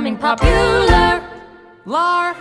becoming popular. Lar.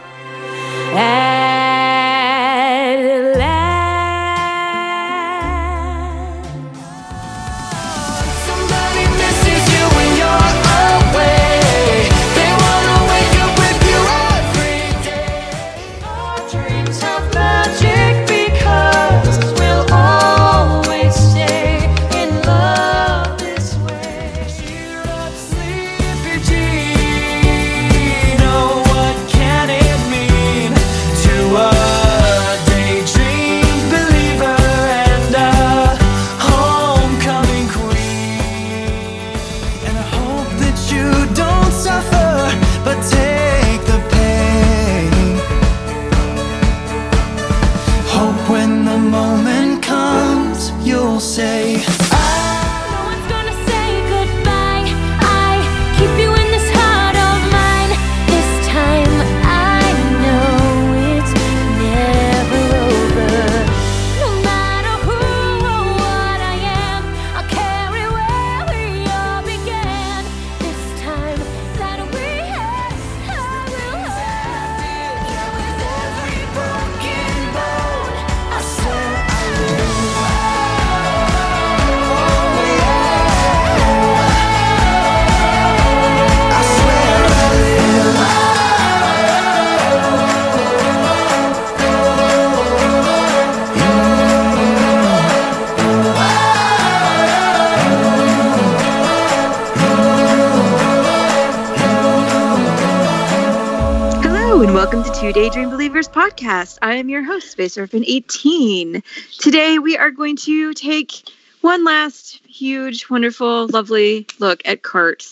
Podcast. I am your host, Space Orphan 18. Today we are going to take one last huge, wonderful, lovely look at Kurt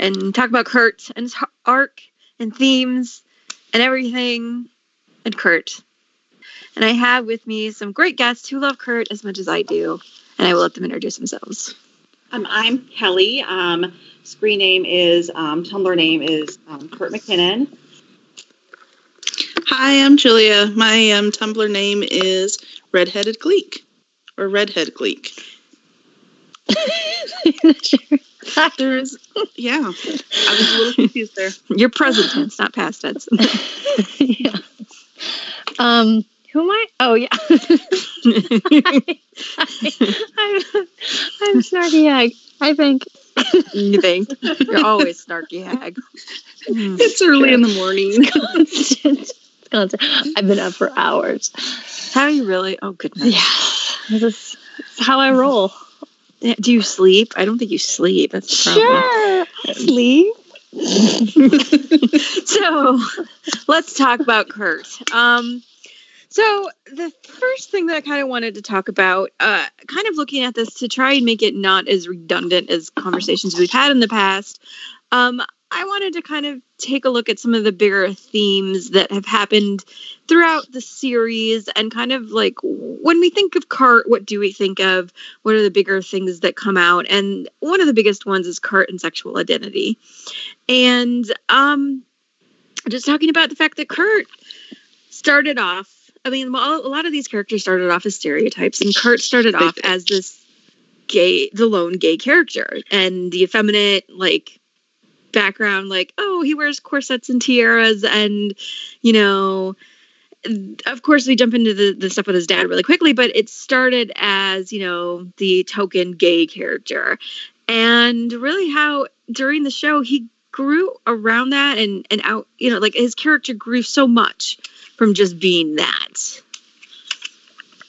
and talk about Kurt and his arc and themes and everything and Kurt. And I have with me some great guests who love Kurt as much as I do, and I will let them introduce themselves. Um, I'm Kelly. Um, screen name is um, Tumblr name is um, Kurt McKinnon. Hi, I'm Julia. My um, Tumblr name is Redheaded Gleek or Redhead Gleek. There's, yeah, I was a little confused there. Your present tense, not past tense. yeah. Um, who am I? Oh yeah. I'm, I'm snarky hag. I think. you think you're always snarky hag. It's early in the morning. Constant. I've been up for hours. How are you really? Oh goodness. Yeah. This is how I roll. Do you sleep? I don't think you sleep. That's the problem. Sure. I Sleep. So let's talk about Kurt. Um, so the first thing that I kind of wanted to talk about, uh, kind of looking at this to try and make it not as redundant as conversations we've had in the past. Um, I wanted to kind of take a look at some of the bigger themes that have happened throughout the series and kind of like when we think of Kurt, what do we think of? What are the bigger things that come out? And one of the biggest ones is Kurt and sexual identity. And um, just talking about the fact that Kurt started off. I mean, well, a lot of these characters started off as stereotypes, and Kurt started off as this gay, the lone gay character, and the effeminate, like background, like oh, he wears corsets and tiaras, and you know, of course, we jump into the, the stuff with his dad really quickly, but it started as, you know, the token gay character. And really how during the show he grew around that and, and out, you know, like his character grew so much from just being that.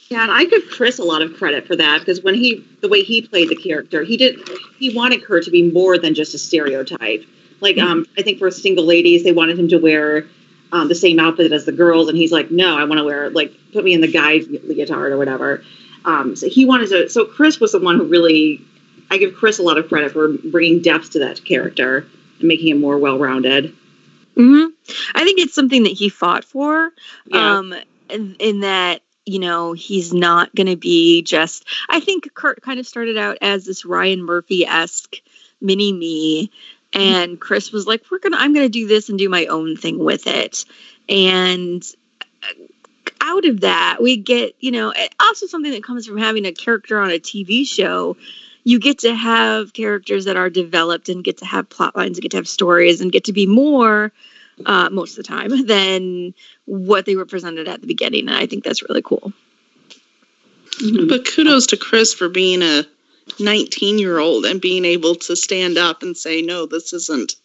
Yeah, and I give Chris a lot of credit for that because when he, the way he played the character, he did, he wanted her to be more than just a stereotype. Like, um, I think for single ladies, they wanted him to wear um, the same outfit as the girls, and he's like, no, I want to wear like put me in the guy's leotard or whatever. Um, so he wanted to. So Chris was the one who really, I give Chris a lot of credit for bringing depth to that character and making him more well-rounded. hmm I think it's something that he fought for. Yeah. Um, in, in that you know he's not going to be just. I think Kurt kind of started out as this Ryan Murphy esque mini me. And Chris was like, "We're gonna, I'm gonna do this and do my own thing with it." And uh, out of that, we get, you know, also something that comes from having a character on a TV show. You get to have characters that are developed and get to have plot lines and get to have stories and get to be more uh, most of the time than what they were presented at the beginning. And I think that's really cool. Mhm. But kudos to Chris for being a 19 year old and being able to stand up and say, no, this isn't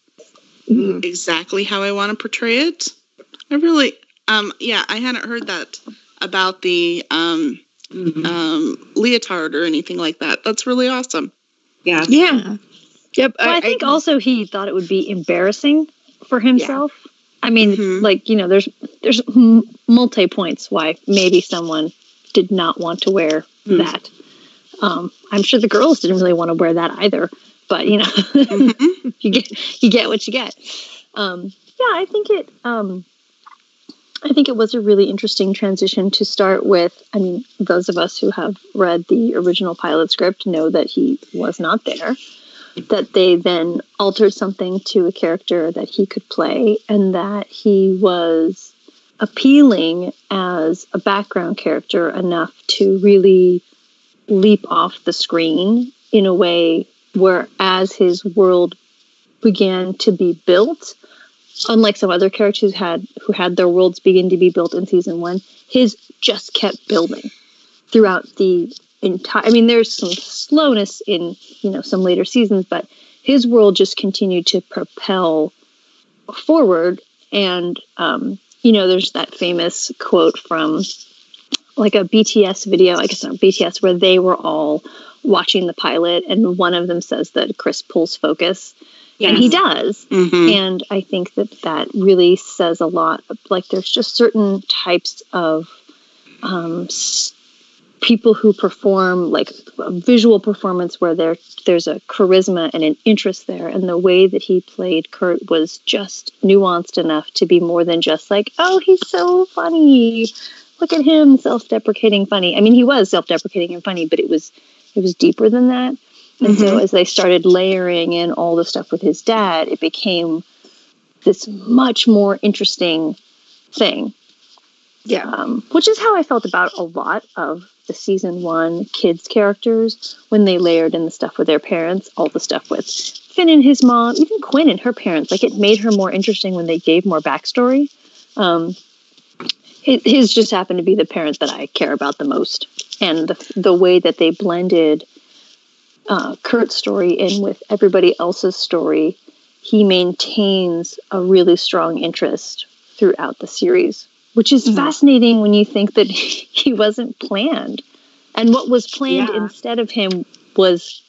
Mhm. exactly how I want to portray it. I really, um, yeah, I hadn't heard that about the um, Mhm. um, leotard or anything like that. That's really awesome. yeah. Yeah. Yep. Well, I, think also he thought it would be embarrassing for himself. I mean, Mhm. like you know, there's there's m- multi points why maybe someone did not want to wear Hmm. that. Um, I'm sure the girls didn't really want to wear that either. But you know, Mhm. you get you get what you get. Um, yeah, I think it. Um, I think it was a really interesting transition to start with. I mean, those of us who have read the original pilot script know that he was not there. That they then altered something to a character that he could play, and that he was appealing as a background character enough to really leap off the screen in a way where as his world began to be built unlike some other characters who had who had their worlds begin to be built in season one his just kept building throughout the entire i mean there's some slowness in you know some later seasons but his world just continued to propel forward. And um, you know there's that famous quote from like a bts video i guess not bts where they were all watching the pilot and one of them says that chris pulls focus. And he does. Mhm. and i think that that really says a lot. Like there's just certain types of um, s- people who perform like a visual performance where there there's a charisma and an interest there and the way that he played kurt was just nuanced enough to be more than just like oh he's so funny look at him self-deprecating funny i mean he was self-deprecating and funny but it was it was deeper than that and so as they started layering in all the stuff with his dad, it became this much more interesting thing. Yeah. Um, which is how I felt about a lot of the season one kids characters when they layered in the stuff with their parents, all the stuff with Finn and his mom, even Quinn and her parents. Like it made her more interesting when they gave more backstory. Um, his, just happened to be the parent that I care about the most, and the, the way that they blended uh, Kurt's story in with everybody else's story, he maintains a really strong interest throughout the series, which is Mhm. fascinating when you think that he wasn't planned. And what was planned Yeah. instead of him was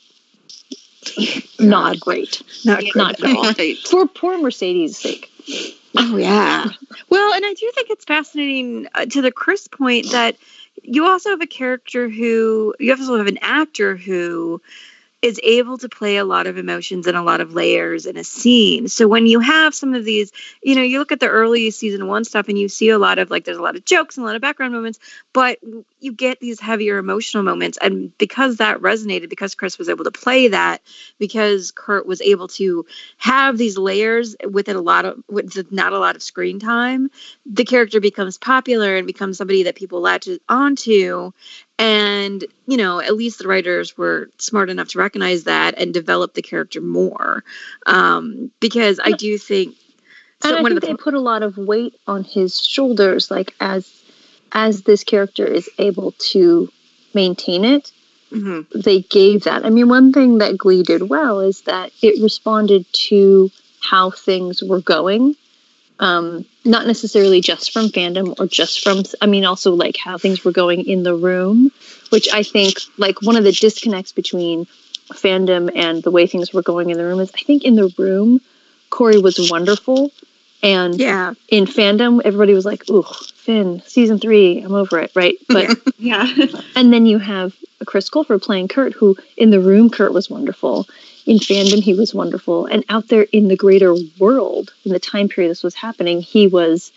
not great. Not, Not at all. Right. For poor Mercedes' sake. Oh yeah. Well, and I do think it's fascinating uh, to the Chris point that you also have a character who you also have an actor who is able to play a lot of emotions and a lot of layers in a scene. So when you have some of these, you know, you look at the early season one stuff and you see a lot of like there's a lot of jokes and a lot of background moments, but you get these heavier emotional moments. And because that resonated, because Chris was able to play that, because Kurt was able to have these layers with a lot of with not a lot of screen time, the character becomes popular and becomes somebody that people latch onto. And, you know, at least the writers were smart enough to recognize that and develop the character more. Um, because I do think and I one think of the they put a lot of weight on his shoulders, like as as this character is able to maintain it, Mhm. they gave that. I mean, one thing that Glee did well is that it responded to how things were going. Um, not necessarily just from fandom or just from, I mean, also like how things were going in the room, which I think like one of the disconnects between fandom and the way things were going in the room is I think in the room, Corey was wonderful. And yeah. in fandom, everybody was like, ooh, Finn, season three, I'm over it, right? But Yeah. and then you have Chris Colfer playing Kurt, who in the room, Kurt was wonderful. In fandom, he was wonderful. And out there in the greater world, in the time period this was happening, he was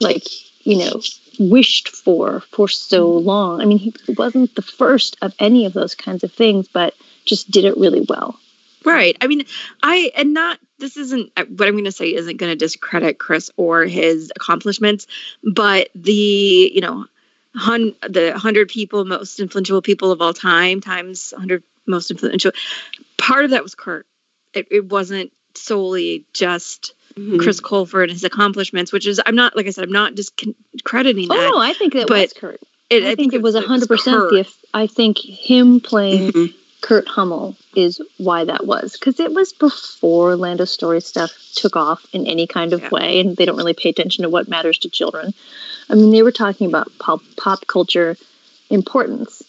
like, you know, wished for for so long. I mean, he wasn't the first of any of those kinds of things, but just did it really well. Right. I mean, I and not this isn't uh, what I'm going to say isn't going to discredit Chris or his accomplishments, but the you know, hun, the hundred people most influential people of all time times hundred most influential. Part of that was Kurt. It, it wasn't solely just Mhm. Chris Colfer and his accomplishments, which is I'm not like I said I'm not discrediting Oh that. no, I think that was Kurt. It- I, think, it was hundred percent the. I think him playing Mhm. Kurt Hummel is why that was because it was before Lando Story stuff took off in any kind of Yeah. way, and they don't really pay attention to what matters to children. I mean, they were talking about pop pop culture importance,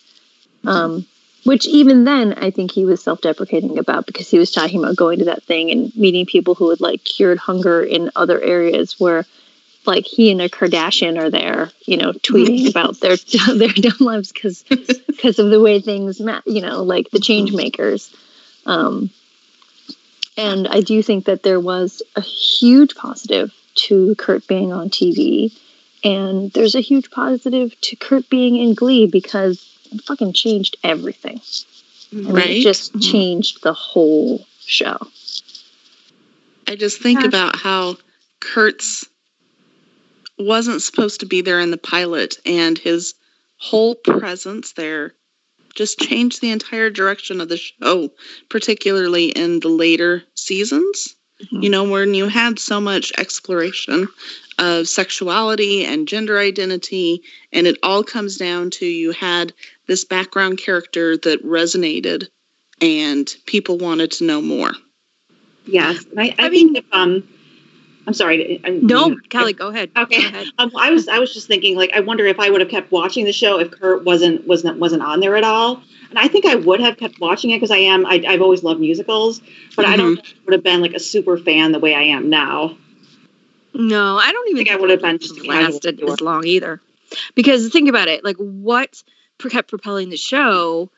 um, which even then I think he was self deprecating about because he was talking about going to that thing and meeting people who had like cured hunger in other areas where. Like he and a Kardashian are there, you know, tweeting about their their dumb lives because because of the way things, ma- you know, like the change makers. Um, and I do think that there was a huge positive to Kurt being on TV, and there's a huge positive to Kurt being in Glee because fucking changed everything. I mean, Right. it just Mhm. changed the whole show. I just think Yeah. about how Kurtz wasn't supposed to be there in the pilot, and his whole presence there just changed the entire direction of the show, particularly in the later seasons. Mhm. You know, when you had so much exploration of sexuality and gender identity, and it all comes down to you had this background character that resonated, and people wanted to know more. Yes, and I, I, I think if um, I'm sorry. I, No, Kelly, go ahead. Okay. Go ahead. Um, I was I was just thinking like I wonder if I would have kept watching the show if Kurt wasn't wasn't wasn't on there at all. And I think I would have kept watching it because I am I, I've always loved musicals, but I don't think I would have been like a super fan the way I am now. No, I don't even think I would have been just it a casual lasted as long either. Because think about it, like what pro- kept propelling the show?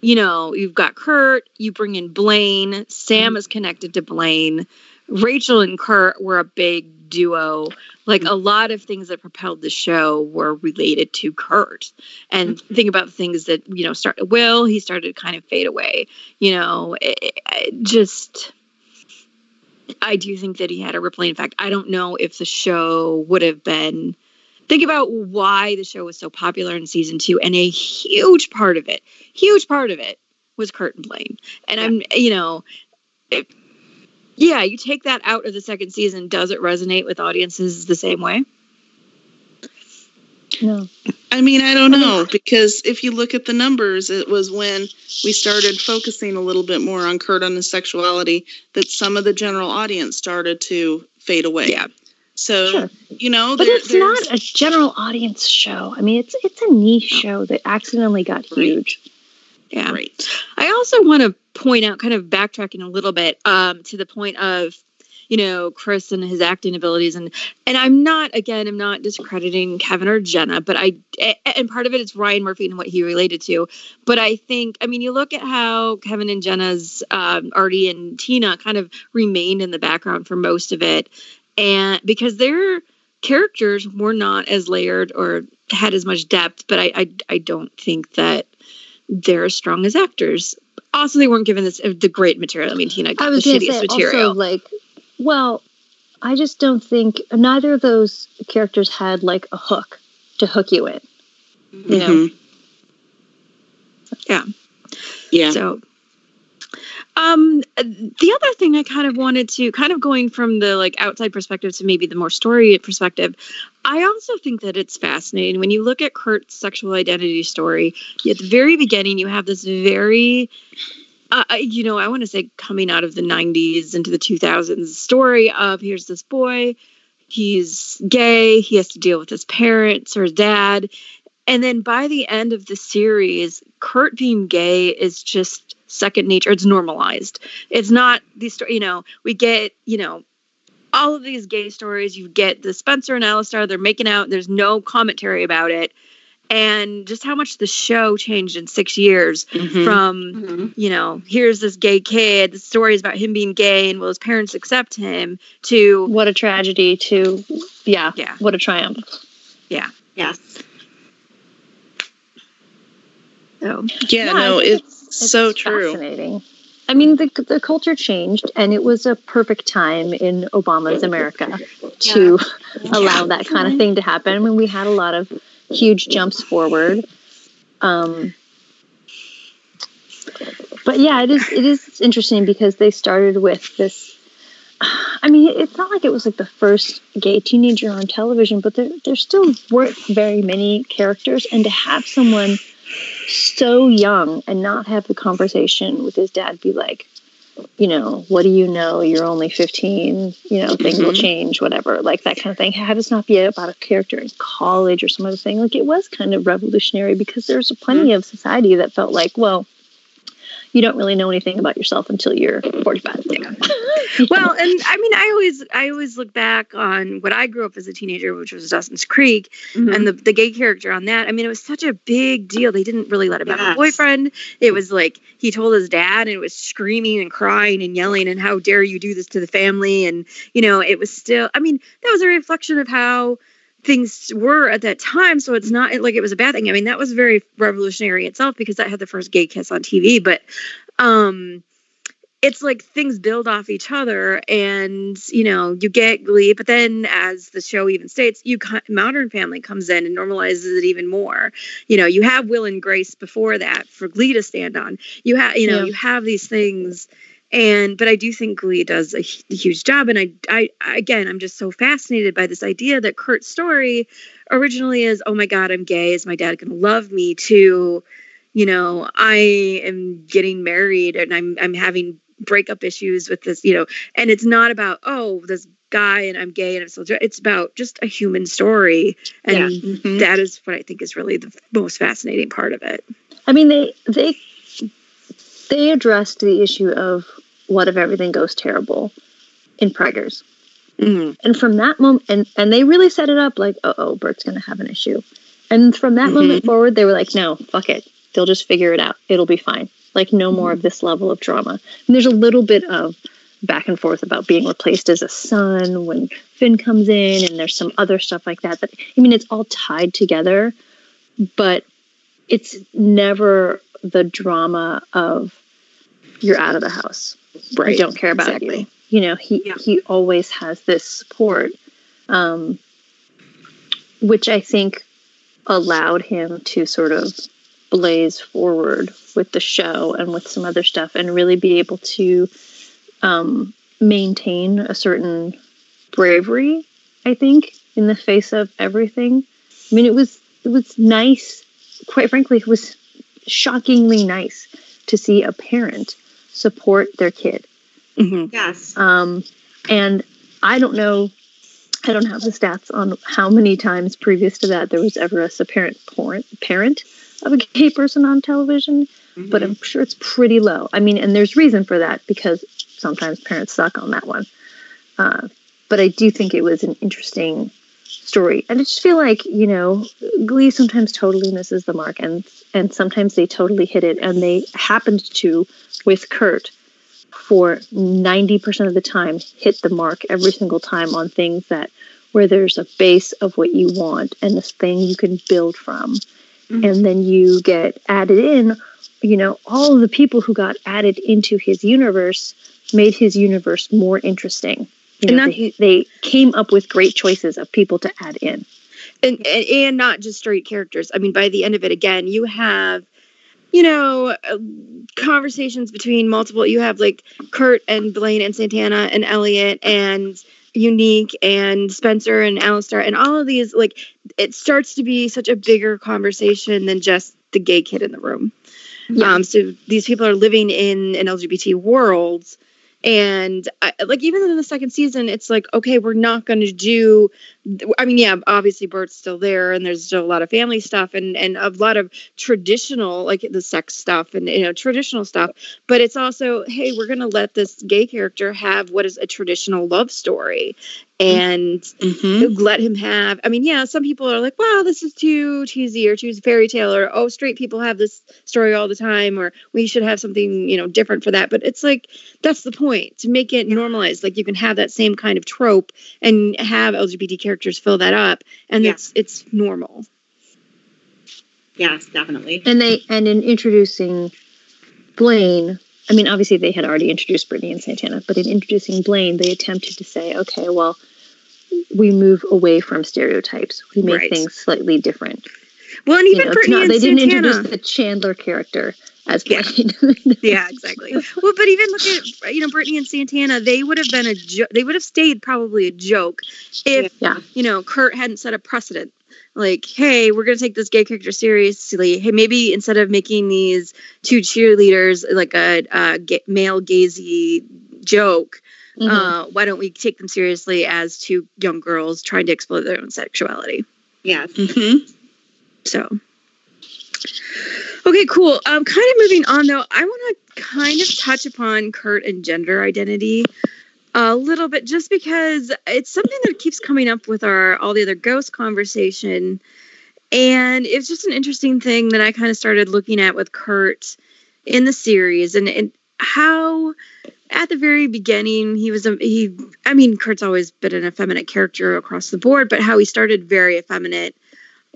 You know, you've got Kurt, you bring in Blaine, Sam mm-hmm. is connected to Blaine, Rachel and Kurt were a big duo. Like mm-hmm. a lot of things that propelled the show were related to Kurt. And mm-hmm. think about things that, you know, start Will, he started to kind of fade away. You know, it, it just I do think that he had a rippling effect. I don't know if the show would have been. Think about why the show was so popular in season two, and a huge part of it, huge part of it, was Kurt and Blaine. And I'm, you know, it, yeah, you take that out of the second season. Does it resonate with audiences the same way? No. I mean, I don't know because if you look at the numbers, it was when we started focusing a little bit more on Kurt and his sexuality that some of the general audience started to fade away. Yeah. So Sure. you know, But there- it's there's- not a general audience show. I mean, it's it's a niche show that accidentally got Right. huge. Yeah. right. I also want to point out, kind of backtracking a little bit, um, to the point of, you know, Chris and his acting abilities, and and I'm not again, I'm not discrediting Kevin or Jenna, but I and part of it is Ryan Murphy and what he related to, but I think, I mean, you look at how Kevin and Jenna's um, Artie and Tina kind of remained in the background for most of it, and because their characters were not as layered or had as much depth, but I I, I don't think that they're as strong as actors. Also, they weren't given this uh, the great material. I mean, Tina I got the was going to shittiest say material. also like, well, I just don't think neither of those characters had like a hook to hook you in. You know, Mhm. Yeah. Yeah. So, um, the other thing I kind of wanted to kind of going from the like outside perspective to maybe the more story perspective, I also think that it's fascinating when you look at Kurt's sexual identity story. At the very beginning, you have this very uh, you know, I want to say coming out of the 90s into the 2000s story of here's this boy, he's gay, he has to deal with his parents or his dad. And then by the end of the series, Kurt being gay is just second nature. It's normalized. It's not these, sto- you know, we get, you know, all of these gay stories. You get the Spencer and Alistair, they're making out, there's no commentary about it. And just how much the show changed in six years Mhm. from Mhm. you know, here's this gay kid. The story is about him being gay and will his parents accept him to what a tragedy to, yeah, Yeah. what a triumph. Yeah. Yes. so yeah, Yeah, I no, think it's, so true. Fascinating. I mean, the, the culture changed, and it was a perfect time in Obama's America to allow that kind of thing to happen. I mean, we had a lot of huge jumps forward. Um, but yeah, it is it is interesting because they started with this. I mean, it's not like it was like the first gay teenager on television, but there there still weren't very many characters, and to have someone so young and not have the conversation with his dad be like, you know, what do you know? You're only 15, you know, things will Mhm. change, whatever, like that kind of thing. Have this not be about a character in college or some other thing. Like it was kind of revolutionary because there's plenty of society that felt like, well, you don't really know anything about yourself until you're 45. well and i mean i always i always look back on what i grew up as a teenager which was dawson's creek Mhm. and the, the gay character on that. I mean it was such a big deal. They didn't really let him have a boyfriend. It was like he told his dad and it was screaming and crying and yelling and how dare you do this to the family? And you know it was still i mean that was a reflection of how things were at that time so it's not like it was a bad thing. I mean that was very revolutionary itself because that had the first gay kiss on tv but um it's like things build off each other and you know you get glee but then as the show even states you modern family comes in and normalizes it even more. You know you have will and grace before that for glee to stand on. You have you know Yeah. you have these things and but i do think glee does a huge job. And I, I again i'm just so fascinated by this idea that kurt's story originally is oh my god i'm gay. Is my dad gonna love me? too you know i am getting married and i'm i'm having breakup issues with this you know. And it's not about oh this guy and i'm gay and i'm still it's about just a human story. And Yeah. Mhm. that is what i think is really the most fascinating part of it. I mean, they they they addressed the issue of what if everything goes terrible in Preggers, mm-hmm. and from that moment, and and they really set it up like, oh, oh, Burt's gonna have an issue, and from that mm-hmm. moment forward, they were like, no, fuck it, they'll just figure it out, it'll be fine, like no more of mm-hmm. this level of drama. And there's a little bit of back and forth about being replaced as a son when Finn comes in, and there's some other stuff like that. That I mean, it's all tied together, but it's never the drama of you're out of the house. I don't care about exactly. you. You know, he Yeah. he always has this support, um, which I think allowed him to sort of blaze forward with the show and with some other stuff, and really be able to um, maintain a certain bravery. I think in the face of everything. I mean, it was it was nice. Quite frankly, it was shockingly nice to see a parent support their kid. Yes. Um, and I don't know, I don't have the stats on how many times previous to that there was ever a apparent parent parent of a gay person on television, but I'm sure it's pretty low. I mean, and there's reason for that because sometimes parents suck on that one. Uh, but I do think it was an interesting story, and I just feel like you know, Glee sometimes totally misses the mark, and and sometimes they totally hit it, and they happened to with Kurt for 90% of the time hit the mark every single time on things that where there's a base of what you want and this thing you can build from. Mm-hmm. And then you get added in you know all of the people who got added into his universe made his universe more interesting you And know, not- they, they came up with great choices of people to add in and, and and not just straight characters. I mean, by the end of it, again, you have, you know, uh, conversations between multiple. You have like Kurt and Blaine and Santana and Elliot and Unique and Spencer and Alistair and all of these. Like, it starts to be such a bigger conversation than just the gay kid in the room. Yeah. Um, so these people are living in an LGBT world. And I, like even in the second season, it's like okay, we're not going to do. I mean, yeah, obviously Burt's still there, and there's still a lot of family stuff, and and a lot of traditional like the sex stuff, and you know traditional stuff. But it's also hey, we're going to let this gay character have what is a traditional love story, and Mhm. let him have. I mean, yeah, some people are like, wow, this is too cheesy or too fairy tale, or oh, straight people have this story all the time, or we should have something, you know, different for that. But it's like, that's the point to make it normalized. Like you can have that same kind of trope and have LGBT characters fill that up, and Yeah. it's it's normal. Yes, definitely. and they and in introducing blaine I mean, obviously they had already introduced Brittany and Santana, but in introducing Blaine, they attempted to say, okay, well, we move away from stereotypes. We make Right. things slightly different. Well, and You even know, Brittany not- they didn't Santana. introduce the Chandler character as Yeah. Yeah, exactly. Well, but even look at you know Brittany and Santana. They would have been a jo- they would have stayed probably a joke if Yeah. you know Kurt hadn't set a precedent. Like, hey, we're gonna take this gay character seriously. Hey, maybe instead of making these two cheerleaders like a, a ga- male gazy joke, Mhm. uh, why don't we take them seriously as two young girls trying to explore their own sexuality? Yeah. Mm-hmm. So, okay, cool. Um, kind of moving on though, I want to kind of touch upon Kurt and gender identity a little bit, just because it's something that keeps coming up with our all the other ghost conversation, and it's just an interesting thing that I kind of started looking at with Kurt in the series, and and how at the very beginning he was a he i mean kurt's always been an effeminate character across the board but how he started very effeminate.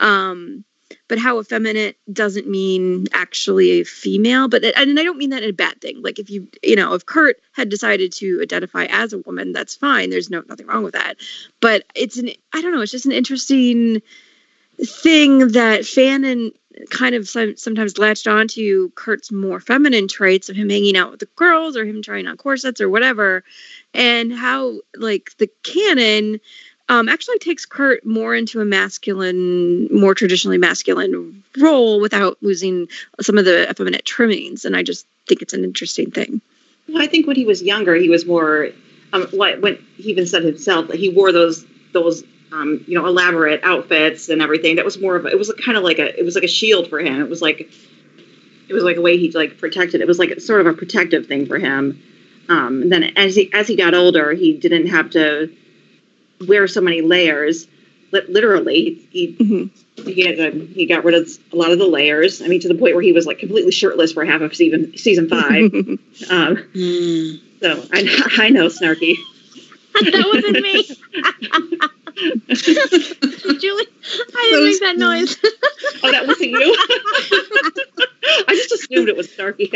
Um but how effeminate doesn't mean actually a female but and i don't mean that in a bad thing. Like if you you know if kurt had decided to identify as a woman that's fine. There's no nothing wrong with that. But it's an i don't know it's just an interesting thing that Fannin kind of some, sometimes latched onto Kurt's more feminine traits of him hanging out with the girls or him trying on corsets or whatever, and how like the canon um, actually takes Kurt more into a masculine, more traditionally masculine role without losing some of the effeminate trimmings, and I just think it's an interesting thing. Well, I think when he was younger, he was more. Um, what when he even said himself that he wore those those um, you know elaborate outfits and everything. That was more of a, it was kind of like a it was like a shield for him. It was like it was like a way he like protected. It was like sort of a protective thing for him. Um, and then as he as he got older, he didn't have to wear so many layers. Literally, he Mhm. he had, uh, he got rid of a lot of the layers. I mean, to the point where he was like completely shirtless for half of season season five. um, so I, I know, Snarky. that wasn't me. Julie, I didn't make that noise. Oh, that wasn't you. I just assumed it was Snarky.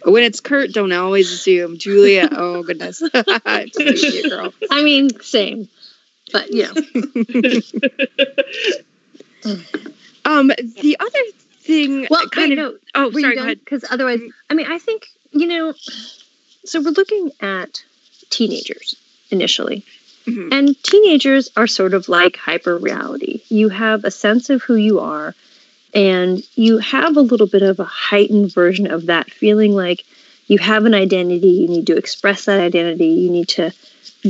when it's Kurt, don't always assume Julia. Oh goodness, it's girl. I mean, same. But, yeah. Um, the other thing, Well, kind wait, of. no, oh, were sorry. you Go ahead. Because otherwise, I mean, I think, you know, so we're looking at teenagers initially. Mhm. And teenagers are sort of like hyper reality. You have a sense of who you are, and you have a little bit of a heightened version of that feeling like you have an identity, you need to express that identity, you need to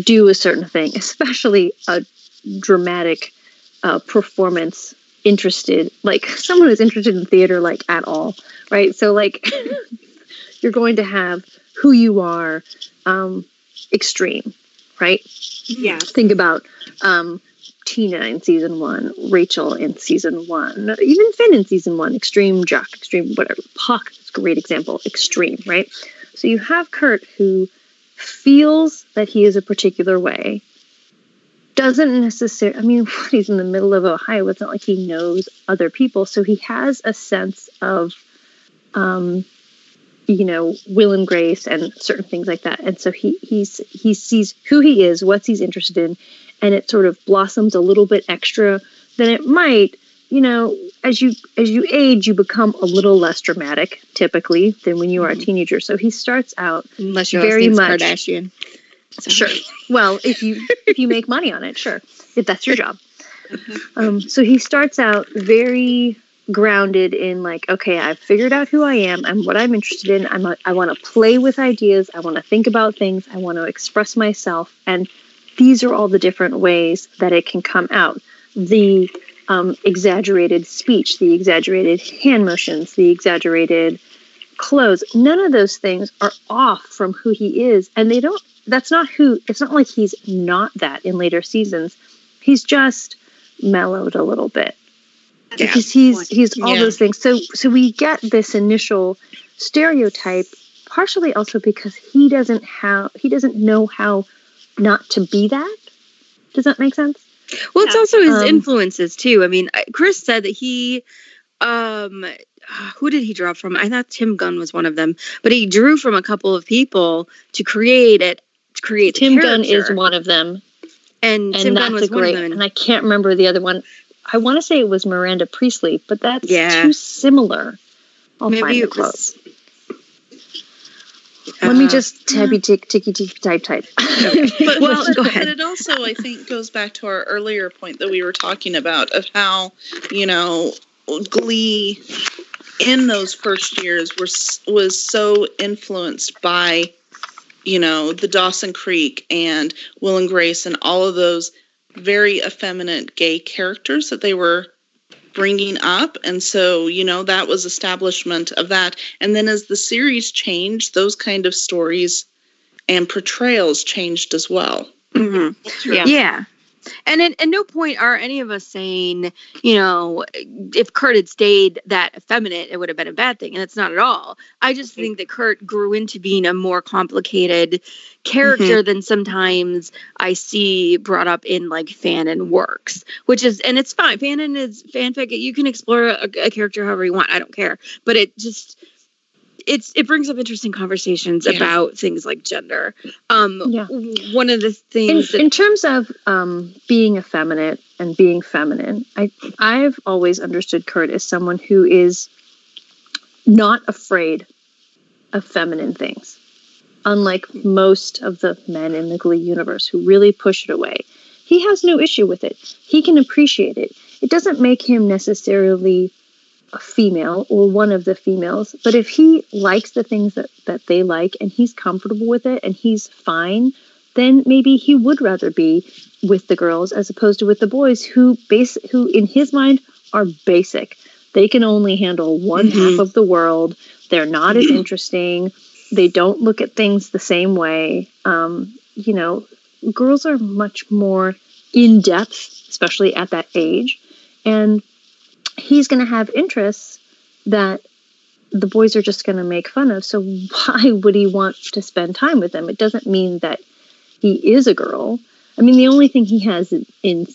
do a certain thing, especially a dramatic uh, performance interested, like someone who's interested in theater, like at all, right? So, like, you're going to have who you are um, extreme, right? yeah. Think about um, Tina in season one, Rachel in season one, even Finn in season one, extreme jock, extreme whatever. Puck is a great example, extreme, right? So you have Kurt who feels that he is a particular way, doesn't necessarily, I mean, he's in the middle of Ohio. It's not like he knows other people. So he has a sense of, um, you know, will and grace and certain things like that. And so he he's he sees who he is, what he's interested in, and it sort of blossoms a little bit extra than it might. You know, as you as you age, you become a little less dramatic typically than when you are a teenager. So he starts out Unless your Very much. Kardashian. So- Sure. Well, if you if you make money on it, sure. If that's your job. Um, so he starts out very grounded in like, okay, I've figured out who I am and what I'm interested in. I'm a, I want to play with ideas. I want to think about things. I want to express myself, and these are all the different ways that it can come out. The um, exaggerated speech, the exaggerated hand motions, the exaggerated clothes. None of those things are off from who he is, and they don't. That's not who. It's not like he's not that in later seasons. He's just mellowed a little bit Yeah. because he's he's all Yeah. those things. So so we get this initial stereotype, partially also because he doesn't have he doesn't know how not to be that. Does that make sense? Well, it's Yeah. also his Um, influences too. I mean, Chris said that he um who did he draw from? I thought Tim Gunn was one of them, but he drew from a couple of people to create it. To create the Tim Gunn is one of them, and, and Tim that's Gunn a was one of great. them. And I can't remember the other one. I want to say it was Miranda Priestly, but that's Yeah. too similar. I'll Maybe find the it quote. was. Let me Uh, just tabby tick ticky tick type type. But, Well, but, go but it also, I think, goes back to our earlier point that we were talking about of how, you know, Glee in those first years was was so influenced by, you know, the Dawson Creek and Will and Grace and all of those very effeminate gay characters that they were bringing up and so you know that was establishment of that and then as the series changed those kind of stories and portrayals changed as well mhm. Yeah. Yeah. And at, at no point are any of us saying, you know, if Kurt had stayed that effeminate, it would have been a bad thing. And it's not at all. I just think that Kurt grew into being a more complicated character mm-hmm. than sometimes I see brought up in like fanon works, which is, and it's fine. Fanon is fanfic. You can explore a, a character however you want. I don't care. But it just, it's it brings up interesting conversations Yeah. about things like gender. Um, Yeah. one of the in, things that in terms of um, being effeminate and being feminine, I I've always understood Kurt as someone who is not afraid of feminine things, unlike most of the men in the Glee universe who really push it away. He has no issue with it. He can appreciate it. It doesn't make him necessarily a female or one of the females, but if he likes the things that, that they like and he's comfortable with it and he's fine then maybe he would rather be with the girls as opposed to with the boys who base who in his mind are basic. They can only handle one Mhm. half of the world. They're not as interesting. They don't look at things the same way. Um, you know, girls are much more in depth, especially at that age, and he's going to have interests that the boys are just going to make fun of. So why would he want to spend time with them? It doesn't mean that he is a girl. I mean, the only thing he has in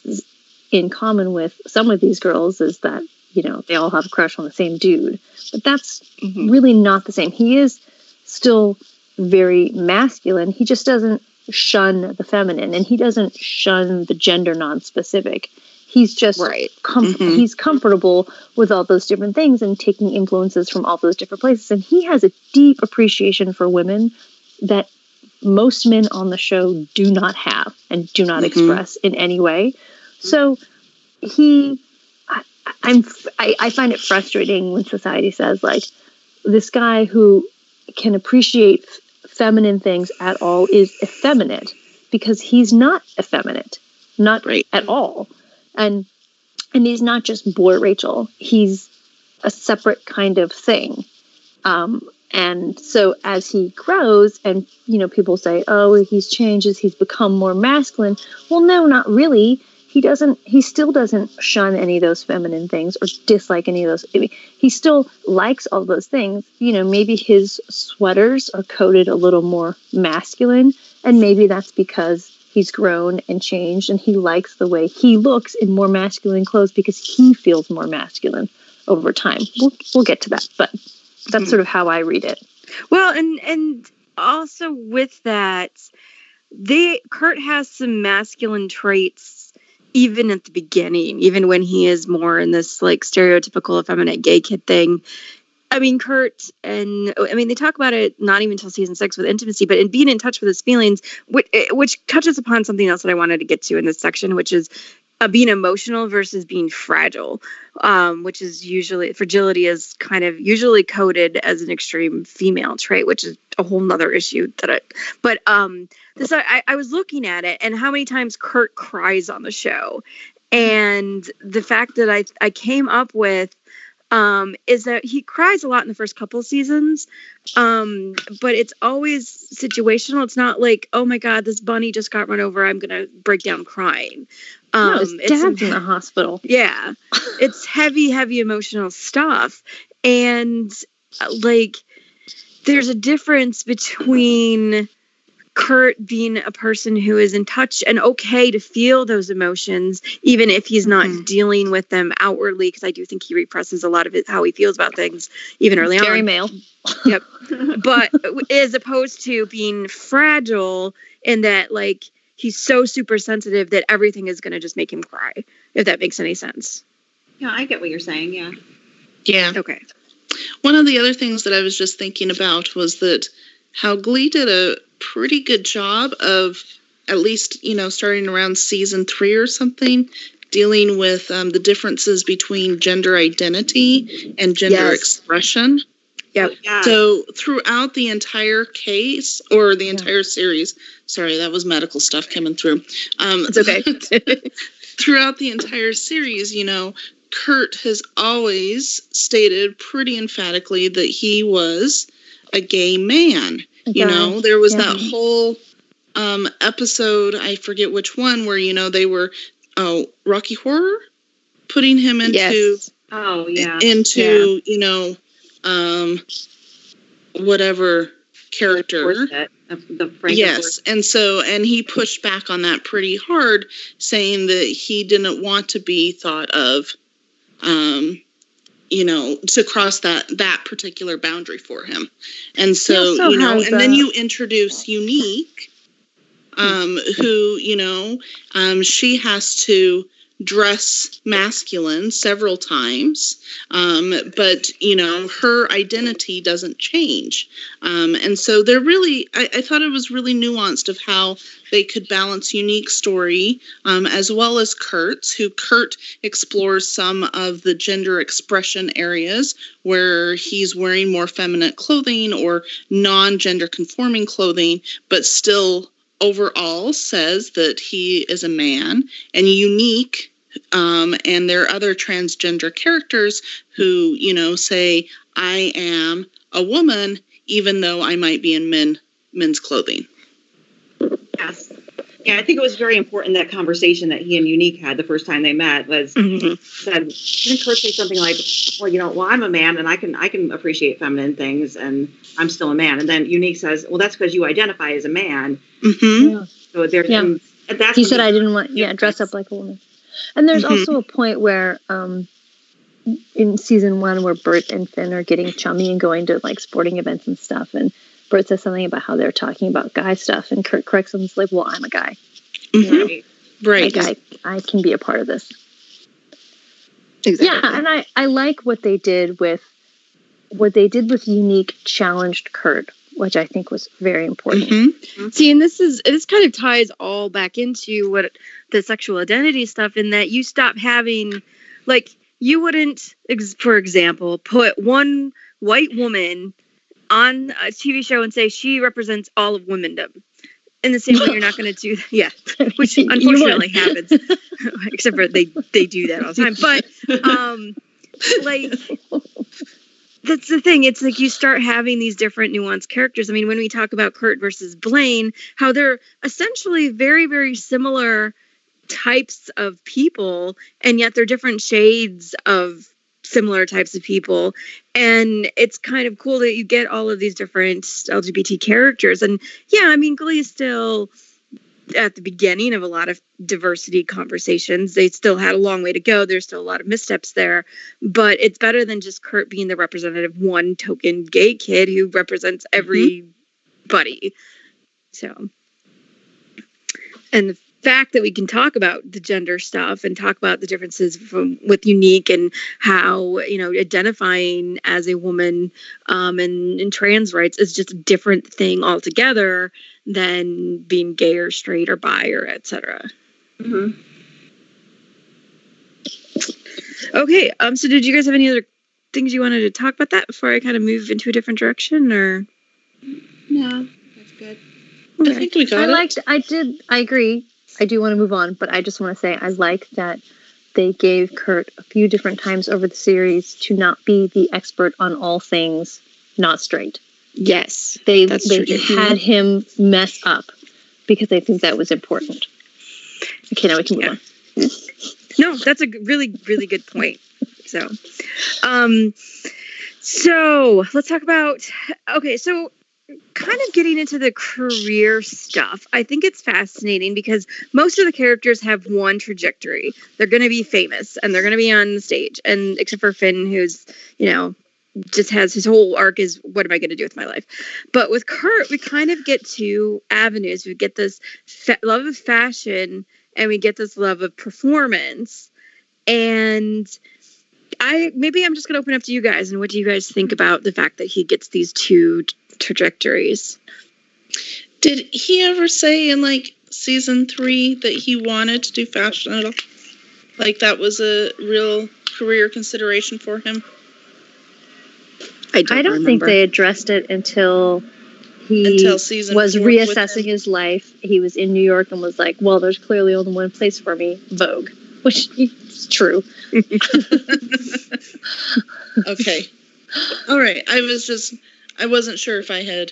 in, common with some of these girls is that you know they all have a crush on the same dude, but that's mm-hmm. really not the same. He is still very masculine. He just doesn't shun the feminine, and he doesn't shun the gender non-specific. He's just Right. com- Mhm. he's comfortable with all those different things and taking influences from all those different places. And he has a deep appreciation for women that most men on the show do not have and do not Mhm. express in any way. So he, I, I'm, I, I find it frustrating when society says like this guy who can appreciate feminine things at all is effeminate because he's not effeminate, not Right. at all, and and he's not just boy Rachel. He's a separate kind of thing. Um, and so as he grows and you know people say oh he's changes he's become more masculine well no not really he doesn't he still doesn't shun any of those feminine things or dislike any of those I mean, he still likes all those things you know maybe his sweaters are coated a little more masculine and maybe that's because he's grown and changed and he likes the way he looks in more masculine clothes because he feels more masculine over time we'll, we'll get to that but that's sort of how I read it. Well, and and also with that, they Kurt has some masculine traits even at the beginning, even when he is more in this like stereotypical effeminate gay kid thing. I mean, Kurt and I mean they talk about it not even until season six with intimacy, but in being in touch with his feelings, which, which touches upon something else that I wanted to get to in this section, which is uh, being emotional versus being fragile, um, which is usually fragility is kind of usually coded as an extreme female trait, which is a whole nother issue that I. But um, this I, I was looking at it and how many times Kurt cries on the show, and the fact that I I came up with um, is that he cries a lot in the first couple seasons, um, but it's always situational. It's not like, oh my god, this bunny just got run over. I'm gonna break down crying. Um, no, his it's dad's in the hospital. yeah, it's heavy, heavy emotional stuff, and uh, like there's a difference between Kurt being a person who is in touch and okay to feel those emotions, even if he's not Mhm. dealing with them outwardly, because I do think he represses a lot of it, how he feels about things, even early Very on. male. Yep. but as opposed to being fragile in that, like, he's so super sensitive that everything is going to just make him cry, if that makes any sense. Yeah, I get what you're saying. Yeah. Yeah. Okay. One of the other things that I was just thinking about was that how Glee did a pretty good job of, at least, you know, starting around season three or something, dealing with um, the differences between gender identity and gender Yes. expression. Yep. Oh, yeah. So throughout the entire case or the entire series, sorry, that was medical stuff coming through. Um, It's okay. throughout the entire series, you know, Kurt has always stated pretty emphatically that he was a gay man. You know, there was yeah. that whole um, episode, I forget which one, where, you know, they were, oh, Rocky Horror? Putting him into yes. oh yeah. into you know um whatever character The, the Frank yes and so and he pushed back on that pretty hard saying that he didn't want to be thought of um you know to cross that that particular boundary for him. And so you know and then you introduce Unique um who you know um she has to dress masculine several times um, but you know her identity doesn't change. Um, and so they're really I, I thought it was really nuanced of how they could balance Unique story um, as well as kurt's who kurt explores some of the gender expression areas where he's wearing more feminine clothing or non-gender conforming clothing but still overall says that he is a man and Unique um, and there are other transgender characters who you know say i am a woman even though i might be in men men's clothing Yes. Yeah, I think it was very important that conversation that he and Unique had the first time they met was Mhm. said didn't Kurt say something like, Well, you know, well I'm a man and I can I can appreciate feminine things and I'm still a man. And then Unique says, Well that's because you identify as a man. hmm So there's Yeah. some that's he said I didn't want yeah dress up like a woman. And there's Mhm. also a point where um in season one where Burt and Finn are getting chummy and going to like sporting events and stuff and Burt says something about how they're talking about guy stuff and Kurt corrects him and is like, Well, I'm a guy. Mhm. Right. right Like I, I can be a part of this. Exactly. Yeah, and I, I like what they did with what they did with Unique challenged Kurt, which I think was very important. Mhm. See, and this is this kind of ties all back into what the sexual identity stuff in that you stop having like you wouldn't ex- for example put one white woman on a TV show and say she represents all of womendom. In the same way, you're not going to do that. yeah, which You unfortunately happens. Except for they they do that all the time. But um, like that's the thing. It's like you start having these different nuanced characters. I mean, when we talk about Kurt versus Blaine, how they're essentially very, very similar types of people, and yet they're different shades of similar types of people. And it's kind of cool that you get all of these different LGBT characters. And yeah, I mean, Glee is still at the beginning of a lot of diversity conversations. They still had a long way to go. There's still a lot of missteps there, but it's better than just Kurt being the representative one token gay kid who represents mm-hmm. everybody. So, and the fact that we can talk about the gender stuff and talk about the differences from with Unique and how you know identifying as a woman um, and, and trans rights is just a different thing altogether than being gay or straight or bi or etc. Mhm. Okay, um, so did you guys have any other things you wanted to talk about that before I kind of move into a different direction or? No, that's good. i think we got I it liked I did I agree. I do want to move on, but I just want to say I like that they gave Kurt a few different times over the series to not be the expert on all things not straight. Yes, They they true, had him mess up because they think that was important. Okay, now we can move Yeah. on. no, that's a really, really good point. So, um, so let's talk about. Okay, so kind of getting into the career stuff, I think it's fascinating because most of the characters have one trajectory. They're going to be famous and they're going to be on the stage. And except for Finn, who's, you know, just has his whole arc is what am I going to do with my life? But with Kurt, we kind of get two avenues. We get this fa- love of fashion and we get this love of performance. And I maybe I'm just going to open up to you guys and what do you guys think about the fact that he gets these two t- trajectories? Did he ever say in like season three that he wanted to do fashion at all? Like that was a real career consideration for him? I don't remember. think they addressed it until he Until season was reassessing his life. He was in New York and was like, "Well, there's clearly only one place for me, Vogue," which is true. Okay. All right. I was just I wasn't sure if I had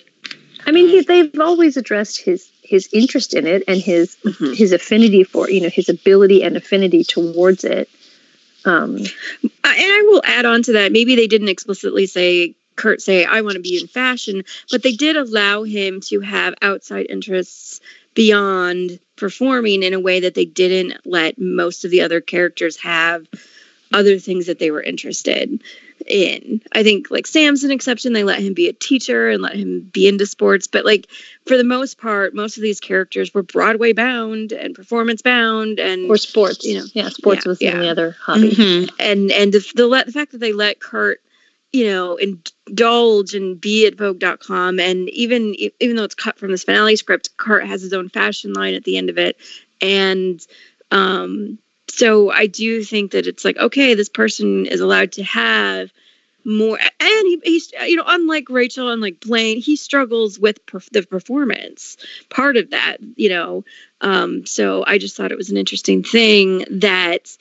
I mean, he, they've always addressed his his interest in it and his Mhm. his affinity for you know his ability and affinity towards it. Um, and I will add on to that. Maybe they didn't explicitly say Kurt say I want to be in fashion, but they did allow him to have outside interests beyond performing in a way that they didn't let most of the other characters have other things that they were interested in. I think like Sam's an exception. They let him be a teacher and let him be into sports, but like for the most part, most of these characters were Broadway bound and performance bound and or sports, You know, yeah, sports yeah, was the only other hobby. Mm-hmm. and and the the, the fact that they let Kurt, you know, indulge and be at Vogue.com, and even even though it's cut from this finale script, Kurt has his own fashion line at the end of it, and um, so I do think that it's like okay, this person is allowed to have more, and he, he's you know, unlike Rachel, unlike Blaine, he struggles with perf- the performance part of that, you know. Um, so I just thought it was an interesting thing that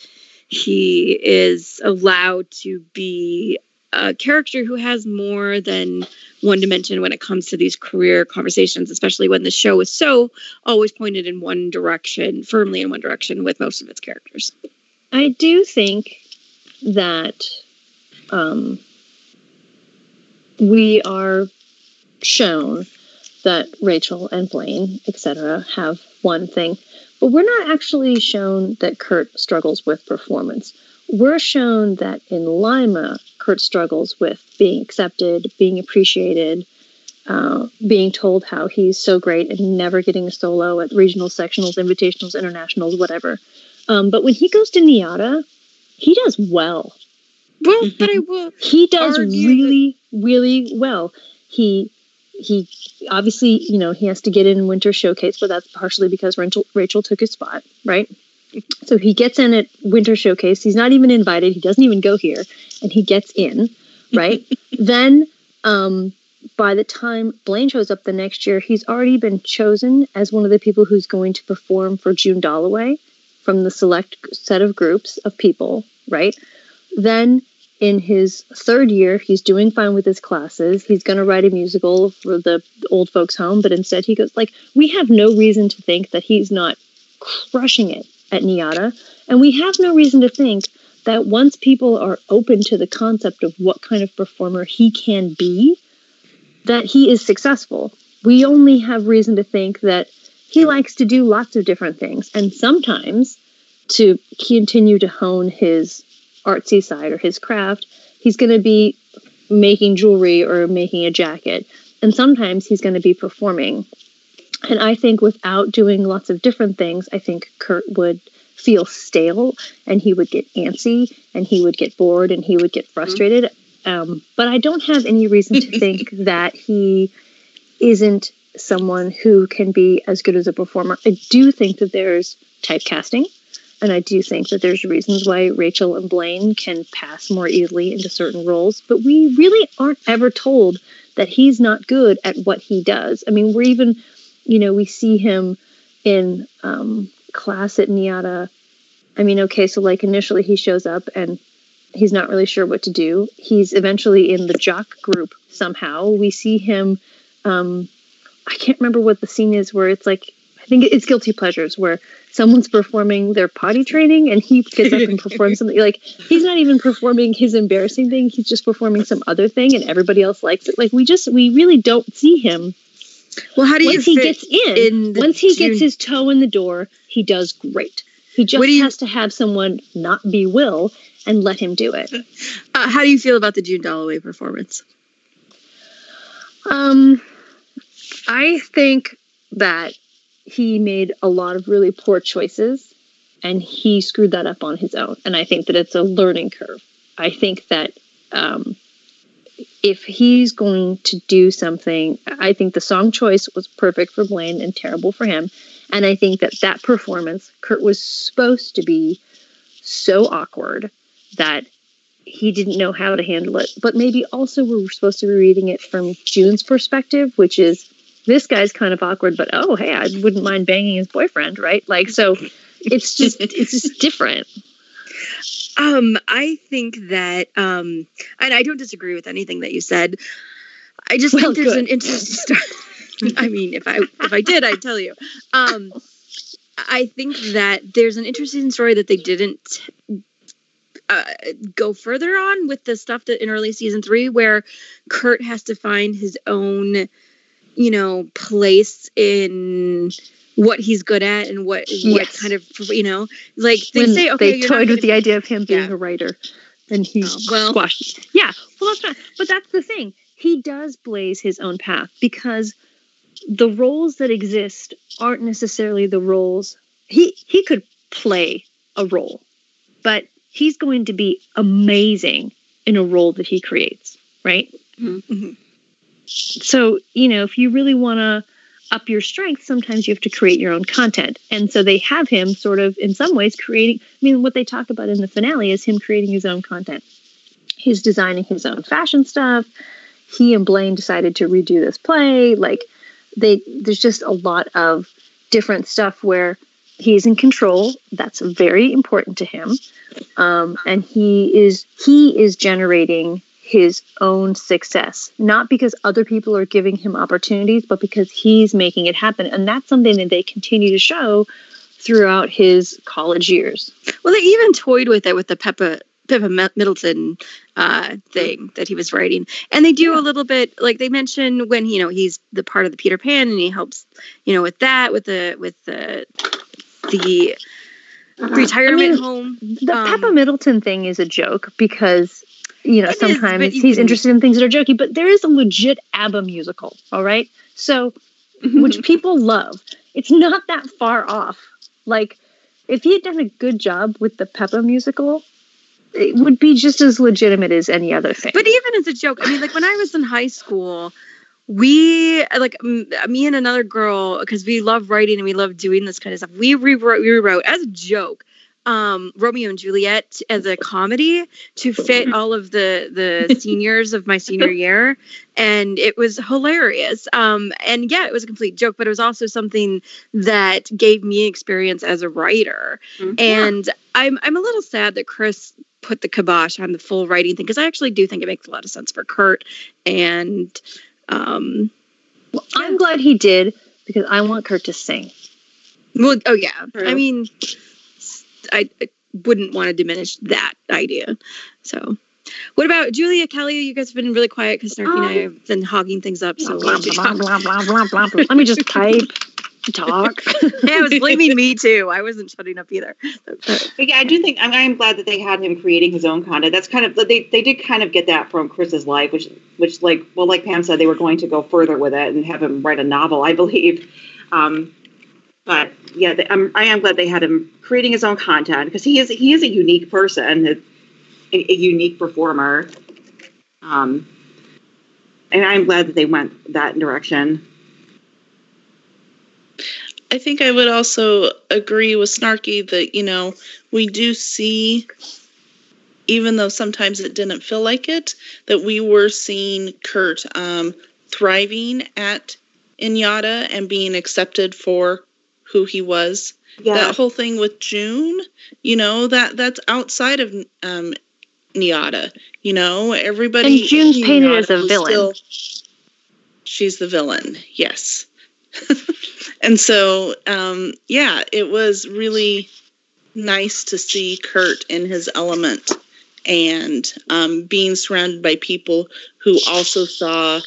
he is allowed to be a character who has more than one dimension when it comes to these career conversations, especially when the show is so always pointed in one direction, firmly in one direction with most of its characters. I do think that um, we are shown that Rachel and Blaine, etc., have one thing, but we're not actually shown that Kurt struggles with performance. We're shown that in Lima, Kurt struggles with being accepted, being appreciated, uh, being told how he's so great and never getting a solo at regional sectionals, invitationals, internationals, whatever. Um, but when he goes to NYADA, he does well. Well, but I will. He does Argue really, really well. He he obviously, you know, he has to get in winter showcase, but that's partially because Rachel Rachel took his spot, right? So he gets in at winter showcase. He's not even invited. He doesn't even go here, and he gets in, right? then, um, by the time Blaine shows up the next year, he's already been chosen as one of the people who's going to perform for June Dolloway from the select set of groups of people, right? Then in his third year, he's doing fine with his classes. He's going to write a musical for the old folks' home, but instead he goes like, we have no reason to think that he's not crushing it at NYADA, and we have no reason to think that once people are open to the concept of what kind of performer he can be, that he is successful. We only have reason to think that he likes to do lots of different things, and sometimes to continue to hone his artsy side or his craft, he's going to be making jewelry or making a jacket. And sometimes he's going to be performing. And I think without doing lots of different things, I think Kurt would feel stale and he would get antsy and he would get bored and he would get frustrated. Um, but I don't have any reason to think that he isn't someone who can be as good as a performer. I do think that there's typecasting. And I do think that there's reasons why Rachel and Blaine can pass more easily into certain roles, but we really aren't ever told that he's not good at what he does. I mean, we're even, you know, we see him in um, class at NYADA. I mean, okay, so like initially he shows up and he's not really sure what to do. He's eventually in the jock group somehow. We see him. Um, I can't remember what the scene is where it's like I think it's guilty pleasures where someone's performing their potty training and he gets up and performs something like he's not even performing his embarrassing thing he's just performing some other thing and everybody else likes it like we just we really don't see him Well, how do you once he fit gets in, in the once he gets his toe in the door, he does great. He just you- has to have someone not be Will and let him do it. uh, how do you feel about the June Dolloway performance? Um, I think that he made a lot of really poor choices and he screwed that up on his own. And I think that it's a learning curve. I think that um, if he's going to do something, I think the song choice was perfect for Blaine and terrible for him. And I think that that performance, Kurt was supposed to be so awkward that he didn't know how to handle it. But maybe also we're supposed to be reading it from June's perspective, which is this guy's kind of awkward, but oh hey, I wouldn't mind banging his boyfriend, right? Like so it's just it's just different. Um, I think that, um, and I don't disagree with anything that you said. I just Well, think there's good. an interesting story. I mean, if I if I did, I'd tell you. Um, I think that there's an interesting story that they didn't uh, go further on with the stuff that in early season three, where Kurt has to find his own, you know, place in what he's good at and what what kind of you know like they when say okay they toyed with the idea of him being Yeah. a writer, and he Oh, well. squashed. Yeah, well that's not. But that's the thing. He does blaze his own path because the roles that exist aren't necessarily the roles he he could play a role, but he's going to be amazing in a role that he creates, right? Mhm. So you know, if you really want to up your strength, sometimes you have to create your own content. And so they have him sort of, in some ways, creating. I mean, what they talk about in the finale is him creating his own content. He's designing his own fashion stuff. He and Blaine decided to redo this play. Like, they there's just a lot of different stuff where he's in control. That's very important to him, um, and he is he is generating his own success, not because other people are giving him opportunities, but because he's making it happen. And that's something that they continue to show throughout his college years. Well, they even toyed with it with the Peppa Pippa Middleton uh, thing that he was writing, and they do a little bit like they mention when you know he's the part of the Peter Pan, and he helps you know with that with the with the the retirement I mean, home. The Um, Peppa Middleton thing is a joke because you know It is, sometimes you he's can- interested in things that are jokey, but there is a legit ABBA musical, all right? So mm-hmm. which people love. It's not that far off. Like if he had done a good job with the Peppa musical, it would be just as legitimate as any other thing. But even as a joke, I mean, like when I was in high school, we like m- me and another girl because we love writing and we love doing this kind of stuff. We rewrote, we rewrote as a joke. Um, Romeo and Juliet as a comedy to fit all of the the seniors of my senior year, and it was hilarious. Um, and yeah, it was a complete joke, but it was also something that gave me experience as a writer. And I'm I'm a little sad that Chris put the kibosh on the full writing thing because I actually do think it makes a lot of sense for Kurt. And um Well, I'm glad he did because I want Kurt to sing. well oh yeah. I mean I, I wouldn't want to diminish that idea so what about Julia Kelly you guys have been really quiet because Snarky and I have been hogging things up so Blah, blah, blah, blah, blah, blah, blah. Let me just type, talk. yeah, it was blaming me too I wasn't shutting up either But yeah, I do think I'm, I'm glad that they had him creating his own content. That's kind of they they did kind of get that from Chris's life, which which like well, like Pam said, they were going to go further with it and have him write a novel, I believe. Um, but yeah, they, I'm, I am glad they had him creating his own content because he is he is a unique person, a, a, a unique performer. Um, and I'm glad that they went that direction. I think I would also agree with Snarky that, you know, we do see, even though sometimes it didn't feel like it, that we were seeing Kurt um, thriving at NYADA and being accepted for who he was. Yeah, That whole thing with June, you know, that that's outside of um, Nyada. You know, everybody. And June's in painted Nyada as a was villain. she's the villain, yes. and so, um, yeah, it was really nice to see Kurt in his element and um, being surrounded by people who also saw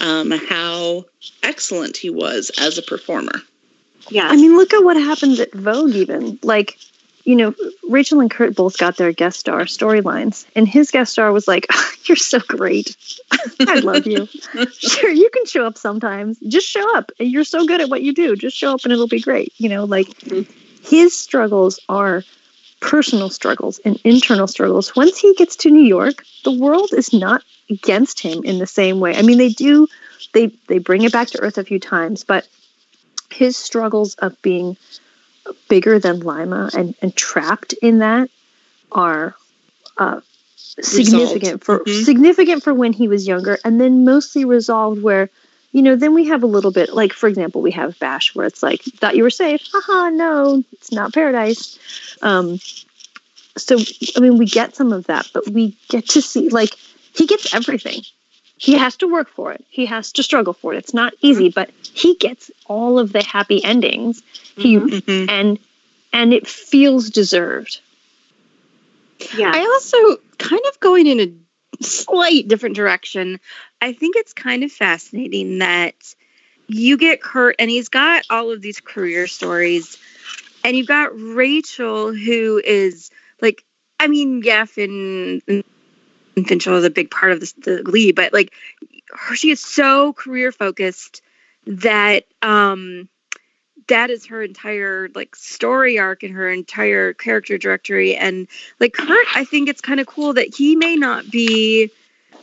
um, how excellent he was as a performer. Yeah. I mean, look at what happened at Vogue, even. Like, you know, Rachel and Kurt both got their guest star storylines, and his guest star was like, You're so great. I love you. Sure, you can show up sometimes. Just show up. You're so good at what you do. Just show up and it'll be great. You know, like mm-hmm. his struggles are personal struggles and internal struggles. Once he gets to New York, the world is not against him in the same way. I mean, they do they they bring it back to earth a few times, but his struggles of being bigger than Lima and, and trapped in that are uh, significant for Mhm. significant for when he was younger, and then mostly resolved where you know then we have a little bit like for example we have Bash where it's like thought you were safe, haha no it's not paradise. Um, so I mean we get some of that, but we get to see like he gets everything. He has to work for it. He has to struggle for it. It's not easy, but he gets all of the happy endings. He Mhm. and and it feels deserved. yeah. I also kind of going in a slight different direction. I think it's kind of fascinating that you get Kurt and he's got all of these career stories, and you've got Rachel who is like, I mean, yeah, Finn and Finchel is a big part of the Glee, but like, her, she is so career focused that um that is her entire like story arc and her entire character directory. And like Kurt, I think it's kind of cool that he may not be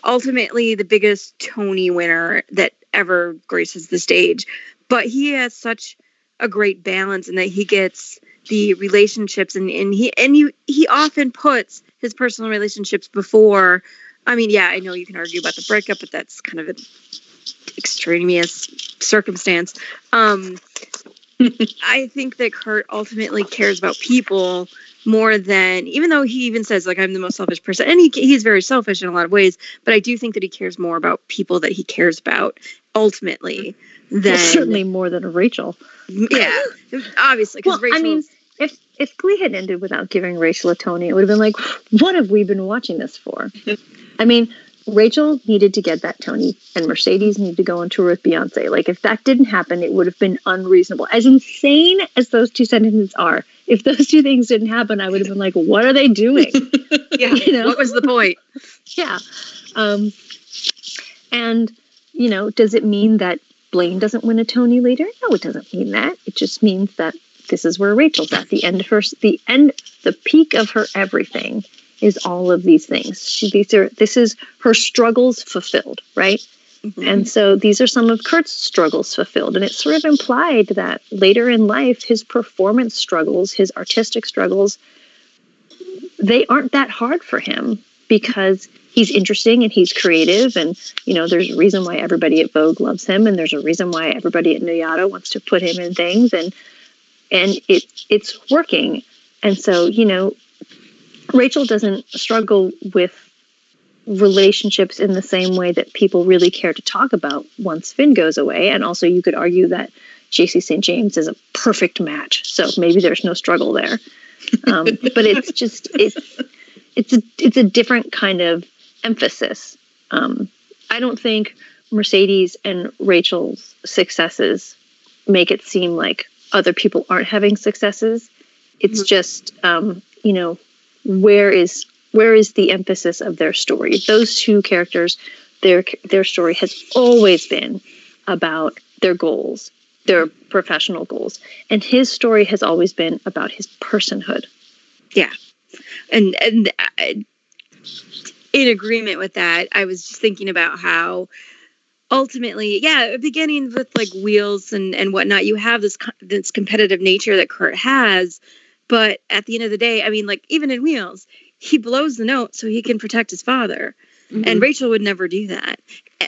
ultimately the biggest Tony winner that ever graces the stage, but he has such a great balance in that he gets the relationships and, and he and you he often puts his personal relationships before I mean, yeah, I know you can argue about the breakup, but that's kind of an extraneous circumstance. Um I think that Kurt ultimately cares about people more than even though he even says like I'm the most selfish person and he he's very selfish in a lot of ways but I do think that he cares more about people that he cares about ultimately than certainly more than Rachel. yeah obviously because Well, I mean, if if Glee had ended without giving Rachel a Tony, it would have been like, what have we been watching this for? I mean, Rachel needed to get that Tony, and Mercedes needed to go on tour with Beyonce. Like, if that didn't happen, it would have been unreasonable. As insane as those two sentences are, if those two things didn't happen, I would have been like, what are they doing? yeah you know? what was the point yeah. Um, and, you know, does it mean that Blaine doesn't win a Tony later? No, it doesn't mean that. It just means that this is where Rachel's at. The end of her, the end, the peak of her everything is all of these things. She, these are, this is her struggles fulfilled, right? Mm-hmm. And so these are some of Kurt's struggles fulfilled. And it's sort of implied that later in life, his performance struggles, his artistic struggles, they aren't that hard for him because he's interesting and he's creative. And, you know, there's a reason why everybody at Vogue loves him. And there's a reason why everybody at NYADA wants to put him in things. And, and it, it's working. And so, you know, Rachel doesn't struggle with relationships in the same way that people really care to talk about once Finn goes away. And also, you could argue that Jesse St. James is a perfect match. So maybe there's no struggle there. Um, but it's just it's it's a it's a different kind of emphasis. Um, I don't think Mercedes and Rachel's successes make it seem like other people aren't having successes. It's just um, you know where is where is the emphasis of their story? Those two characters, their their story has always been about their goals, their professional goals, and his story has always been about his personhood. Yeah, and and I, in agreement with that i was just thinking about how ultimately yeah beginning with like wheels and and whatnot you have this this competitive nature that kurt has but at the end of the day i mean like even in wheels he blows the note so he can protect his father mm-hmm. and rachel would never do that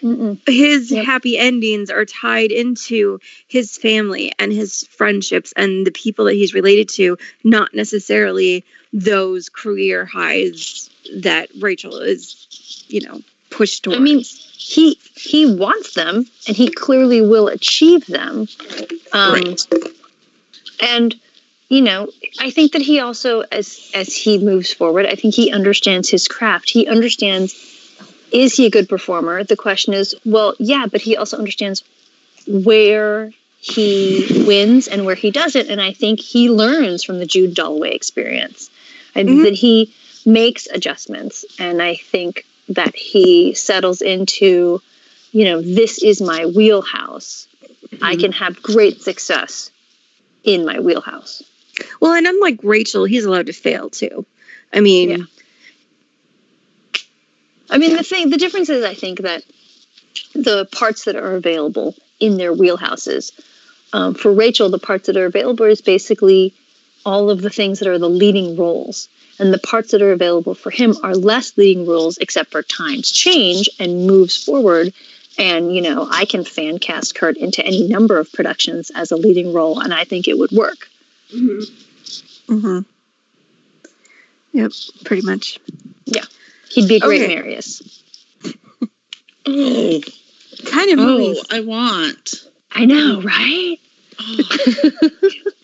Mm-mm. his Yep. happy endings are tied into his family and his friendships and the people that he's related to, not necessarily those career highs that Rachel is, you know, pushed towards. I mean, he he wants them, and he clearly will achieve them. Um, And you know, I think that he also, as as he moves forward, I think he understands his craft. He understands is he a good performer? The question is, well, yeah, but he also understands where he wins and where he doesn't. And I think he learns from the June Dolloway experience. I think Mhm. that he makes adjustments. And I think that he settles into, you know, this is my wheelhouse. I can have great success in my wheelhouse. Well, and unlike Rachel, he's allowed to fail too. I mean, Yeah. I mean, the thing, the difference is, I think that the parts that are available in their wheelhouses, um, for Rachel, the parts that are available is basically all of the things that are the leading roles. And the parts that are available for him are less leading roles, except for times change and moves forward. And, you know, I can fan cast Kurt into any number of productions as a leading role, and I think it would work. hmm yep, pretty much. Yeah. He'd be a great Okay. Marius. Oh, Kind of moving oh, I want. I know, right? Oh,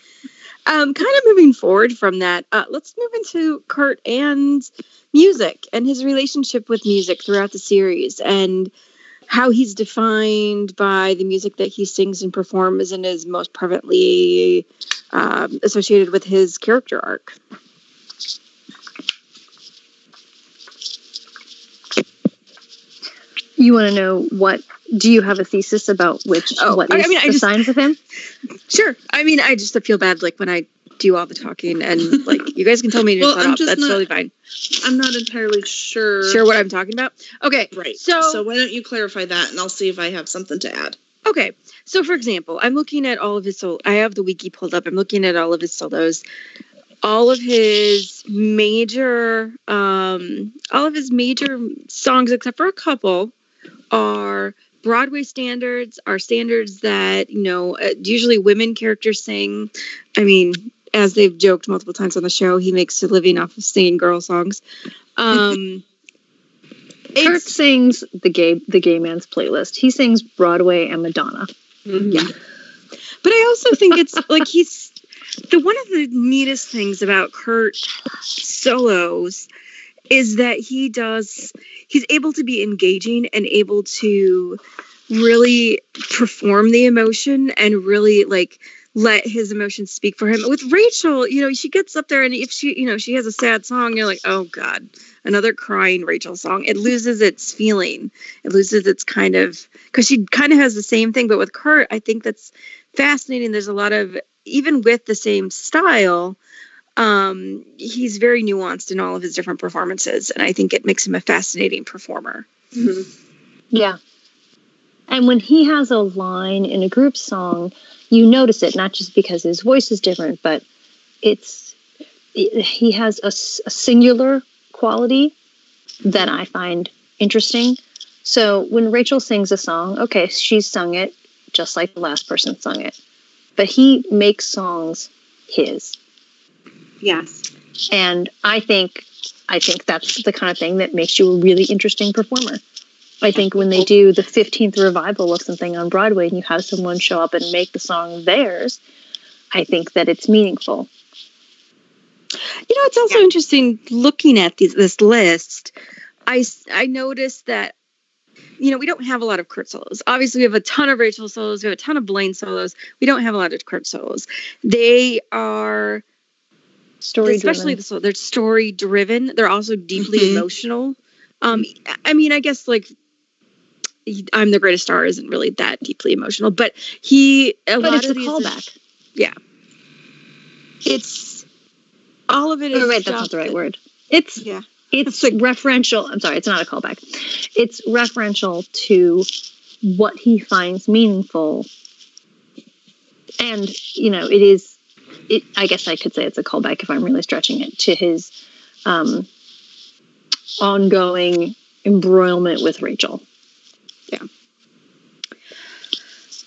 um, kind of moving forward from that, uh, let's move into Kurt and music and his relationship with music throughout the series and how he's defined by the music that he sings and performs and is most prevalently um, associated with his character arc. You want to know what? Do you have a thesis about which Oh, what is I mean, I the just- signs of him? Sure. I mean, I just feel bad like when I do all the talking and like you guys can tell me to Well, shut I'm up. just That's not- totally fine. I'm not entirely sure. Sure what I'm talking about? Okay. Right. So- so why don't you clarify that, and I'll see if I have something to add. Okay. So for example, I'm looking at all of his sol I have the wiki pulled up. I'm looking at all of his solos. All of his major um all of his major songs except for a couple are Broadway standards, are standards that, you know, uh, usually women characters sing. I mean, as they've joked multiple times on the show, he makes a living off of singing girl songs. Um Kurt sings the gay the gay man's playlist. He sings Broadway and Madonna. Yeah. But I also think it's like he's the one of the neatest things about Kurt solos is that he does he's able to be engaging and able to really perform the emotion and really like let his emotions speak for him. With Rachel, you know, she gets up there and if she, you know, she has a sad song, you're like, oh God, another crying Rachel song. It loses its feeling. It loses its kind of because she kind of has the same thing. But with Kurt, I think that's fascinating. There's a lot of even with the same style, um, he's very nuanced in all of his different performances, and I think it makes him a fascinating performer. Yeah. And when he has a line in a group song, you notice it not just because his voice is different, but it's it, he has a singular quality that I find interesting. So when Rachel sings a song, okay, she's sung it just like the last person sung it, but he makes songs his. Yes. and i think i think that's the kind of thing that makes you a really interesting performer i think when they do the 15th revival of something on broadway and you have someone show up and make the song theirs i think that it's meaningful You know, it's also interesting looking at these, this list. I, I noticed that you know we don't have a lot of Kurt solos. Obviously, we have a ton of Rachel solos. We have a ton of Blaine solos. We don't have a lot of Kurt solos. They are story especially they're story driven. They're also deeply Mhm. emotional. Um, I mean, I guess like. I'm the greatest star isn't really that deeply emotional, but he a but lot it's a of these callback Yeah. It's all of it is oh, right that's not the right that- word it's Yeah, it's like referential i'm sorry it's not a callback it's referential to what he finds meaningful and you know it is it i guess i could say it's a callback if i'm really stretching it to his um ongoing embroilment with rachel Yeah.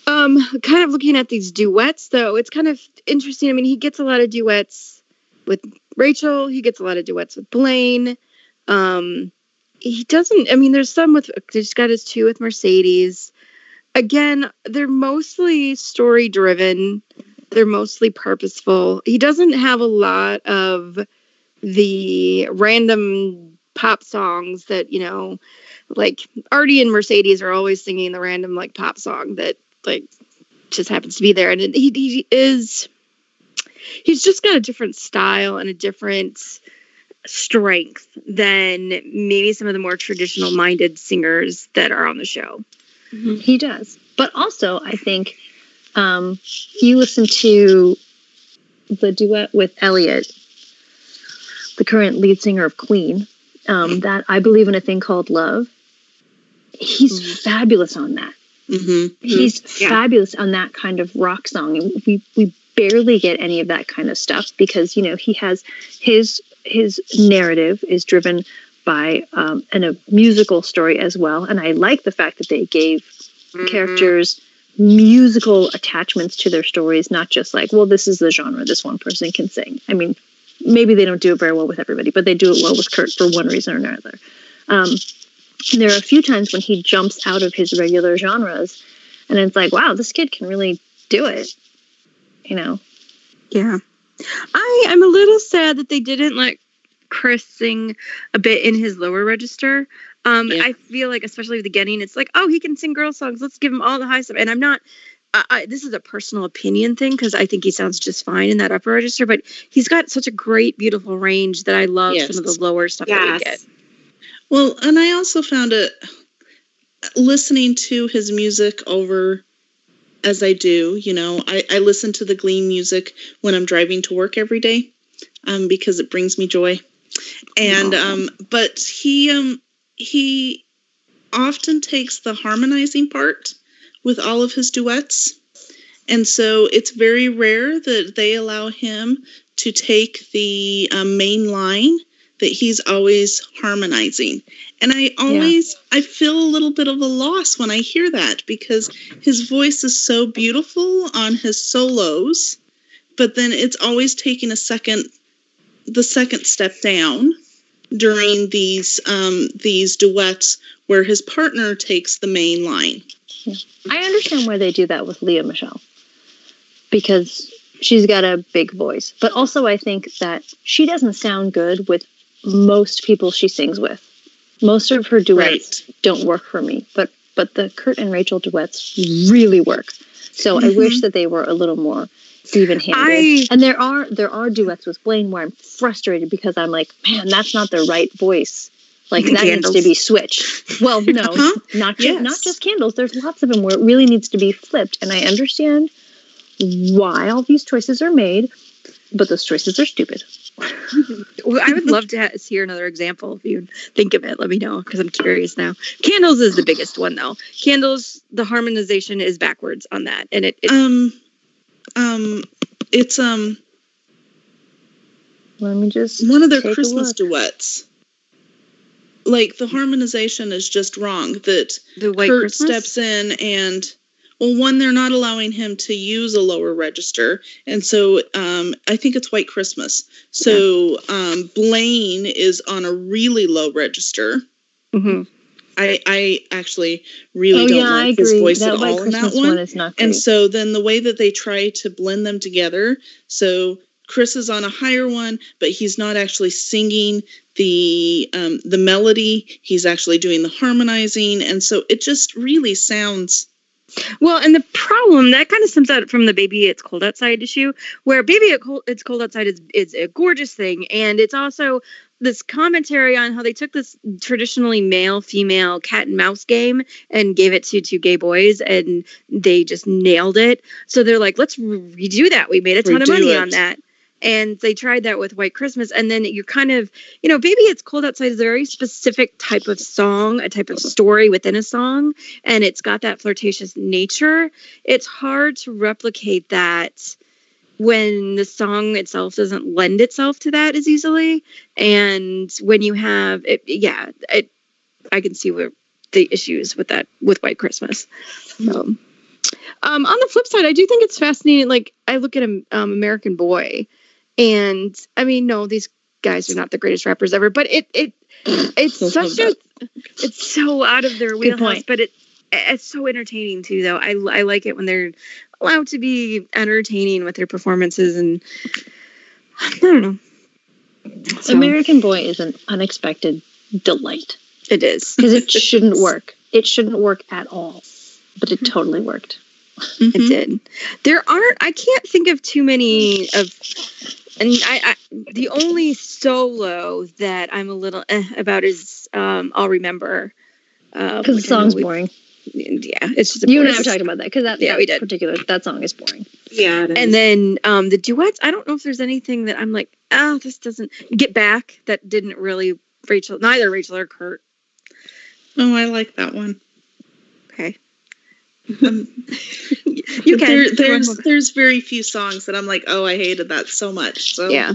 Um, kind of looking at these duets though, it's kind of interesting. I mean, he gets a lot of duets with Rachel, he gets a lot of duets with Blaine. Um, he doesn't, I mean, there's some with he's got his two with Mercedes. Again, they're mostly story driven. They're mostly purposeful. He doesn't have a lot of the random pop songs that, you know, like Artie and Mercedes are always singing the random like pop song that like just happens to be there. And he, he is, he's just got a different style and a different strength than maybe some of the more traditional minded singers that are on the show. He does. But also, I think um, you listen to the duet with Elliot, the current lead singer of Queen, um, that I believe in a thing called love. He's fabulous on that. hmm He's Yeah. fabulous on that kind of rock song. And we, we barely get any of that kind of stuff because, you know, he has his his narrative is driven by um, and a musical story as well. And I like the fact that they gave characters musical attachments to their stories, not just like, well, this is the genre this one person can sing. I mean, maybe they don't do it very well with everybody, but they do it well with Kurt for one reason or another. Um, there are a few times when he jumps out of his regular genres, and it's like, wow, this kid can really do it. You know, Yeah. I am a little sad that they didn't let Chris sing a bit in his lower register. Um, Yeah. I feel like, especially with the getting, it's like, oh, he can sing girl songs. Let's give him all the high stuff. And I'm not. I, I, this is a personal opinion thing because I think he sounds just fine in that upper register, but he's got such a great, beautiful range that I love some of the lower stuff that we get. Well, and I also found it listening to his music over as I do, you know, I, I listen to the Glee music when I'm driving to work every day um, because it brings me joy. And um, but he um, he often takes the harmonizing part with all of his duets. And so it's very rare that they allow him to take the um, main line that he's always harmonizing. And I always I feel a little bit of a loss when I hear that because his voice is so beautiful on his solos, but then it's always taking a second the second step down during these um, these duets where his partner takes the main line. I understand why they do that with Lea Michele because she's got a big voice, but also I think that she doesn't sound good with most people she sings with. Most of her duets don't work for me, but but the Kurt and Rachel duets really work. So I wish that they were a little more even-handed. I- and there are there are duets with Blaine where I'm frustrated because I'm like, man, that's not the right voice. Like that Candles. needs to be switched. Well, no, Uh-huh. not just Yes. not just candles. There's lots of them where it really needs to be flipped, and I understand why all these choices are made, but those choices are stupid. Well, I would love to ha- hear another example if you think of it. Let me know because I'm curious now. Candles is the biggest one though. Candles, the harmonization is backwards on that, and it, it Um um it's um Let me just one of their Christmas duets. Like the harmonization is just wrong. That the white Kurt Christmas. steps in and well, one they're not allowing him to use a lower register, and so um, I think it's White Christmas. So um, Blaine is on a really low register. Mhm. I I actually really oh don't yeah, I like his agree. voice that at White all in that one. is not great. And so then the way that they try to blend them together, so Chris is on a higher one, but he's not actually singing the um, the melody. He's actually doing the harmonizing, and so it just really sounds. Well, and the problem that kind of stems out from the "Baby It's Cold Outside" issue, where "Baby It Cold, It's Cold Outside" is is a gorgeous thing, and it's also this commentary on how they took this traditionally male female cat and mouse game and gave it to two gay boys, and they just nailed it. So they're like, let's redo that. We made a ton of money it. on that. And they tried that with White Christmas, and then you're kind of, you know, "Baby It's Cold Outside" is a very specific type of song, a type of story within a song, and it's got that flirtatious nature. It's hard to replicate that when the song itself doesn't lend itself to that as easily. And when you have it, yeah, it, I can see where the issues with that with White Christmas. So, um, on the flip side, I do think it's fascinating. Like I look at um, American Boy, and I mean, no, these guys are not the greatest rappers ever, but it it it's such a it's so out of their wheelhouse, but it it's so entertaining too though I, I like it when they're allowed to be entertaining with their performances and i don't know So, American Boy is an unexpected delight it is because it shouldn't work. It shouldn't work at all, but it totally worked. it Mhm. did there aren't i can't think of too many of and I, I the only solo that i'm a little eh about is um i'll remember uh, Because the which I song's we- boring. Yeah it's just a You and I have boring- talked about that because that, Yeah, that we did. particular that song is boring. Yeah. it is. and then um the duets i don't know if there's anything that i'm like oh this doesn't get back that didn't really rachel neither rachel or kurt Oh, I like that one. okay Um, you can There, there's there's very few songs that I'm like, oh, I hated that so much. So yeah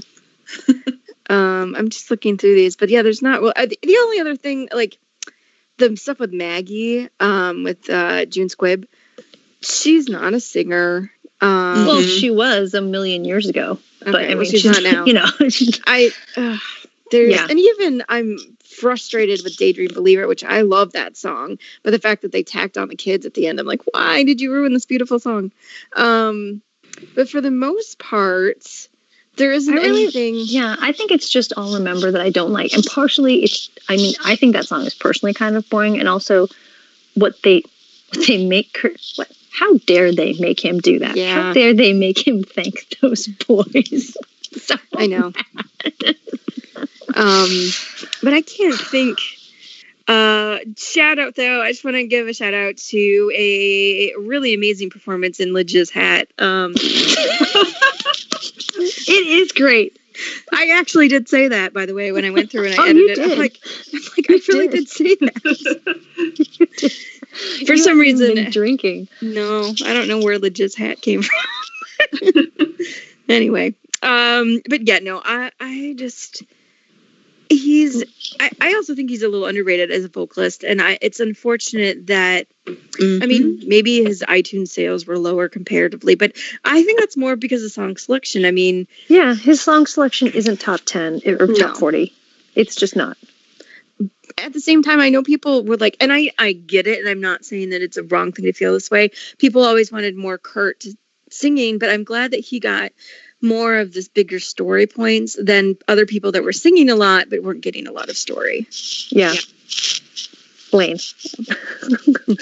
um i'm just looking through these but yeah there's not well the the only other thing like the stuff with maggie um with uh june squibb she's not a singer um Well, Mhm. she was a million years ago, but okay, I mean, well, she's not now You know, I uh, there's Yeah. and even I'm frustrated with Daydream Believer, which I love that song, but the fact that they tacked on the kids at the end, I'm like, why did you ruin this beautiful song? Um, but for the most part, there isn't really- anything. yeah. I think it's just all remember that I don't like, and partially it's. I mean, I think that song is personally kind of boring, and also what they what they make her. What? How dare they make him do that? Yeah. How dare they make him thank those boys? so I know. um, but I can't think. Uh, shout out though. I just want to give a shout out to a really amazing performance in Lidge's hat. Um, It is great. I actually did say that, by the way, when I went through and I Oh, you edited it. I'm did. like, I'm like, I really did. did say that. For You some reason- been drinking. No, I don't know where Legit's hat came from. anyway, um, but yeah, no, I, I just he's. I, I also think he's a little underrated as a vocalist, and I. It's unfortunate that I mean, mm-hmm. maybe his iTunes sales were lower comparatively, but I think that's more because of song selection. I mean, Yeah, his song selection isn't top ten or No. top forty. It's just not. at the same time, I know people were like, and I I get it, and I'm not saying that it's a wrong thing to feel this way. People always wanted more Kurt singing, but I'm glad that he got more of this bigger story points than other people that were singing a lot but weren't getting a lot of story. Yeah. Blaine. But,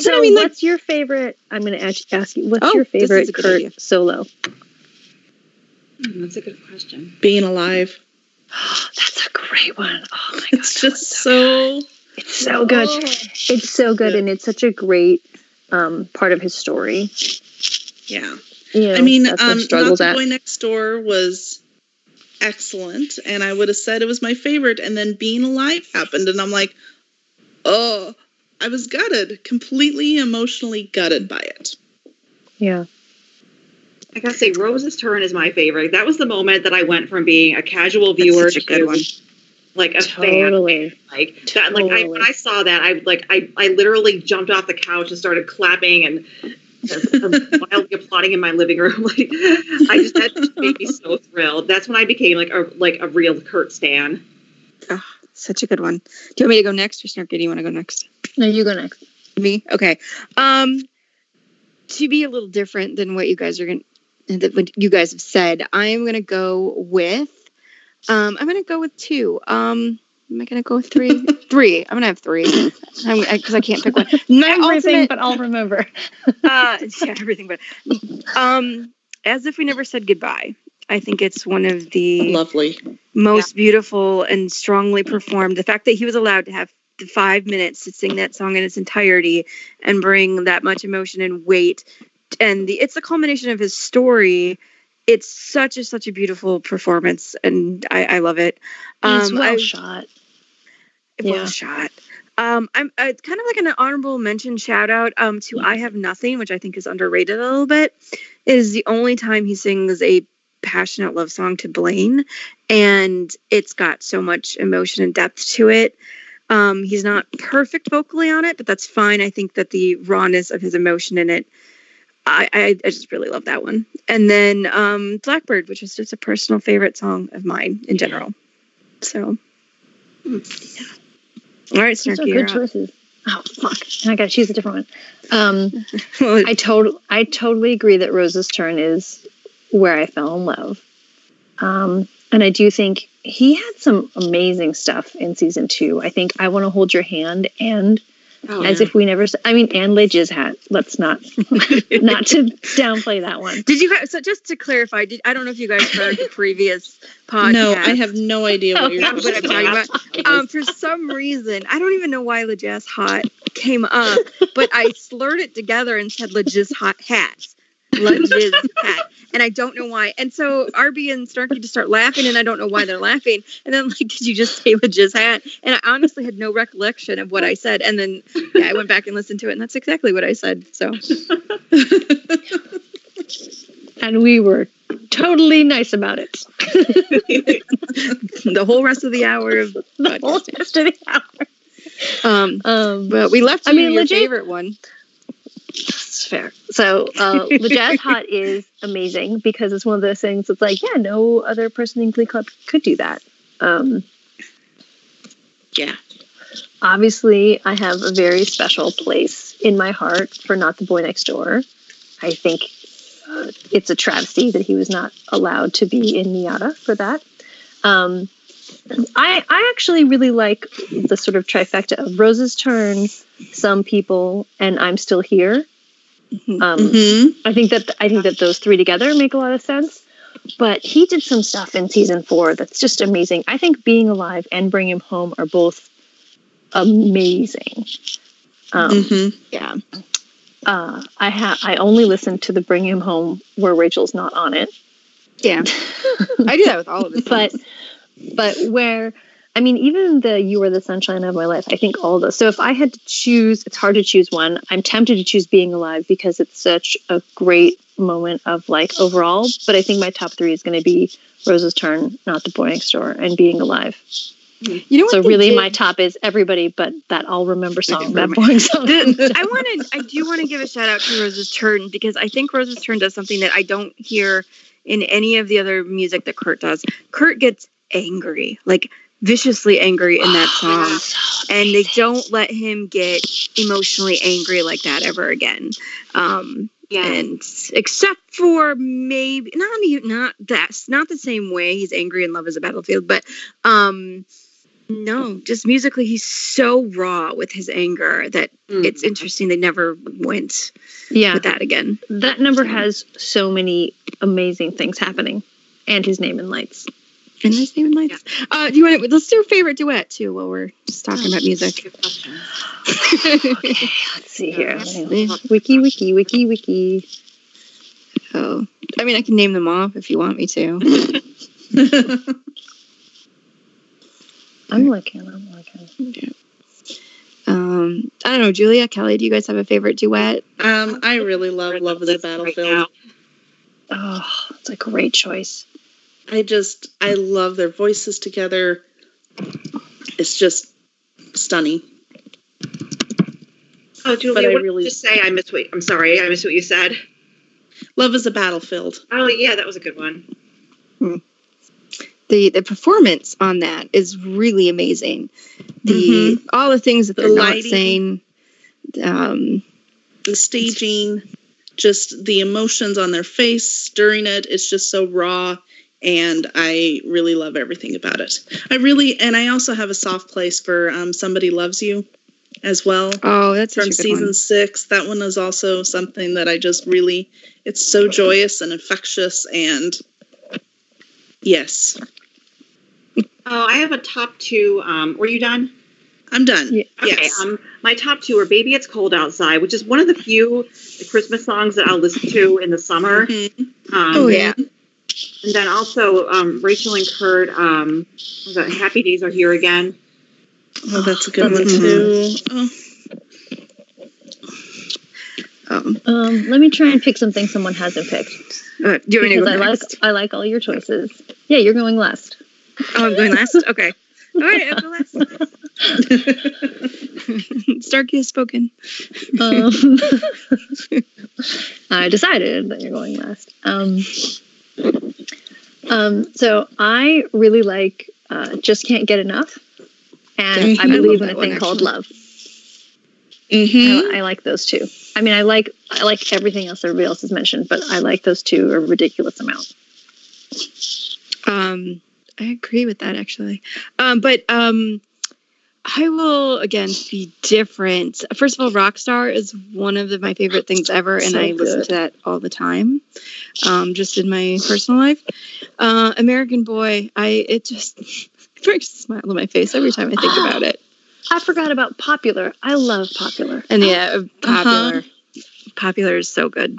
So, but I mean, like, what's your favorite? I'm going to ask, ask you. What's Oh, your this is favorite a good Kurt idea. solo? Hmm, that's a good question. being alive. That's a great one. Oh my god, It's just so it's so good. It's so good, Yeah. and it's such a great um, part of his story. yeah. You know, I mean, um, not struggles the at. boy next door was excellent, and I would have said it was my favorite. And then being alive happened, and I'm like, oh, I was gutted, completely emotionally gutted by it. Yeah, I gotta say, Rose's turn is my favorite. That was the moment that I went from being a casual viewer such a good to one. like a fan. totally. Like that, like I, when I saw that, I like I, I literally jumped off the couch and started clapping and uh, wildly applauding in my living room. Like I just that just made me so thrilled. That's when I became like a like a real Kurt stan. such a good one. Do you want me to go next or Snarky? Do you want to go next? No, you go next. Me? Okay. Um to be a little different than what you guys are going that what you guys have said, I'm gonna go with um I'm gonna go with two. Um am I gonna go three? three. I'm gonna have three. Because I, can't pick one. My Everything, ultimate but I'll remember. uh yeah, everything but um as if we never said goodbye. I think it's one of the Lovely. most beautiful and strongly performed. The fact that he was allowed to have the five minutes to sing that song in its entirety and bring that much emotion and weight, and the it's the culmination of his story. It's such a such a beautiful performance, and I, I love it. It's Um, well I- shot. Well Yeah. shot. Um, I'm uh, it's kind of like an honorable mention shout out um, to I Have Nothing, which I think is underrated a little bit. It is the only time he sings a passionate love song to Blaine, and it's got so much emotion and depth to it. Um, he's not perfect vocally on it, but that's fine. I think that the rawness of his emotion in it, I, I, I just really love that one. And then um, Blackbird, which is just a personal favorite song of mine in general. So, yeah. All right, Snarky, you're good choices. Oh fuck! I gotta choose a different one. Um, I total I totally agree that Rose's turn is where I fell in love. Um, and I do think he had some amazing stuff in season two. I think I want to hold your hand and Oh, as yeah. if we never. I mean, and Lidge's hat. Let's not not to downplay that one. Did you guys? So just to clarify, did I don't know if you guys heard the previous podcast. No, I have no idea what you're what I'm talking talking about. about. Um, for some reason, I don't even know why Legis Hot came up, but I slurred it together and said Legis Hot Hat. Legis Hat. And I don't know why. And so RB and Starkey just start laughing, and I don't know why they're laughing. And then, like, did you just say Legis Hat? And I honestly had no recollection of what I said. And then, yeah, I went back and listened to it, and that's exactly what I said. So, And we were totally nice about it. the whole rest of the hour of The whole rest of the hour. um, Um, but we left I mean, your legit- favorite one. It's fair. So uh, Le Jazz Hot is amazing because it's one of those things that's like, yeah, no other person in Glee Club could do that. Um, Yeah. obviously, I have a very special place in my heart for Not the Boy Next Door. I think uh, it's a travesty that he was not allowed to be in NYADA for that. Um, I I actually really like the sort of trifecta of Rose's turn, some people, and I'm still here. Um, hmm I think that I think that those three together make a lot of sense. But he did some stuff in season four that's just amazing. I think being alive and bring him home are both amazing. Um, hmm Yeah. uh, I ha- I only listened to the bring him home where Rachel's not on it, Yeah. I do that with all of it. but but where I mean even the you are the sunshine of my life. I think all those. So if I had to choose, it's hard to choose one. I'm tempted to choose being alive because it's such a great moment of like overall. But I think my top three is going to be Rose's turn, not the boy next door, and being alive. You know what? So really, did? my top is everybody, but that I'll remember song, that boring song. The- I wanted, I do want to give a shout out to Rose's Turn because I think Rose's Turn does something that I don't hear in any of the other music that Kurt does. Kurt gets angry, like viciously angry in that song, and they don't let him get emotionally angry like that ever again. Um, Yeah. and except for maybe not not that's not the same way he's angry in Love Is a Battlefield, but um, no, just musically he's so raw with his anger that Mm. it's interesting they never went yeah, with that again. that number has so many amazing things happening, and his name in lights. And there's even lights. Uh, do you want to, let's do a favorite duet too while we're just talking about music. Okay, let's see here. Wiki, wiki, wiki, wiki. oh, I mean, I can name them off if you want me to. I'm looking. I'm looking. Um, I don't know, Julia, Kelly, do you guys have a favorite duet? Um, I really love Love of the Battlefield. now. Oh, it's a great choice. I just I love their voices together. It's just stunning. Oh, Julia, But I what really- did you say? I missed what. I'm sorry. I missed what you said. Love is a battlefield. Oh, yeah, that was a good one. The the performance on that is really amazing. The all the things that The they're not lighting. saying. Um, The staging, just the emotions on their face during it. It's just so raw. And I really love everything about it. I really, and I also have a soft place for um, Somebody Loves You as well. oh, that's from a good season one. six. That one is also something that I just really, it's so joyous and infectious. And yes, Oh, I have a top two. Um, were you done? I'm done. Yeah. Okay. Yes. Um, my top two are "Baby It's Cold Outside," which is one of the few Christmas songs that I'll listen to in the summer. Mhm. Um, Oh yeah, And then also um, Rachel and Kurt. Um, was that Happy Days Are Here Again. Oh, that's a good That's one a too. Oh, um, Um, let me try and pick something someone hasn't picked uh, do you want to go I like? I like all your choices. Yeah, you're going last. Oh, I'm going last. Okay. All right, I'm last. Starkey has spoken. Um, I decided that you're going last. Um, um, so I really like uh, "Just Can't Get Enough," and I I believe in that a one, thing called love. Mm-hmm. I, I like those two. I mean, I like I like everything else everybody else has mentioned, but I like those two a ridiculous amount. Um, I agree with that actually. Um, but um, I will again be different. First of all, Rockstar is one of the, my favorite things ever, and So I listen to that all the time. Um, just in my personal life, uh, American Boy, I it just it brings a smile on my face every time I think about it. I forgot about Popular. I love Popular. And yeah, Uh-huh. popular. Popular is so good.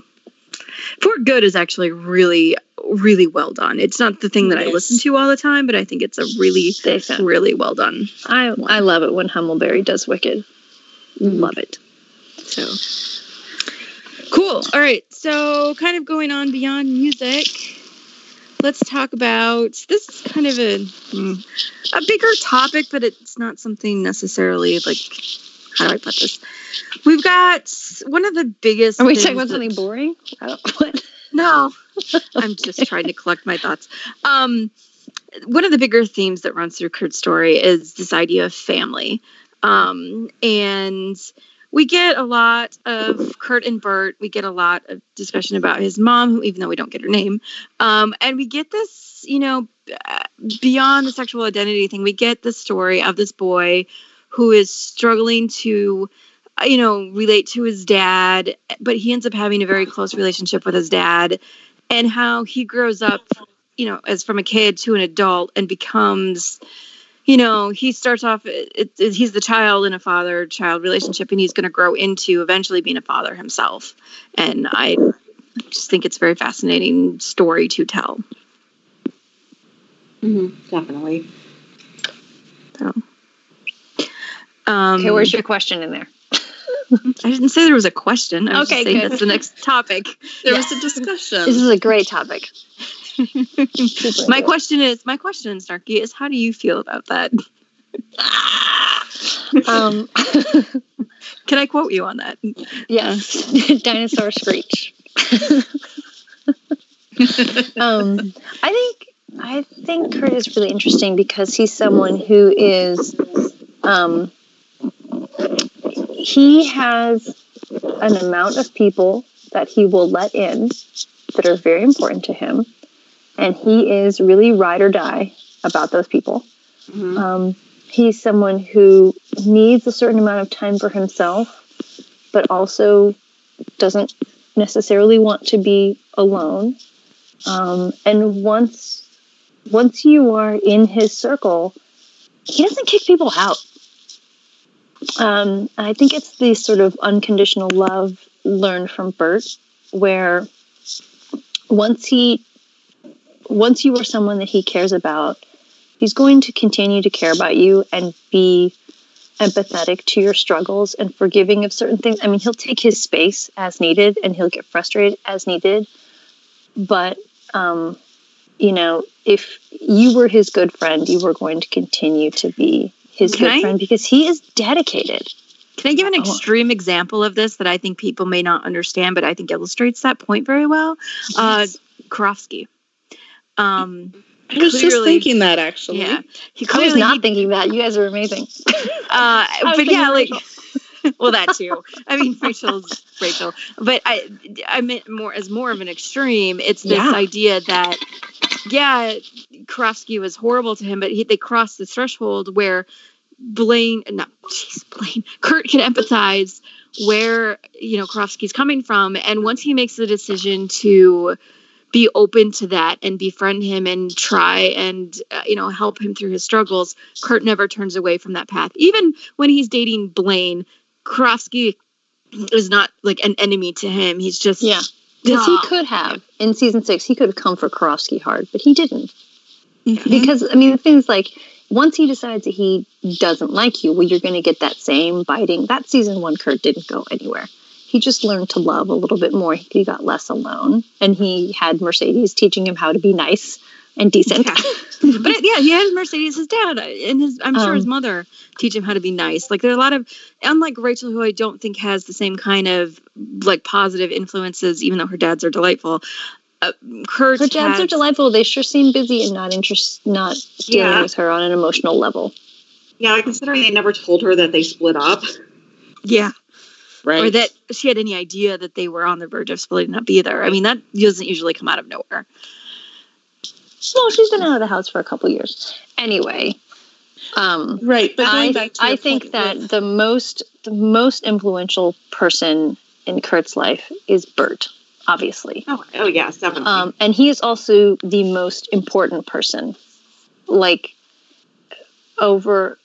For Good is actually really, really well done. It's not the thing that I listen to all the time, but I think it's a really, really well done. I I love it when Hummelberry does Wicked. Love it. So cool. All right. So kind of going on beyond music. Let's talk about this is kind of a hmm, a bigger topic, but it's not something necessarily like how do I put this? We've got one of the biggest. Are we talking about something boring? I don't, what? No, I'm just trying to collect my thoughts. Um, one of the bigger themes that runs through Kurt's story is this idea of family. Um, and we get a lot of Kurt and Burt. We get a lot of discussion about his mom, who, even though we don't get her name. Um, and we get this, you know, beyond the sexual identity thing, we get the story of this boy who is struggling to you know relate to his dad but he ends up having a very close relationship with his dad and how he grows up you know as from a kid to an adult and becomes you know he starts off it, it, he's the child in a father child relationship and he's going to grow into eventually being a father himself and i just think it's a very fascinating story to tell Mhm, definitely. so um Okay, where's your question in there? i didn't say there was a question i was Okay, just saying good. that's the next topic There was a discussion. This is a great topic. my question is my question snarky is how do you feel about that Um, can i quote you on that yes, dinosaur screech. um, I think I think Kurt is really interesting because he's someone who is um, he has an amount of people that he will let in that are very important to him, and he is really ride or die about those people. Mhm. Um, he's someone who needs a certain amount of time for himself, but also doesn't necessarily want to be alone. Um, and once once you are in his circle, he doesn't kick people out. Um, I think it's the sort of unconditional love learned from Burt, where once he once you are someone that he cares about, he's going to continue to care about you and be empathetic to your struggles and forgiving of certain things. I mean, he'll take his space as needed and he'll get frustrated as needed. But, um, you know, if you were his good friend, you were going to continue to be his Can good I- friend because he is dedicated. Can I give an Oh. extreme example of this that I think people may not understand, but I think illustrates that point very well? Uh, Karofsky. Um, I was just thinking that actually. yeah, he I was clearly not thinking that. You guys are amazing. Uh, but yeah, like, well, that too. I mean, Rachel's Rachel, but I, I meant more as more of an extreme. It's this Yeah. idea that, yeah, Karofsky was horrible to him, but he, they crossed the threshold where Blaine, not jeez, Blaine, Kurt can empathize where you know Karofsky's coming from, and once he makes the decision to be open to that and befriend him and try and uh, you know help him through his struggles kurt never turns away from that path even when he's dating blaine Karofsky is not like an enemy to him he's just Yeah. Because he could have, in season six, he could have come for Karofsky hard, but he didn't. Mhm. Because, I mean, the thing like, once he decides that he doesn't like you, well, you're going to get that same biting. That season one Kurt didn't go anywhere. He just learned to love a little bit more. He got less alone, and he had Mercedes teaching him how to be nice and decent. Yeah. but yeah he had mercedes his dad and his i'm sure his Um, mother teach him how to be nice like there are a lot of unlike rachel who i don't think has the same kind of like positive influences even though her dads are delightful uh, kurt Her dads are delightful. They sure seem busy and not interest, not dealing Yeah. with her on an emotional level. Yeah, considering they never told her that they split up. yeah right. or that she had any idea that they were on the verge of splitting up either. I mean, that doesn't usually come out of nowhere. Well, she's been out of the house for a couple years. Anyway, um, right. But going I, back to I think point that with- the most the most influential person in Kurt's life is Burt, obviously. Oh, oh yes, definitely. Um, and he is also the most important person. Like over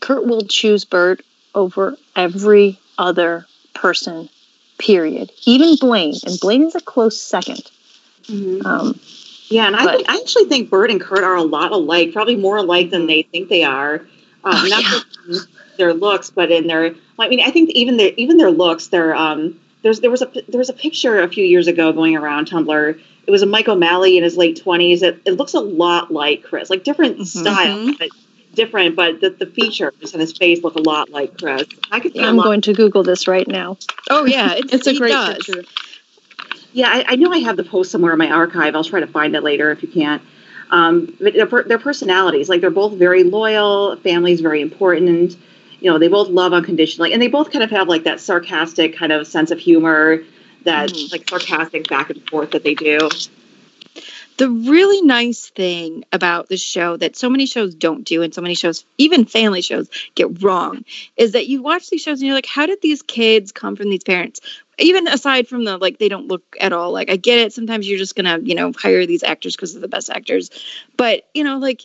Kurt will choose Burt over every other person, period. Even Blaine. And Blaine is a close second. Mhm. Um, Yeah, and I, think, I actually think Burt and Kurt are a lot alike, probably more alike than they think they are. Um, Oh, not yeah. just their looks, but in their. I mean, I think even their even their looks. Their um, there's there was a there was a picture a few years ago going around Tumblr. It was a Mike O'Malley in his late twenties. It, it looks a lot like Chris, like different Mhm. style, but different. But the, the features and his face look a lot like Chris. I could see a I'm going to Google this right now. Oh yeah, it's, it's a great does. picture. Yeah, I, I know I have the post somewhere in my archive. I'll try to find it later if you can't. Um, but their, their personalities, like they're both very loyal. Family's very important. You know, they both love unconditionally, and they both kind of have like that sarcastic kind of sense of humor, that Mhm. like sarcastic back and forth that they do. The really nice thing about the show that so many shows don't do, and so many shows, even family shows, get wrong, is that you watch these shows and you're like, how did these kids come from these parents? Even aside from the like, they don't look at all like. I get it. Sometimes you're just gonna, you know, hire these actors because they're the best actors, but you know, like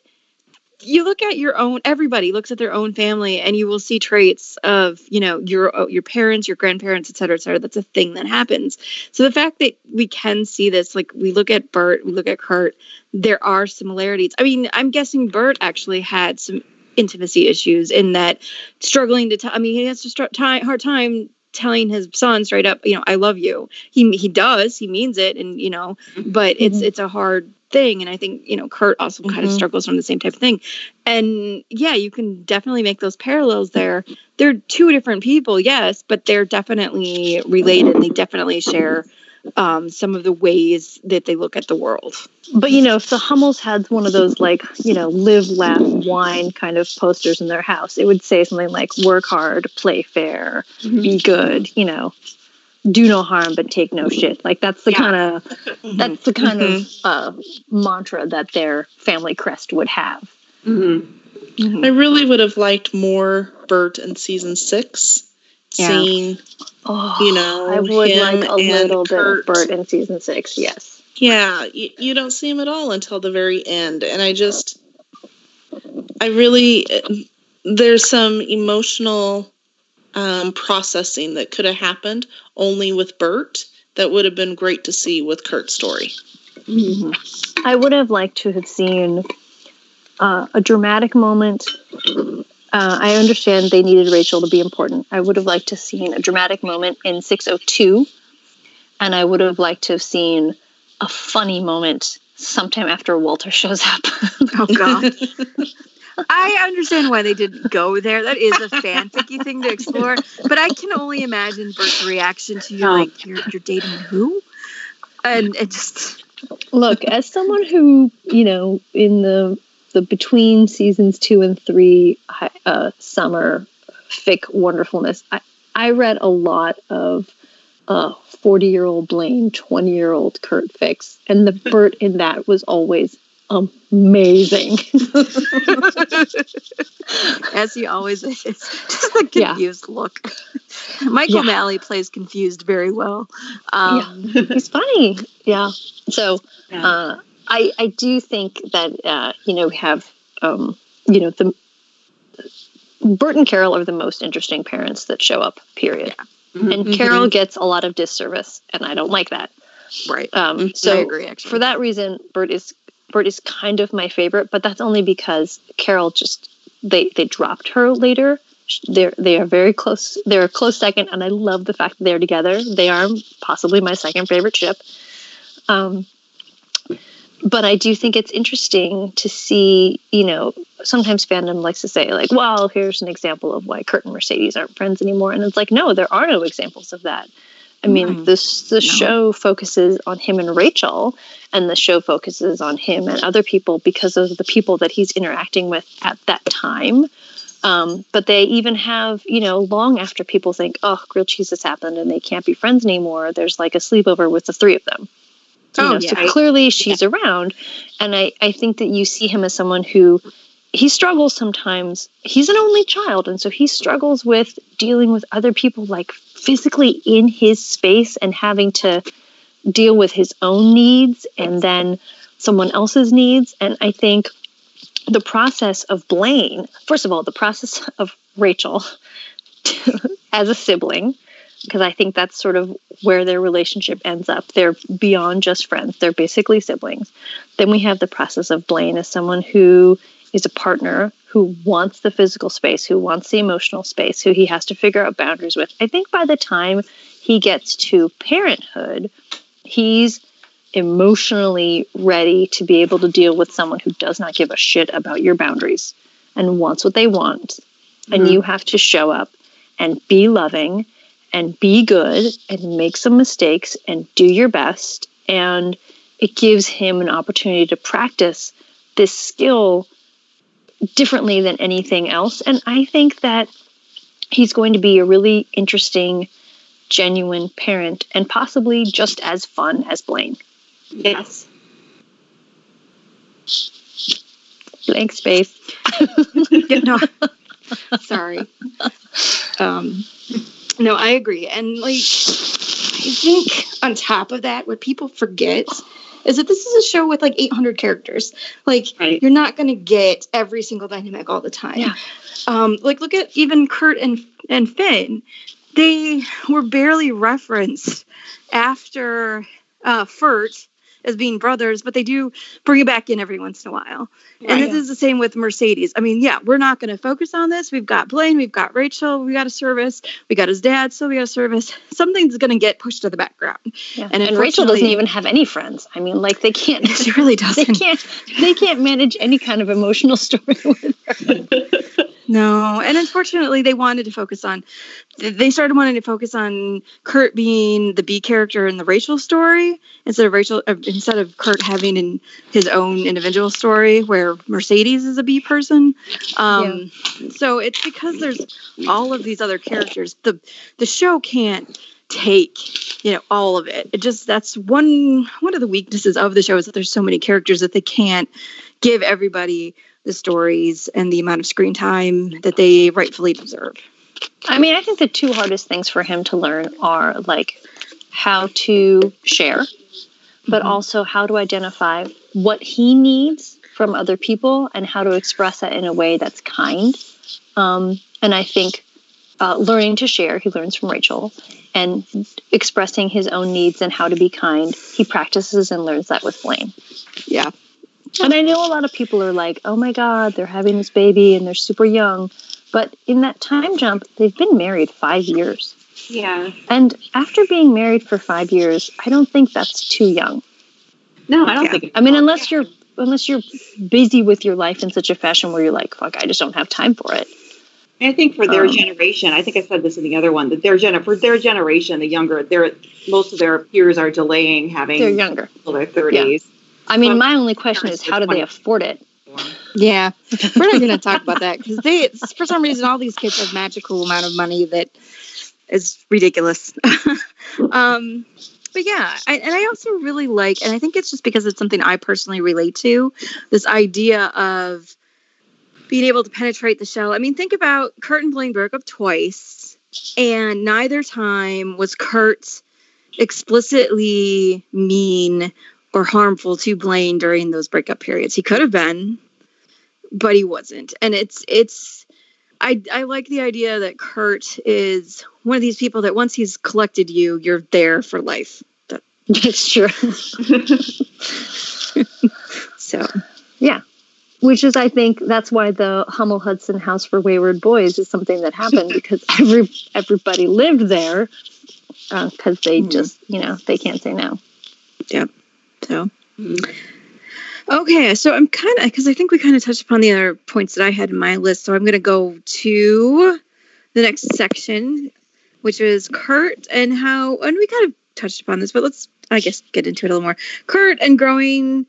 you look at your own everybody looks at their own family and you will see traits of you know your uh, your parents your grandparents et cetera et cetera. That's a thing that happens. So the fact that we can see this like we look at burt we look at kurt there are similarities. I mean i'm guessing burt actually had some intimacy issues in that struggling to tell i mean he has to start ti hard time telling his son straight up you know i love you. He he does he means it and you know but it's Mhm. it's a hard thing and i think you know kurt also kind of struggles from the same type of thing. And yeah you can definitely make those parallels there. They're two different people yes but they're definitely related and they definitely share um, some of the ways that they look at the world. But you know, if the Hummels had one of those like, you know, live, laugh, wine kind of posters in their house, it would say something like work hard, play fair, be good, you know, do no harm but take no shit. Like that's the Yeah. kind of that's the kind Mhm. of uh, mantra that their family crest would have. hmm I really would have liked more Burt in season six. Yeah. Seeing, Oh, you know, I would him like a and little Kurt. bit of Burt in season six. Yes. yeah, you, you don't see him at all until the very end. And I just, I really, there's some emotional um, processing that could have happened only with Burt that would have been great to see with Kurt's story. I would have liked to have seen uh, a dramatic moment. Uh, I understand they needed Rachel to be important. I would have liked to have seen a dramatic moment in 602, and I would have liked to have seen a funny moment sometime after Walter shows up. oh god i understand why they didn't go there. That is a fanficky thing to explore. But i can only imagine burt's reaction to you Oh. like you're, you're dating who? And it just Look, as someone who, you know, in the the between seasons two and three uh, summer fic wonderfulness, I, I read a lot of uh, 40 year old Blaine, 20 year old Kurt fics, and the Burt in that was always amazing. as he always is just the Yeah. confused look michael Yeah. Malley plays confused very well um He's funny. Yeah. So Yeah. uh, I I do think that uh, you know we have um, you know the Burt and Carole are the most interesting parents that show up. Period. Mhm. And Carole gets a lot of disservice, and I don't like that. right Um, i so agree actually for that reason, Burt is Burt is kind of my favorite, but that's only because Carole just they they dropped her later. They're they are very close. They're a close second, and I love the fact that they're together. They are possibly my second favorite ship. Um, but I do think it's interesting to see. You know, sometimes fandom likes to say like, "Well, here's an example of why Kurt and Mercedes aren't friends anymore," and it's like, no, there are no examples of that. I mean, Mm. this the show focuses on him and Rachel, and the show focuses on him and other people because those are the people that he's interacting with at that time. Um, but they even have, you know, long after people think, oh, grilled cheese has happened and they can't be friends anymore, there's like a sleepover with the three of them. You Oh, know, yeah. So clearly she's around. And I, I think that you see him as someone who he struggles sometimes. He's an only child. And so he struggles with dealing with other people like physically in his space and having to deal with his own needs and then someone else's needs. And I think the process of Blaine, first of all, the process of Rachel as a sibling, because I think that's sort of where their relationship ends up. They're beyond just friends, they're basically siblings. Then we have the process of Blaine as someone who is a partner who wants the physical space, who wants the emotional space, who he has to figure out boundaries with. I think by the time he gets to parenthood, he's emotionally ready to be able to deal with someone who does not give a shit about your boundaries and wants what they want. And mm-hmm. you have to show up and be loving and be good and make some mistakes and do your best. And it gives him an opportunity to practice this skill differently than anything else. And I think that he's going to be a really interesting, genuine parent and possibly just as fun as Blaine. Yes. Blank space. No. Sorry. Um, no, I agree. And like, I think on top of that, what people forget is that this is a show with like 800 characters. Like, Right. you're not going to get every single dynamic all the time. Yeah. Um, like, look at even Kurt and and Finn. They were barely referenced after uh, Furt as being brothers, but they do bring it back in every once in a while. And this is the same with Mercedes. I mean, yeah, we're not going to focus on this. We've got Blaine, we've got Rachel, we got a service, we got his dad, so we got a service. Something's going to get pushed to the background. Yeah. And And, Rachel doesn't even have any friends. I mean, like they can't She really doesn't. They can't they can't manage any kind of emotional story with her. No, and unfortunately, they wanted to focus on. They started wanting to focus on Kurt being the B character in the Rachel story instead of Rachel, uh, instead of Kurt having in his own individual story where Mercedes is a B person. Um, So it's because there's all of these other characters. the The show can't take you know all of it. It just that's one one of the weaknesses of the show is that there's so many characters that they can't give everybody the stories and the amount of screen time that they rightfully deserve. I mean, I think the two hardest things for him to learn are like how to share, but also how to identify what he needs from other people and how to express that in a way that's kind. Um, and I think uh, learning to share, he learns from Rachel, and expressing his own needs and how to be kind, he practices and learns that with Blaine. Yeah. And I know a lot of people are like, oh my God, they're having this baby and they're super young. But in that time jump, they've been married five years. Yeah. And after being married for five years, I don't think that's too young. No, I don't Yeah. think. I mean, wrong. unless you're unless you're busy with your life in such a fashion where you're like, fuck, I just don't have time for it. I think for their Um, generation, I think I said this in the other one that their gen for their generation, the younger, their most of their peers are delaying having They're younger. until their thirties. I mean, Well, my only question is how do they afford it? Yeah. We're not going to talk about that because they, for some reason, all these kids have magical amount of money that is ridiculous. um, but yeah, I, and I also really like, and I think it's just because it's something I personally relate to this idea of being able to penetrate the shell. I mean, think about Kurt and Blaine broke up twice, and neither time was Kurt explicitly mean or harmful to Blaine during those breakup periods. He could have been, but he wasn't. And it's it's I I like the idea that Kurt is one of these people that once he's collected you, you're there for life. That, It's true. so yeah. Which is, I think, that's why the Hummel Hudson House for Wayward Boys is something that happened because every everybody lived there because they Mhm. just, you know, they can't say no. So Mhm. okay. So I'm kind of because I think we kind of touched upon the other points that I had in my list. So I'm going to go to the next section, which is Kurt and how and we kind of touched upon this, but let's I guess get into it a little more. Kurt and growing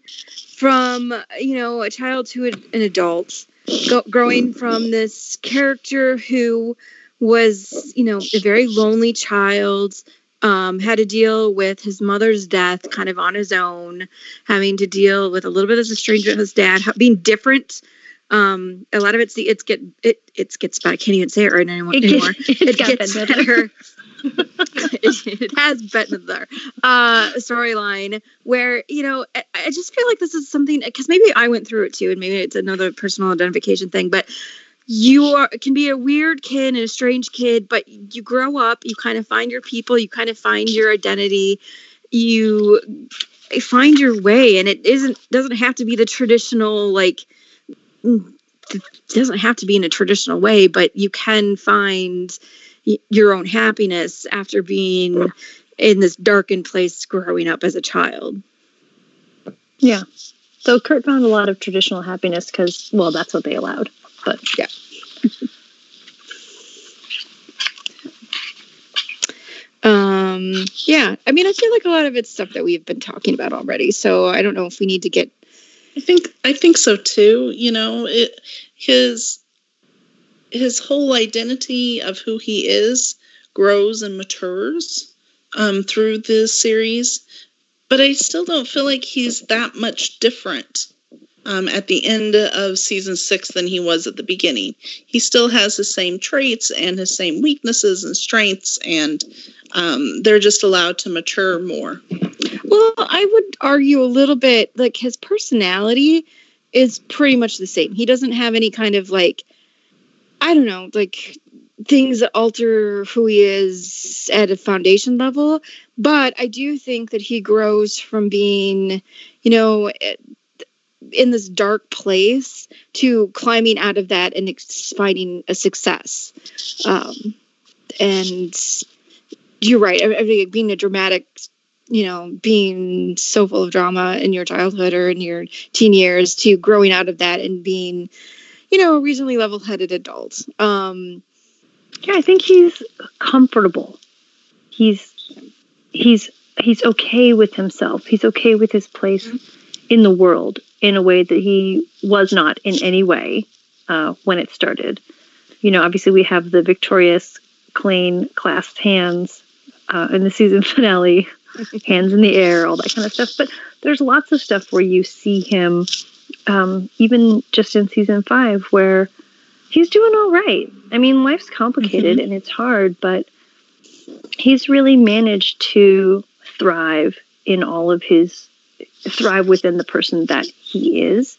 from you know a child to an adult go, growing from this character who was, you know, a very lonely child, um, had to deal with his mother's death kind of on his own, having to deal with a little bit as a stranger with his dad, being different. Um, a lot of it's the it's get it it gets better. I can't even say it right anymore. It anymore. gets, It gets better. better. it, it has been there. Uh, storyline where you know I, I just feel like this is something because maybe I went through it too, and maybe it's another personal identification thing, but you are can be a weird kid and a strange kid, but you grow up, you kind of find your people, you kind of find your identity, you find your way, and it isn't doesn't have to be the traditional like mm, doesn't have to be in a traditional way, but you can find your own happiness after being in this darkened place growing up as a child. Yeah. So Kurt found a lot of traditional happiness because, well, that's what they allowed. But Yeah. Um, yeah, I mean, I feel like a lot of it's stuff that we've been talking about already. So I don't know if we need to get. I think I think so too. You know, it his his whole identity of who he is grows and matures um, through this series, but I still don't feel like he's that much different um, at the end of season six than he was at the beginning. He still has the same traits and his same weaknesses and strengths, and um, they're just allowed to mature more. Well, I would argue a little bit like his personality is pretty much the same. He doesn't have any kind of like, I don't know, like things that alter who he is at a foundation level. But I do think that he grows from being, you know, in this dark place to climbing out of that and ex- finding a success. Um, and you're right. I, think being a dramatic you know, being so full of drama in your childhood or in your teen years to growing out of that and being, you know, a reasonably level headed adult. Um, yeah, I think he's comfortable. He's he's he's okay with himself. He's okay with his place in the world in a way that he was not in any way uh, when it started. You know, obviously we have the victorious clean, clasped hands uh, in the season finale, hands in the air, all that kind of stuff. But there's lots of stuff where you see him, um, even just in season five, where he's doing all right. I mean, life's complicated and it's hard, but he's really managed to thrive in all of his thrive within the person that he is.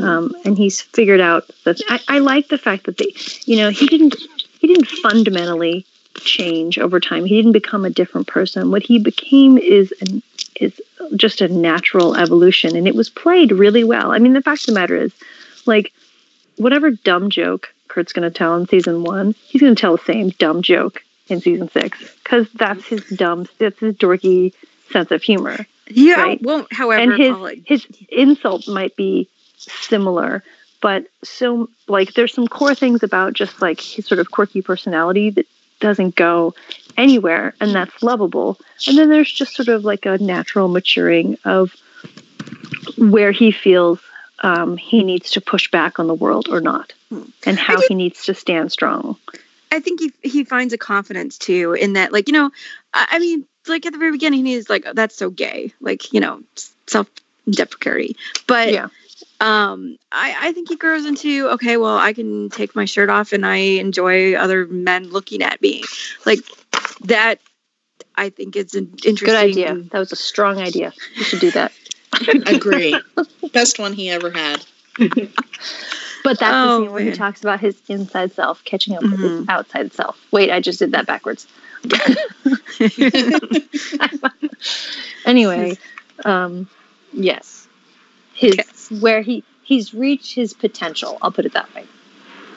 Um, and he's figured out that I, I like the fact that they, you know, he didn't he didn't fundamentally change over time. He didn't become a different person. What he became is an is just a natural evolution, and it was played really well. I mean, the fact of the matter is, like, whatever dumb joke Kurt's going to tell in season one, he's going to tell the same dumb joke in season six because that's his dumb, that's his dorky sense of humor. yeah, Right. won't, however, and his his insult might be similar, but so like there's some core things about just like his sort of quirky personality that doesn't go anywhere, and that's lovable. And then there's just sort of like a natural maturing of where he feels um, he needs to push back on the world or not, and how he needs to stand strong. I think he he finds a confidence too in that, like you know, I, I mean, like at the very beginning, he's like, oh, "That's so gay," like you know, self deprecatory. But Yeah. um, I I think he grows into okay, well, I can take my shirt off and I enjoy other men looking at me, like that. I think it's an interesting. Good idea. That was a strong idea. You should do that. Agree. Best one he ever had. But that's Oh, the scene where he talks about his inside self catching up with his Mhm. outside self. Wait, I just did that backwards. anyway, um, yes, his where he he's reached his potential. I'll put it that way.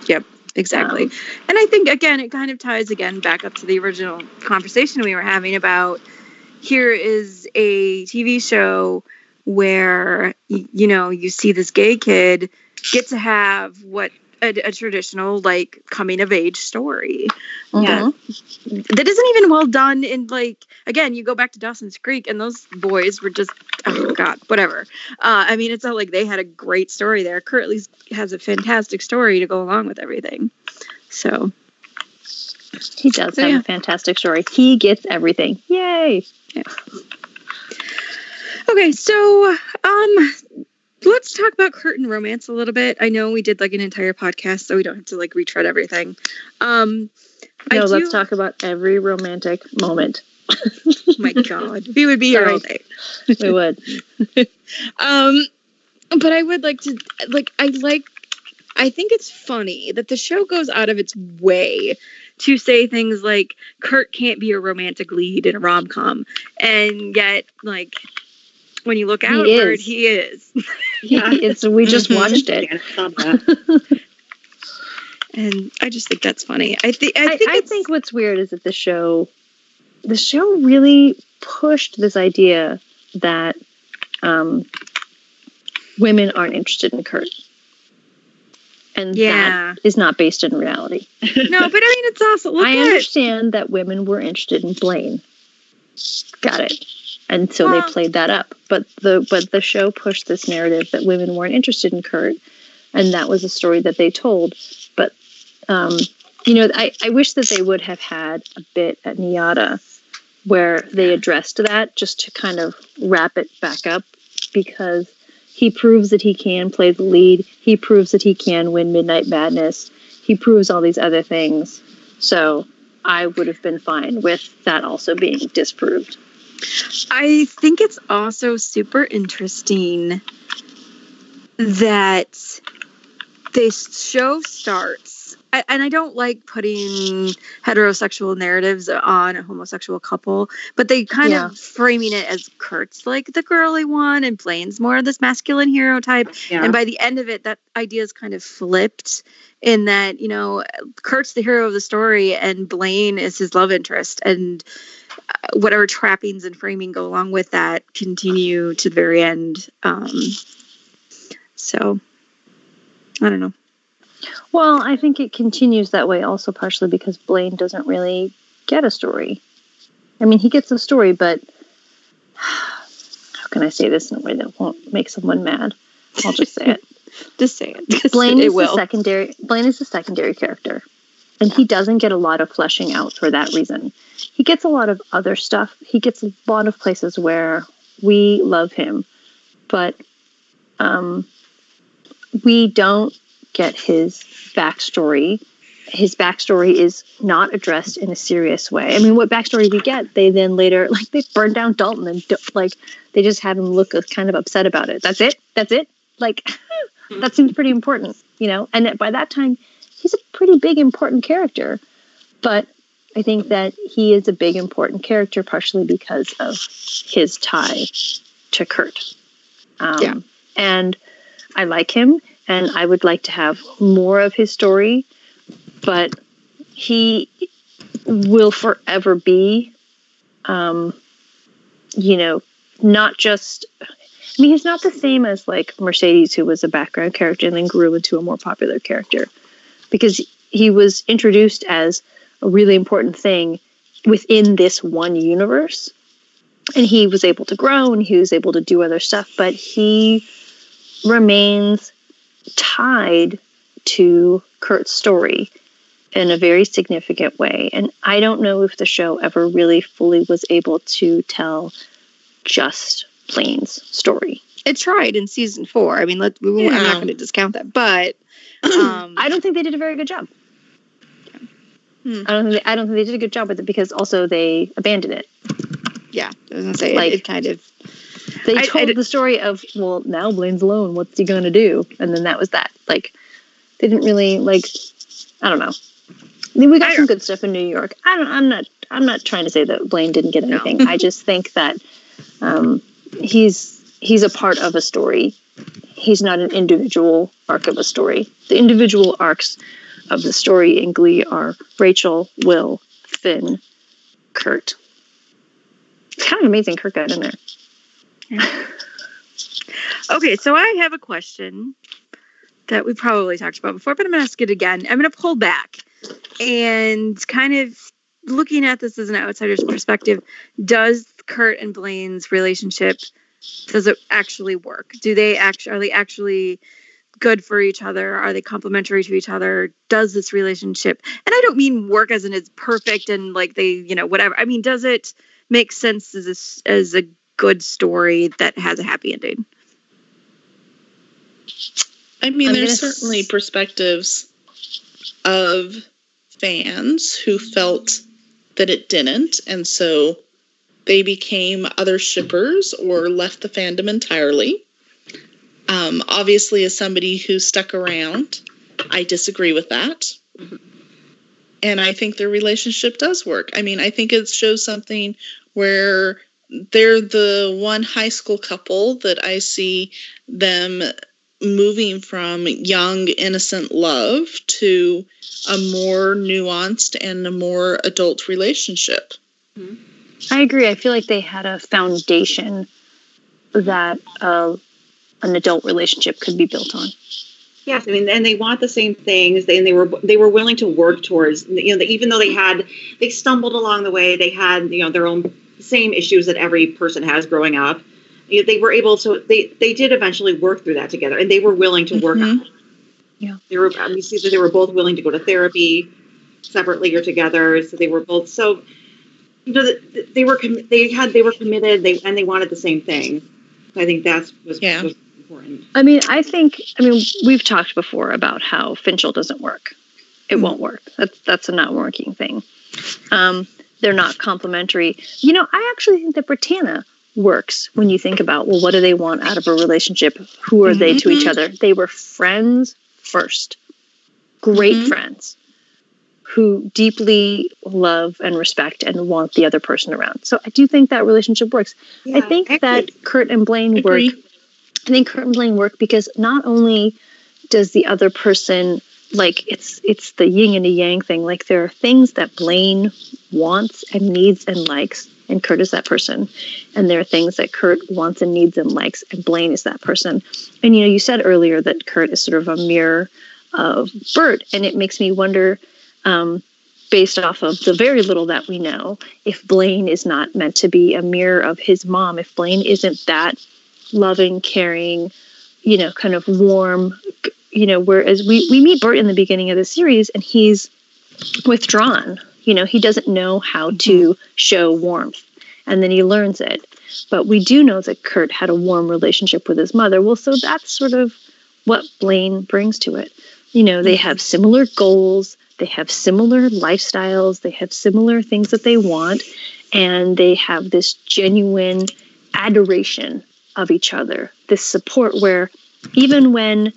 Yep, exactly Um, and i think again it kind of ties again back up to the original conversation we were having about here is a tv show where you know you see this gay kid get to have what a, a traditional like coming of age story Yeah. Mhm. that isn't even well done in like again you go back to dawson's creek and those boys were just oh god whatever uh i mean it's not like they had a great story there kurt at least has a fantastic story to go along with everything so He does So, have yeah. a fantastic story. He gets everything. Yay! okay so um let's talk about kurt and romance a little bit i know we did like an entire podcast so we don't have to like retread everything um No, let's talk about every romantic moment. oh my god we would be here all day We would. Um, but I would like to like I like I think it's funny that the show goes out of its way to say things like Kurt can't be a romantic lead in a rom com, and yet like when you look outward, He outward, is. he is. Yeah. it's we just watched it. Yeah, I saw that. And I just think that's funny. I think I I, think I it's, think what's weird is that the show, the show really pushed this idea that um, women aren't interested in Kurt, and yeah. that is not based in reality. no, but I mean it's also look I understand that women were interested in Blaine. Got it. And so Well- they played that up. But the but the show pushed this narrative that women weren't interested in Kurt, and that was a story that they told. But um, you know, I, I wish that they would have had a bit at NYADA where they addressed that just to kind of wrap it back up because he proves that he can play the lead. He proves that he can win Midnight Madness. He proves all these other things. So I would have been fine with that also being disproved. I think it's also super interesting that this show starts, I- and I don't like putting heterosexual narratives on a homosexual couple, but they kind Yeah. of framing it as Kurt's like the girly one and Blaine's more of this masculine hero type. Yeah. And by the end of it, that idea is kind of flipped in that, you know, Kurt's the hero of the story and Blaine is his love interest. And uh, whatever trappings and framing go along with that continue to the very end. Um, so, I don't know. Well, I think it continues that way also partially because Blaine doesn't really get a story. I mean, he gets a story, but how can I say this in a way that won't make someone mad? I'll just say it. Just say it. Just Blaine is the secondary. Blaine is a secondary character, and he doesn't get a lot of fleshing out for that reason. He gets a lot of other stuff. He gets a lot of places where we love him, but um, we don't get his backstory. His backstory is not addressed in a serious way. I mean, what backstory we get, they then later like they burn down Dalton and like they just have him look kind of upset about it. That's it. That's it. Like that seems pretty important, you know. And by that time, he's a pretty big important character. But I think that he is a big important character partially because of his tie to Kurt. Um, Yeah. And I like him, and I would like to have more of his story, but he will forever be, um, you know, not just. I mean, he's not the same as like Mercedes, who was a background character and then grew into a more popular character, because he was introduced as a really important thing within this one universe, and he was able to grow and he was able to do other stuff, but he remains tied to Kurt's story in a very significant way. And I don't know if the show ever really fully was able to tell just Blaine's story. It tried in season four. I mean, let, we won't, I'm not going to discount that, but um, I don't think they did a very good job. Hmm. I don't think they, I don't think they did a good job with it because also they abandoned it. yeah, I was going to say Like- it, it kind of. They I- I told d- the story of well now Blaine's alone. What's he gonna do? And then that was that. Like they didn't really like. I don't know. I mean, we got I some good stuff in New York. I don't. I'm not. I'm not trying to say that Blaine didn't get No. anything. I just think that um, he's he's a part of a story. He's not an individual arc of a story. The individual arcs of the story in Glee are Rachel, Will, Finn, Kurt. It's kind of amazing Kurt got in there. Okay, so I have a question that we probably talked about before, but I'm going to ask it again. I'm going to pull back. and kind of looking at this as an outsider's perspective, does Kurt and Blaine's relationship does it actually work? Do they actually are they actually good for each other? Are they complementary to each other? Does this relationship and I don't mean work as in it's perfect and like they, you know, whatever. I mean, does it make sense as a, as a good story that has a happy ending? I mean, I'm there's gonna certainly perspectives of fans who felt that it didn't, and so they became other shippers or left the fandom entirely. Um, obviously, as somebody who stuck around, I disagree with that. And I think their relationship does work. I mean, I think it shows something where they're the one high school couple that I see them moving from young innocent love to a more nuanced and a more adult relationship I agree. I feel like they had a foundation that uh, an adult relationship could be built on. Yes, I mean, and they want the same things. They, and they were they were willing to work towards. You know, even though they had they stumbled along the way, they had you know their own same issues that every person has growing up. You know, they were able to. They they did eventually work through that together, and they were willing to work on Mhm. it. Yeah. they were. um, You see that they were both willing to go to therapy separately or together. So they were both so. You know, they were com- they had they were committed. They and they wanted the same thing. I think that's was, Yeah. was important. I mean, I think, I mean, we've talked before about how Finchel doesn't work. It won't work. That's that's a not working thing. Um, they're not complementary. You know, I actually think that Brittana works when you think about well, what do they want out of a relationship? Who are they to each other? They were friends first, great Mhm. friends who deeply love and respect and want the other person around. So I do think that relationship works. I think that Kurt and Blaine work. I think Kurt and Blaine work because not only does the other person like it's it's the yin and the yang thing. Like there are things that Blaine wants and needs and likes, and Kurt is that person. And there are things that Kurt wants and needs and likes, and Blaine is that person. And you know, you said earlier that Kurt is sort of a mirror of Burt, and it makes me wonder, um, based off of the very little that we know, if Blaine is not meant to be a mirror of his mom, if Blaine isn't that loving, caring, you know, kind of warm, you know, whereas we, we meet Burt in the beginning of the series and he's withdrawn. You know, he doesn't know how to mm-hmm. show warmth. And then he learns it. But we do know that Kurt had a warm relationship with his mother. Well, so that's sort of what Blaine brings to it. You know, they mm-hmm. have similar goals, they have similar lifestyles, they have similar things that they want, and they have this genuine adoration of each other, this support where even when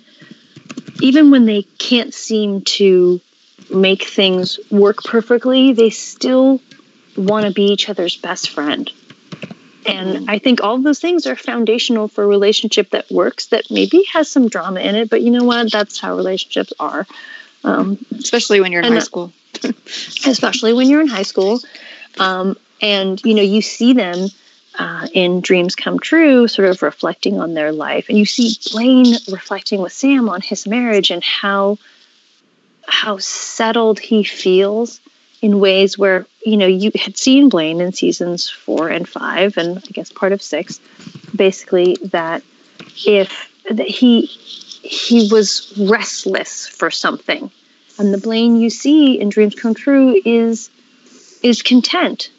even when they can't seem to make things work perfectly, they still want to be each other's best friend. And I think all of those things are foundational for a relationship that works, that maybe has some drama in it, but you know what? That's how relationships are. Um, Especially when you're in high school. especially when you're in high school. Um, and you know, you see them uh, in Dreams Come True, sort of reflecting on their life, and you see Blaine reflecting with Sam on his marriage and how how settled he feels in ways where you know you had seen Blaine in seasons four and five, and I guess part of six, basically that if that he he was restless for something and the Blaine you see in Dreams Come True is is content.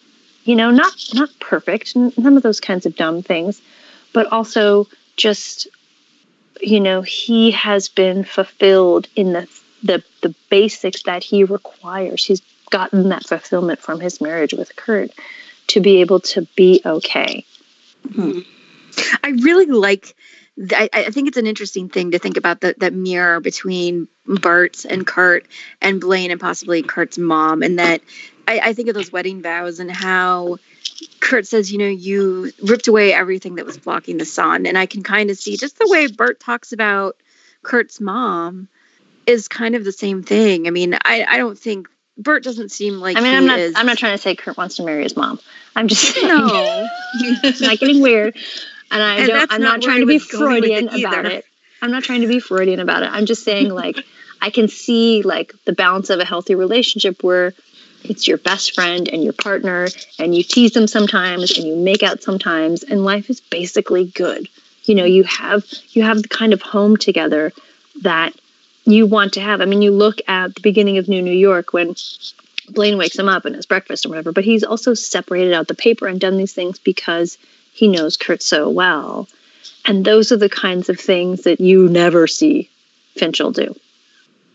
You know, not not perfect, n- none of those kinds of dumb things, but also just you know, he has been fulfilled in the the the basics that he requires. He's gotten that fulfillment from his marriage with Kurt to be able to be okay. Hmm. I really like. I, I think it's an interesting thing to think about that that mirror between Burt and Kurt and Blaine and possibly Kurt's mom, and that I, I think of those wedding vows and how Kurt says, you know, you ripped away everything that was blocking the sun, and I can kind of see just the way Burt talks about Kurt's mom is kind of the same thing. I mean, I I don't think Burt doesn't seem like I mean, I'm not is- I'm not trying to say Kurt wants to marry his mom. I'm just saying No. it's not getting weird. And I and don't, I'm not not, trying to be was going with Freudian it about it. I'm not trying to be Freudian about it. I'm just saying like I can see like the balance of a healthy relationship where it's your best friend and your partner and you tease them sometimes and you make out sometimes and life is basically good. You know, you have you have the kind of home together that you want to have. I mean, you look at the beginning of New New York when Blaine wakes him up and has breakfast or whatever, but he's also separated out the paper and done these things because he knows Kurt so well. And those are the kinds of things that you never see Finchel do.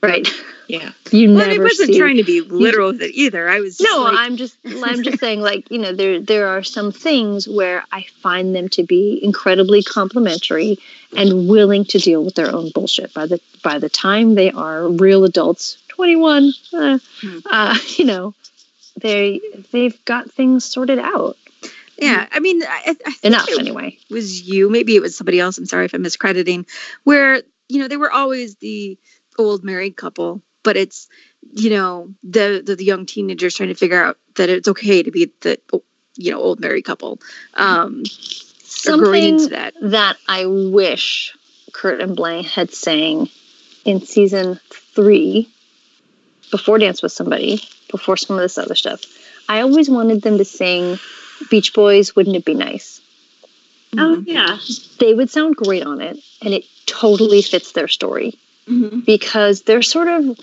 Right? Yeah. You Well, I wasn't see trying to be literal with it either. I was just no, like, I'm just I'm just saying like, you know, there there are some things where I find them to be incredibly complimentary and willing to deal with their own bullshit by the by the time they are real adults, 21, uh, Hmm. uh, you know, they they've got things sorted out. Yeah. I mean, I, I think Enough it anyway. was you. Maybe it was somebody else. I'm sorry if I'm miscrediting. Where you know they were always the old married couple, but it's you know the the, the young teenagers trying to figure out that it's okay to be the you know old married couple. Um, Something that. that I wish Kurt and Blaine had sang in season three, before Dance with Somebody, before some of this other stuff. I always wanted them to sing Beach Boys, Wouldn't It Be Nice? Oh yeah. They would sound great on it, and it totally fits their story Mhm. because they're sort of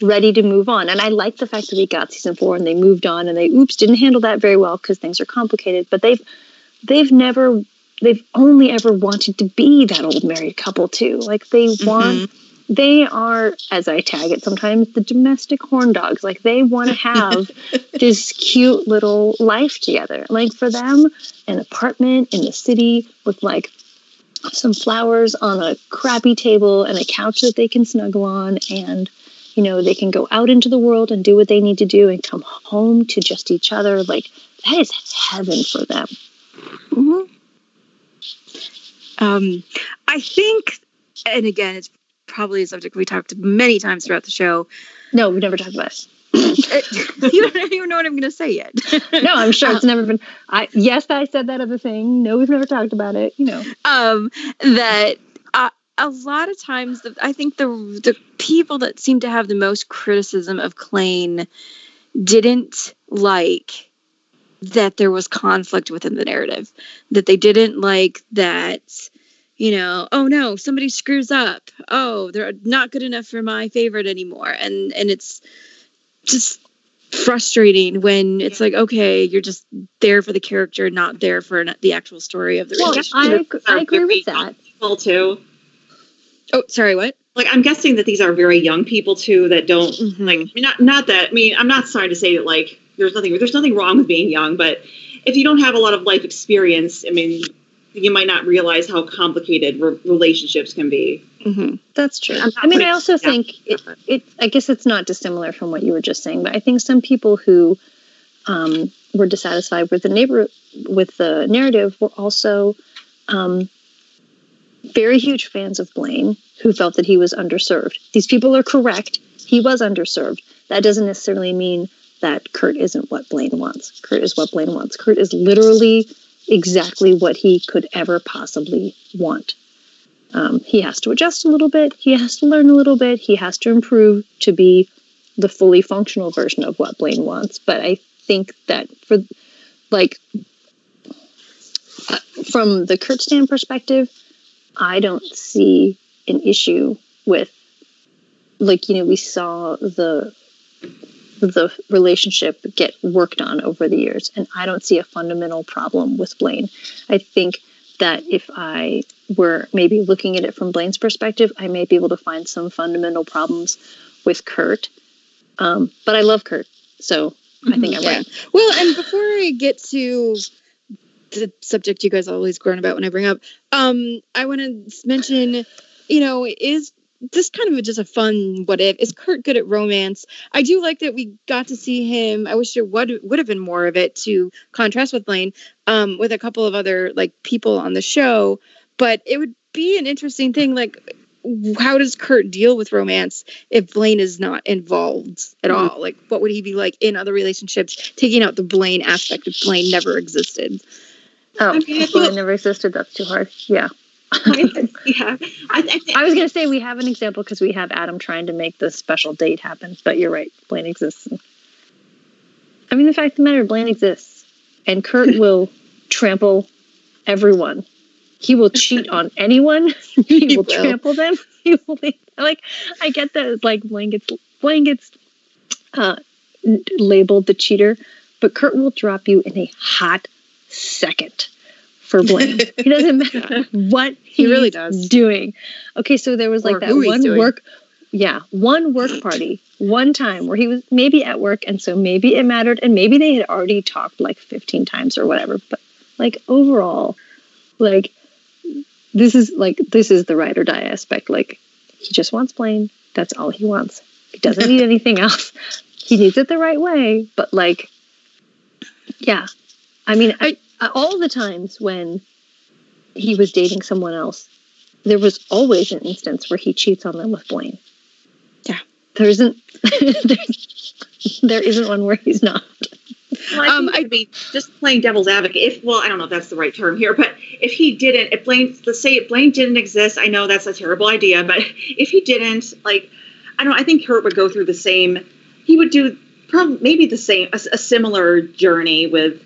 ready to move on. And I like the fact that we got season four and they moved on and they oops didn't handle that very well because things are complicated. But they've they've never they've only ever wanted to be that old married couple too. Like they want they are, as I tag it sometimes, the domestic horn dogs. Like they want to have this cute little life together. Like for them, an apartment in the city with like some flowers on a crappy table and a couch that they can snuggle on and you know they can go out into the world and do what they need to do and come home to just each other like that is heaven for them Um, I think, and again, it's probably a subject we talked many times throughout the show. no we've never talked about it you don't even know what I'm going to say yet. no i'm sure it's never been i yes i said that other thing no we've never talked about it you know um, that uh, a lot of times, the, I think the the people that seem to have the most criticism of Klaine didn't like that there was conflict within the narrative. That they didn't like that. You know, oh no, somebody screws up. Oh, they're not good enough for my favorite anymore, and and it's just frustrating when it's like okay you're just there for the character not there for the actual story of the well relationship I, I agree with that People too. oh sorry what Like I'm guessing that these are very young people too that don't Mhm. like. I mean, not not that. I mean, I'm not sorry to say that like there's nothing there's nothing wrong with being young, but if you don't have a lot of life experience, I mean, you might not realize how complicated re- relationships can be. hmm That's true. I'm not I mean, I also yeah. think it, it. I guess it's not dissimilar from what you were just saying, but I think some people who um, were dissatisfied with the neighbor with the narrative were also um, very huge fans of Blaine, who felt that he was underserved. These people are correct. He was underserved. That doesn't necessarily mean that Kurt isn't what Blaine wants. Kurt is what Blaine wants. Kurt is literally exactly what he could ever possibly want. Um, he has to adjust a little bit. He has to learn a little bit. He has to improve to be the fully functional version of what Blaine wants. But I think that for like uh, from the Kurt Stan perspective, I don't see an issue with like you know we saw the the relationship get worked on over the years and I don't see a fundamental problem with Blaine. I think that if I were maybe looking at it from Blaine's perspective, I may be able to find some fundamental problems with Kurt. Um, but I love Kurt, so I think I'm Yeah. right. Well, and before I get to the subject you guys always groan about when I bring up, um, I want to mention, you know, is this kind of just a fun what if? Is Kurt good at romance? I do like that we got to see him. I wish there would would have been more of it to contrast with Blaine, um, with a couple of other like people on the show. But it would be an interesting thing, like. How does Kurt deal with romance if Blaine is not involved at Mhm. all? Like, what would he be like in other relationships? Taking out the Blaine aspect if Blaine never existed. Oh, I mean, I if Blaine feel- never existed. That's too hard. Yeah. yeah, I, I think I was gonna say we have an example because we have Adam trying to make this special date happen, but you're right, Blaine exists. I mean, the fact of the matter, Blaine exists, and Kurt will trample everyone. He will cheat on anyone. He, He will, will. trample them. He will be, like. I get that. Like Blaine gets Blaine gets uh, labeled the cheater, but Kurt will drop you in a hot second for Blaine. it doesn't matter what He really does. doing. Okay, so there was like Or that one work, yeah, one work party, one time where he was maybe at work, and so maybe it mattered, and maybe they had already talked like fifteen times or whatever. But like overall, like this is like this is the ride or die aspect. Like he just wants Blaine. That's all he wants. He doesn't need anything else. He needs it the right way, but like, yeah. I mean, I, all the times when he was dating someone else, there was always an instance where he cheats on them with Blaine. Yeah. There isn't there, isn't one where he's not. Well, I um, I'd be just playing devil's advocate. If well, I don't know if that's the right term here, but if he didn't, if Blaine, let's say if Blaine didn't exist, I know that's a terrible idea, but if he didn't, like, I don't, I think Kurt would go through the same. He would do probably maybe the same, a, a similar journey with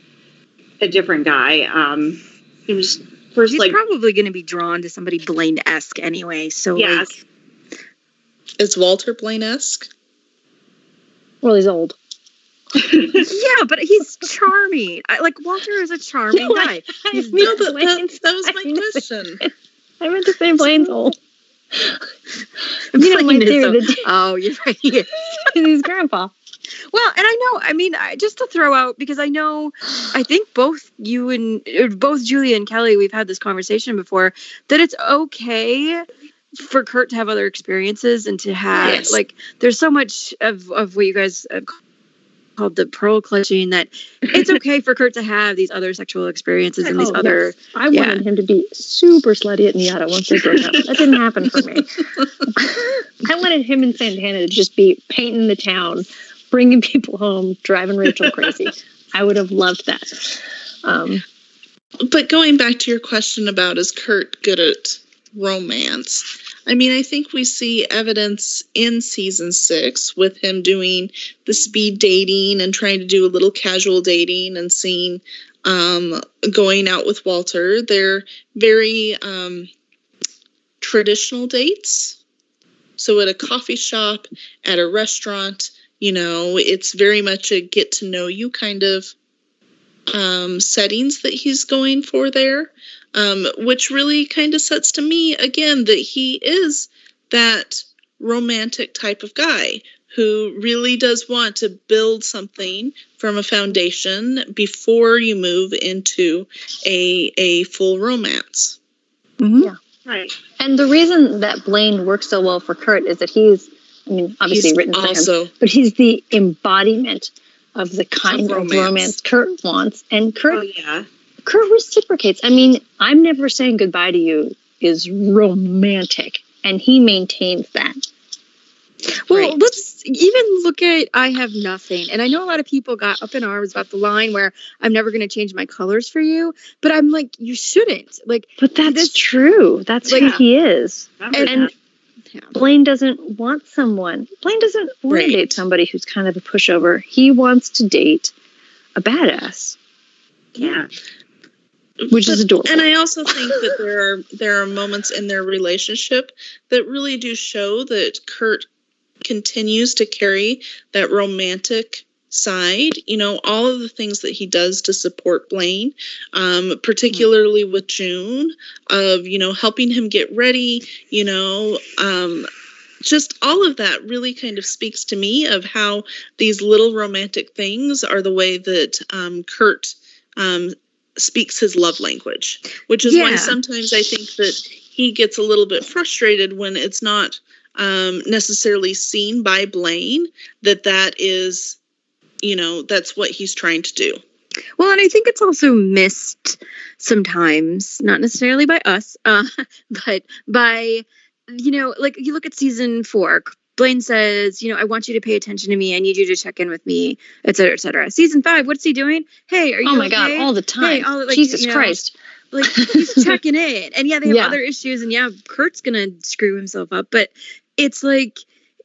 a different guy. Um, it was first He's like probably going to be drawn to somebody Blaine esque anyway. So Yes. like, Is Walter Blaine esque? Well, he's old. yeah, but he's charming. I, like Walter is a charming No, guy. I He's mean, No, that, Blaine's- that, that was I my mean, question. I meant to say Blaine's old. You know, my Blaine theory, the- oh, you're right. He he's grandpa. Well, and I know. I mean, I, just to throw out because I know, I think both you and er, both Julia and Kelly, we've had this conversation before that it's okay for Kurt to have other experiences and to have Yes. like there's so much of of what you guys have called the pearl clutching that it's okay for Kurt to have these other sexual experiences and these Oh, other I Yeah. wanted him to be super slutty at NYADA once they broke up. That didn't happen for me. I wanted him and Santana to just be painting the town, bringing people home, driving Rachel crazy. I would have loved that. Um, But going back to your question about is Kurt good at romance? I mean, I think we see evidence in season six with him doing the speed dating and trying to do a little casual dating and seeing um, going out with Walter. They're very um, traditional dates. So at a coffee shop, at a restaurant, you know, it's very much a get to know you kind of um, settings that he's going for there, um, which really kind of sets to me again that he is that romantic type of guy who really does want to build something from a foundation before you move into a a full romance. Yeah. Right. and the reason that Blaine works so well for Kurt is that he's, I mean, obviously He's written for him, also but he's the embodiment of the kind of romance. romance, Kurt wants. And Kurt Oh yeah. Kurt reciprocates. I mean, I'm never saying goodbye to you is romantic, and he maintains that. Well, Right. let's even look at I Have Nothing. And I know a lot of people got up in arms about the line where I'm never going to change my colors for you. But I'm like, you shouldn't. Like, But that's This- true. That's like- who he is. Remember And that. Yeah. Blaine doesn't want someone. Blaine doesn't want Right. to date somebody who's kind of a pushover. He wants to date a badass, yeah. which is adorable. And I also think that there are there are moments in their relationship that really do show that Kurt continues to carry that romantic side. You know, all of the things that he does to support Blaine, um, particularly with June, of you know helping him get ready. You know. Um, just all of that really kind of speaks to me of how these little romantic things are the way that um, Kurt um, speaks his love language, which is why sometimes I think that he gets a little bit frustrated when it's not um, necessarily seen by Blaine that that is, you know, that's what he's trying to do. Well, and I think it's also missed sometimes, not necessarily by us, uh, but by, you know, like you look at season four, Blaine says, you know, I want you to pay attention to me. I need you to check in with me, et cetera, et cetera. Season five, what's he doing? Hey, are you oh my god, all the time. all the- like, Jesus you know, Christ. like he's checking in. And yeah, they have Yeah. other issues, and yeah, Kurt's gonna screw himself up, but it's like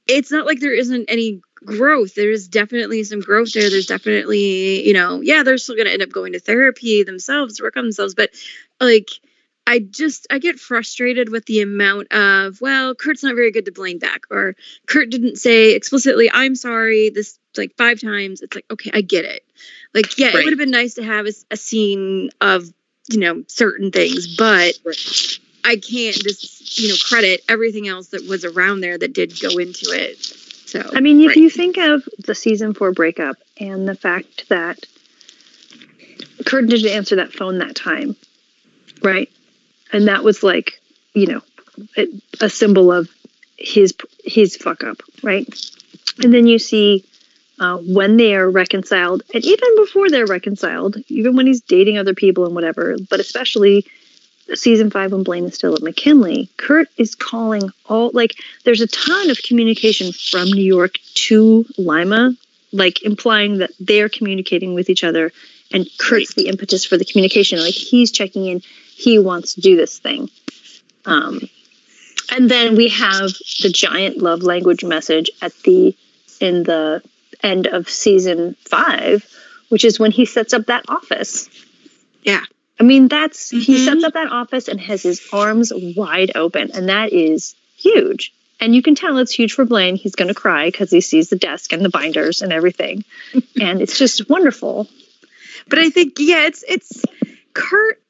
it's not like there isn't any growth. There's definitely some growth there. There's definitely, you know, yeah, they're still gonna end up going to therapy themselves, work on themselves, but like I just I get frustrated with the amount of well, Kurt's not very good to Blaine back, or Kurt didn't say explicitly, "I'm sorry." This like five times. It's like okay, I get it. Like yeah, it would have been nice to have a scene of you know certain things, but I can't just you know credit everything else that was around there that did go into it. So I mean, if right. you think of the season four breakup and the fact that Kurt didn't answer that phone that time, right? And that was like, you know, a, a symbol of his his fuck up, right? And then you see uh, when they are reconciled, and even before they're reconciled, even when he's dating other people and whatever, but especially season five when Blaine is still at McKinley, Kurt is calling all like there's a ton of communication from New York to Lima, like implying that they're communicating with each other, and Kurt's the impetus for the communication. Like he's checking in, he wants to do this thing. Um, and then we have the giant love language message at the in the end of season five, which is when he sets up that office. Yeah. I mean, that's he Mhm. sets up that office and has his arms wide open, and that is huge. And you can tell it's huge for Blaine. He's going to cry because he sees the desk and the binders and everything, and it's just wonderful. but I think yeah, it's it's Kurt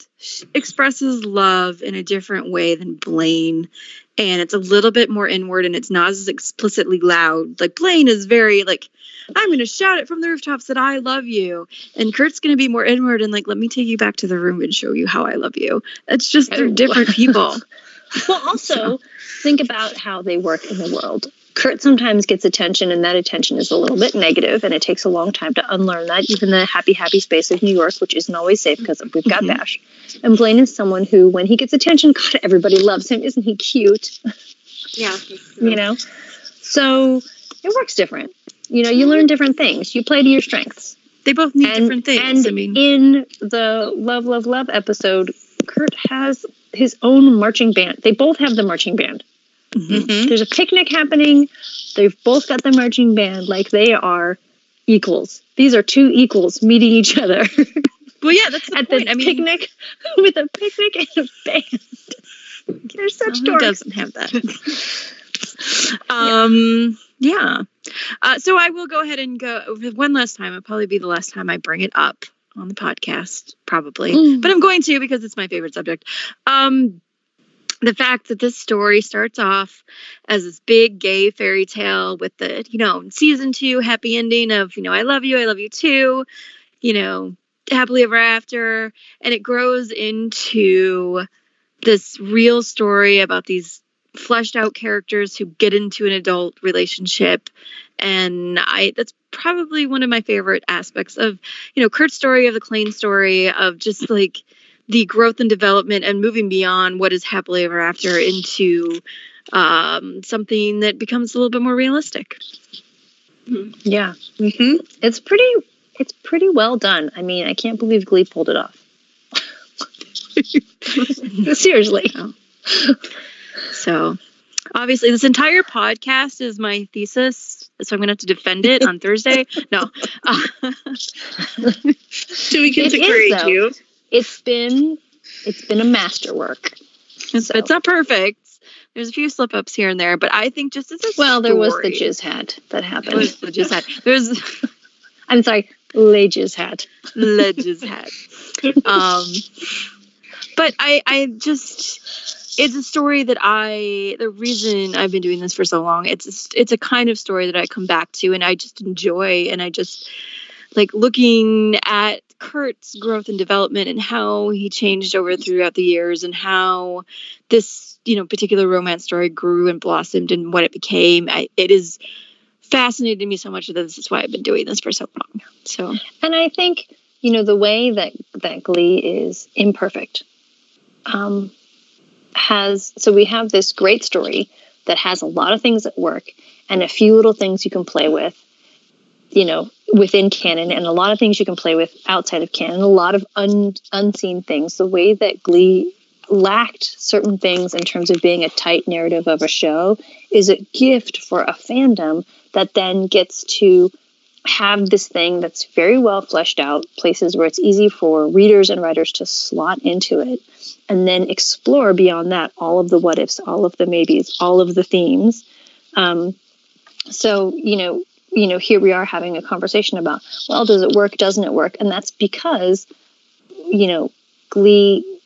expresses love in a different way than Blaine, and it's a little bit more inward, and it's not as explicitly loud. Like Blaine is very like, I'm going to shout it from the rooftops that I love you, and Kurt's going to be more inward and like, let me take you back to the room and show you how I love you. It's just they're Oh. different people. Well, also think about how they work in the world. Kurt sometimes gets attention, and that attention is a little bit negative, and it takes a long time to unlearn that. Even the happy, happy space of New York, which isn't always safe because we've got Mhm. Bash. And Blaine is someone who, when he gets attention, God, everybody loves him. Isn't he cute? Yeah. you know so it works different you know you learn different things you play to your strengths They both need and, different things. and I mean, in the love love love episode kurt has his own marching band they both have the marching band mhm. Mhm. there's a picnic happening they've both got the marching band like they are equals these are two equals meeting each other well, yeah, that's the at point. the I mean, picnic with a picnic and a band they're such dorks doesn't have that? um, yeah. Uh, so I will go ahead and go one last time. It'll probably be the last time I bring it up on the podcast, probably. Mm. But I'm going to because it's my favorite subject. Um, the fact that this story starts off as this big gay fairy tale with the, you know, season two happy ending of, you know, I love you, I love you too, you know, happily ever after. And it grows into this real story about these fleshed out characters who get into an adult relationship. And i that's probably one of my favorite aspects of you know kurt's story of the Klaine story of just like the growth and development and moving beyond what is happily ever after into um, something that becomes a little bit more realistic. Yeah. Mhm. it's pretty it's pretty well done. I mean i can't believe glee pulled it off. Seriously so obviously this entire podcast is my thesis so i'm going to have to defend it on thursday no uh, Do we get It to is, grade though. you? it's been it's been a masterwork It's, So- it's not perfect. There's a few slip ups here and there, but I think just as a well there was the story- jizz hat that happened was the jizz hat. There's i'm sorry jizz hat jizz hat. Um, but I, I just, it's a story that I. The reason I've been doing this for so long, it's a, it's a kind of story that I come back to, and I just enjoy, and I just like looking at Kurt's growth and development and how he changed over throughout the years, and how this you know particular romance story grew and blossomed and what it became. I, it is fascinated me so much that this is why I've been doing this for so long. So and i think you know the way that that glee is imperfect um has so we have this great story that has a lot of things at work and a few little things you can play with you know within canon and a lot of things you can play with outside of canon, a lot of un, unseen things. The way that Glee lacked certain things in terms of being a tight narrative of a show is a gift for a fandom that then gets to have this thing that's very well fleshed out, places where it's easy for readers and writers to slot into it, and then explore beyond that all of the what ifs, all of the maybes, all of the themes. Um, so you know, you know, here we are having a conversation about, well, does it work? Doesn't it work? And that's because, you know, Glee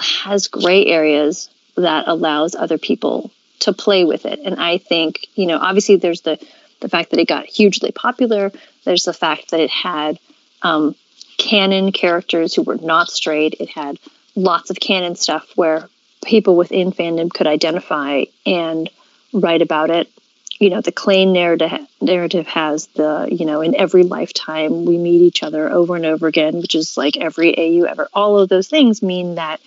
has gray areas that allows other people to play with it. And I think, you know, obviously there's the the fact that it got hugely popular. There's the fact that it had um, canon characters who were not straight. It had lots of canon stuff where people within fandom could identify and write about it. You know, the Klaine narrative narrative has the you know in every lifetime we meet each other over and over again, which is like every AU ever. All of those things mean that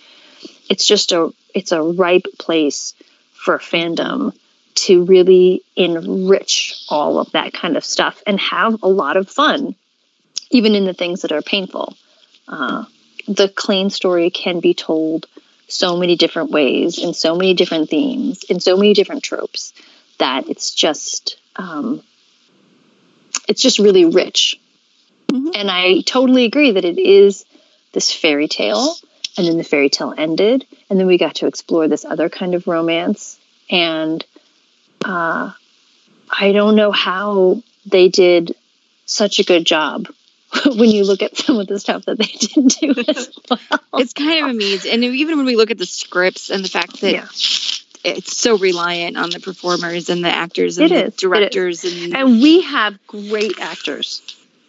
it's just a it's a ripe place for fandom to really enrich all of that kind of stuff and have a lot of fun, even in the things that are painful. Uh, the Klaine story can be told so many different ways, in so many different themes, in so many different tropes that it's just um, it's just really rich. Mhm. And I totally agree that it is this fairy tale, and then the fairy tale ended, and then we got to explore this other kind of romance. And uh, I don't know how they did such a good job when you look at some of the stuff that they didn't do as well. It's kind of amazing. And even when we look at the scripts and the fact that Yeah. it's so reliant on the performers and the actors and It the is. directors and, and we have great actors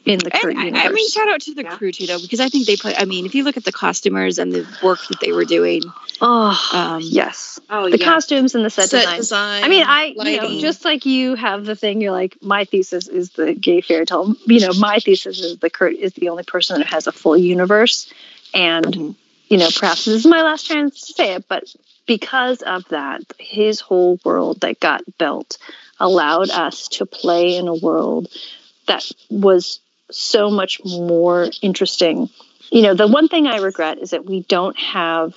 in the and I, universe. I mean, shout out to the Yeah. crew too, though, because I think they put. I mean, if you look at the costumers and the work that they were doing, oh, um, yes, Oh, the yeah. costumes and the set, Set design. design. I mean, I you know, just like you have the thing. You're like, my thesis is the gay fairy tale. You know, my thesis is the Kurt is the only person that has a full universe, and Mhm. you know, perhaps this is my last chance to say it, but because of that, his whole world that got built allowed us to play in a world that was so much more interesting. You know, the one thing I regret is that we don't have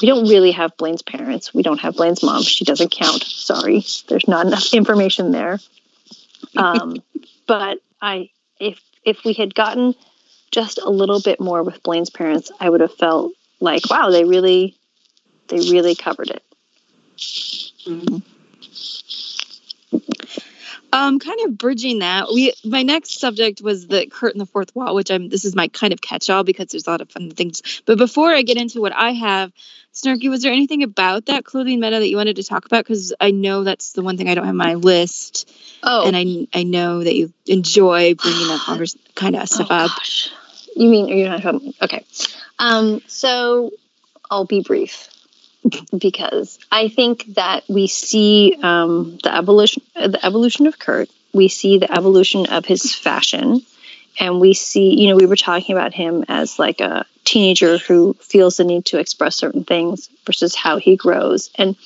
we don't really have Blaine's parents. We don't have Blaine's mom. She doesn't count. Sorry. There's not enough information there. Um, but I if if we had gotten just a little bit more with Blaine's parents, I would have felt like, wow, they really they really covered it. Um, kind of bridging that. We my next subject was the Kurt and the Fourth Wall, which I'm this is my kind of catch-all because there's a lot of fun things. But before I get into what I have, Snarky, was there anything about that clothing meta that you wanted to talk about? Because I know that's the one thing I don't have on my list, Oh, and I I know that you enjoy bringing that kind of stuff oh, up. gosh. You mean you're not talking? Okay. Um, so I'll be brief because I think that we see um, the evolution, the evolution of Kurt. We see the evolution of his fashion, and we see, you know, we were talking about him as like a teenager who feels the need to express certain things versus how he grows. And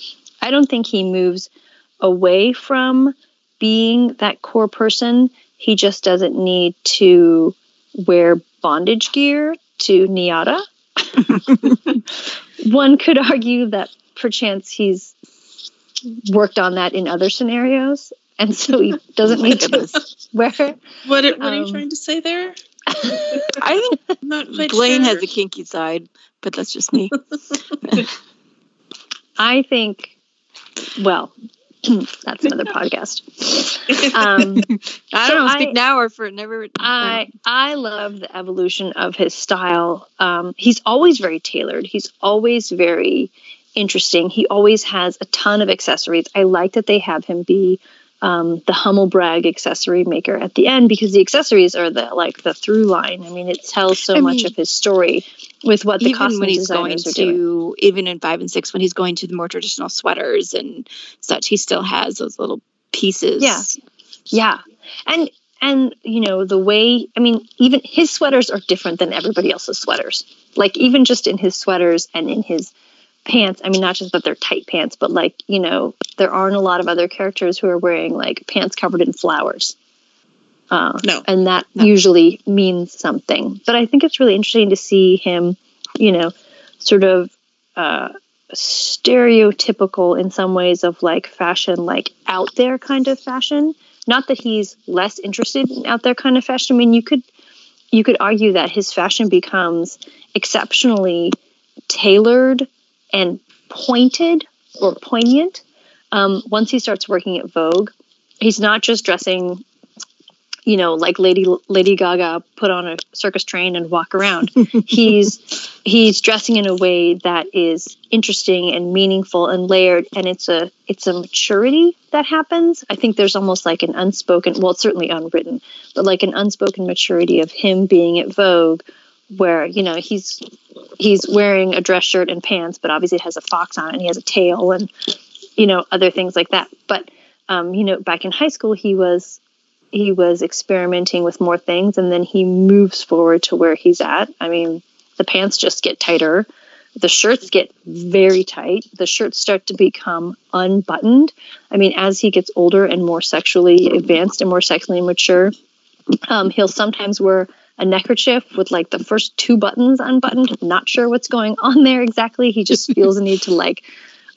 I don't think he moves away from being that core person. He just doesn't need to wear bondage gear to NYADA. One could argue that perchance he's worked on that in other scenarios, and so he doesn't need to wear. what, are- what are you um, trying to say there? I think I'm not Blaine sure. has a kinky side, but that's just me. I think, well, that's another podcast. Um, I don't I- speak now or for never. I I love the evolution of his style. Um, he's always very tailored. He's always very interesting. He always has a ton of accessories. I like that they have him be um, the Hummelbrag accessory maker at the end because the accessories are the like the through line. I mean, it tells so I much mean, of his story with what the costume when he's going are doing. to even in five and six when he's going to the more traditional sweaters and such he still has those little pieces Yeah. Yeah. And and you know, the way I mean, even his sweaters are different than everybody else's sweaters. Like even just in his sweaters and in his pants, I mean not just that they're tight pants, but like, you know, there aren't a lot of other characters who are wearing like pants covered in flowers. Uh, No. and that No. usually means something. But I think it's really interesting to see him, you know, sort of uh, stereotypical in some ways of like fashion, like out there kind of fashion. Not that he's less interested in out there kind of fashion. I mean, you could you could argue that his fashion becomes exceptionally tailored and pointed or poignant um, once he starts working at Vogue. He's not just dressing, you know, like Lady Lady Gaga put on a circus train and walk around. he's he's dressing in a way that is interesting and meaningful and layered, and it's a it's a maturity that happens. I think there's almost like an unspoken, well, it's certainly unwritten, but like an unspoken maturity of him being at Vogue, where you know he's he's wearing a dress shirt and pants, but obviously it has a fox on it and he has a tail and you know other things like that. But um, you know, back in high school, he was he was experimenting with more things, and then he moves forward to where he's at. I mean, the pants just get tighter, the shirts get very tight, the shirts start to become unbuttoned. I mean, as he gets older and more sexually advanced and more sexually mature, um, he'll sometimes wear a neckerchief with like the first two buttons unbuttoned. Not sure what's going on there exactly. He just feels the need to like.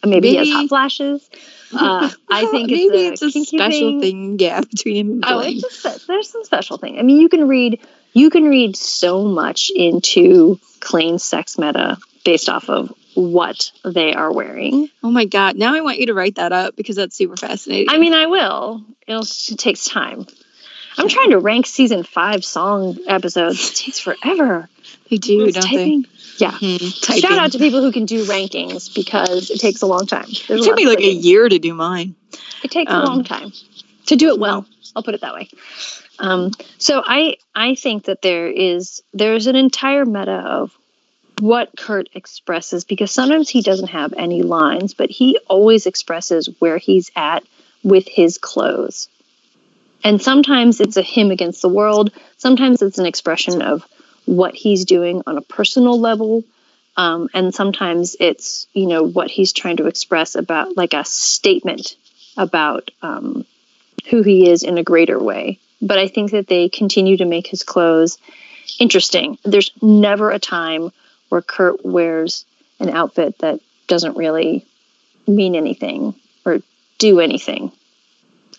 Maybe, he has hot flashes. Uh, I think it's maybe a it's a special thing. Yeah, between him and Oh, a, there's some special thing. I mean, you can read you can read so much into Klaine's sex meta based off of what they are wearing. Oh my god! Now I want you to write that up because that's super fascinating. I mean, I will. It'll, it takes time. I'm trying to rank season five song episodes. It takes forever. they do, don't typing. Yeah. they? Hmm, Shout out to people who can do rankings because it takes a long time. There's It took me like a year to do mine. It takes a Um, long time to do it well. I'll put it that way. Um, so I I think that there is there's an entire meta of what Kurt expresses because sometimes he doesn't have any lines, but he always expresses where he's at with his clothes. And sometimes it's a him against the world. Sometimes it's an expression of what he's doing on a personal level. Um, and sometimes it's, you know, what he's trying to express about like a statement about um, who he is in a greater way. But I think that they continue to make his clothes interesting. There's never a time where Kurt wears an outfit that doesn't really mean anything or do anything.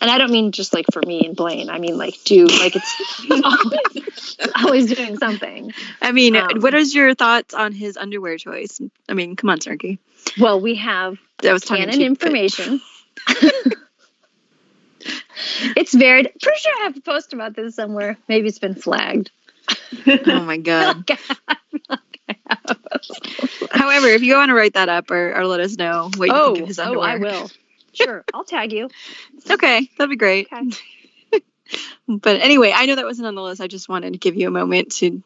And I don't mean just like for me and Blaine. I mean like do like it's always, always doing something. I mean, Um, what is your thoughts on his underwear choice? I mean, come on, Sarky. Well, we have That was canon information. it's very pretty sure I have a post about this somewhere. Maybe it's been flagged. Oh my god. However, if you want to write that up or, or let us know what you oh, think of his underwear. oh. I will. Sure, I'll tag you. Okay, that'd be great. Okay. but anyway, I know that wasn't on the list. I just wanted to give you a moment to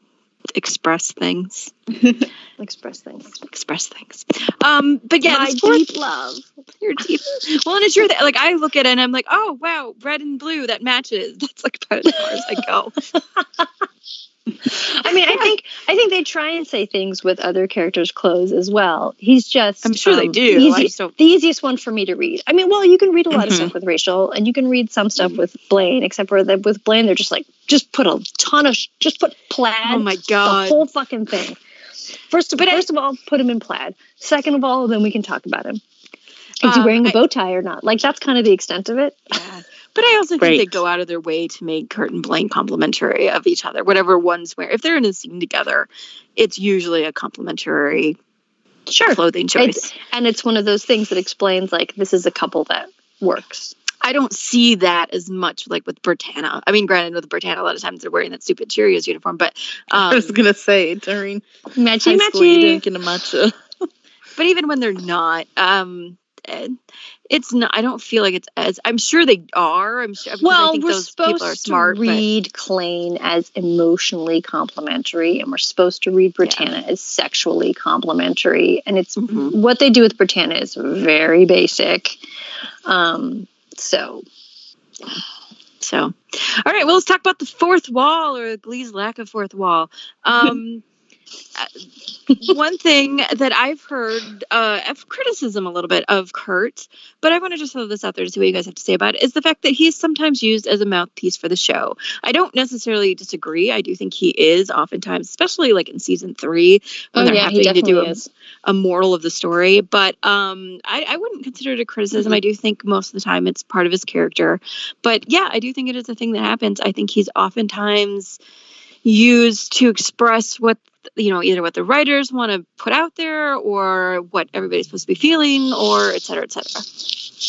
express things. Express things. Express things. Um, but yeah, My fourth deep love. your teeth. Well, and it's your like I look at it and I'm like, oh wow, red and blue that matches. That's like about as far as I go. I mean, I think I think they try and say things with other characters' clothes as well. He's just I'm sure they um, do. the easy- don't. the easiest one for me to read. I mean, well, you can read a lot of Mhm. stuff with Rachel, and you can read some stuff with Blaine, except for that with Blaine, they're just like, just put a ton of, just put plaid, Oh my god, the whole fucking thing. First, But I- first of all, put him in plaid. Second of all, then we can talk about him. Is he Um, wearing a I- bow tie or not? Like that's kind of the extent of it. Yeah. But I also think they go out of their way to make Kurt and Blaine complimentary of each other. Whatever one's wearing, if they're in a scene together, it's usually a complimentary Sure, clothing choice. it's and it's one of those things that explains like this is a couple that works. I don't see that as much like with Brittana. I mean, granted, with Brittana, a lot of times they're wearing that stupid Cheerios uniform, but I um, was gonna say during Matchy school you matchy. didn't get a matcha. but even when they're not, um, it's not. I don't feel like it's as. I'm sure they are. I'm sure. Well, think we're those people are supposed smart. to but- read Klaine as emotionally complimentary, and we're supposed to read Brittana as sexually complimentary. And it's Mhm. what they do with Brittana is very basic. Um, so So, all right. Well, let's talk about the fourth wall or Glee's lack of fourth wall. Um, one thing that I've heard uh, of criticism a little bit of Kurt, but I want to just throw this out there to see what you guys have to say about it, is the fact that he's sometimes used as a mouthpiece for the show. I don't necessarily disagree. I do think he is oftentimes, especially like in season three when Oh they're yeah, having to do a, a moral of the story. But um, I, I wouldn't consider it a criticism. I do think most of the time it's part of his character. But yeah, I do think it is a thing that happens. I think he's oftentimes used to express what you know either what the writers want to put out there or what everybody's supposed to be feeling or et cetera et cetera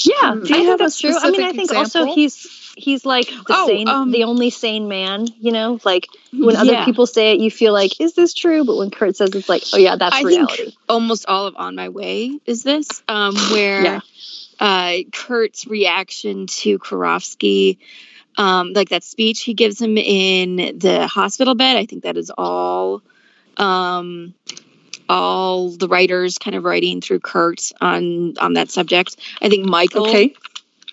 Yeah, Do I you think have a that's true. I mean, I specific think also he's he's like the Oh, sane, um, the only sane man. You know, like when other people say it, you feel like, is this true? But when Kurt says, it's like, oh yeah, that's I think reality. almost all of on my way is this um where Yeah. uh kurt's reaction to Karofsky um like that speech he gives him in the hospital bed i think that is all um all the writers kind of writing through kurt on on that subject i think michael Okay.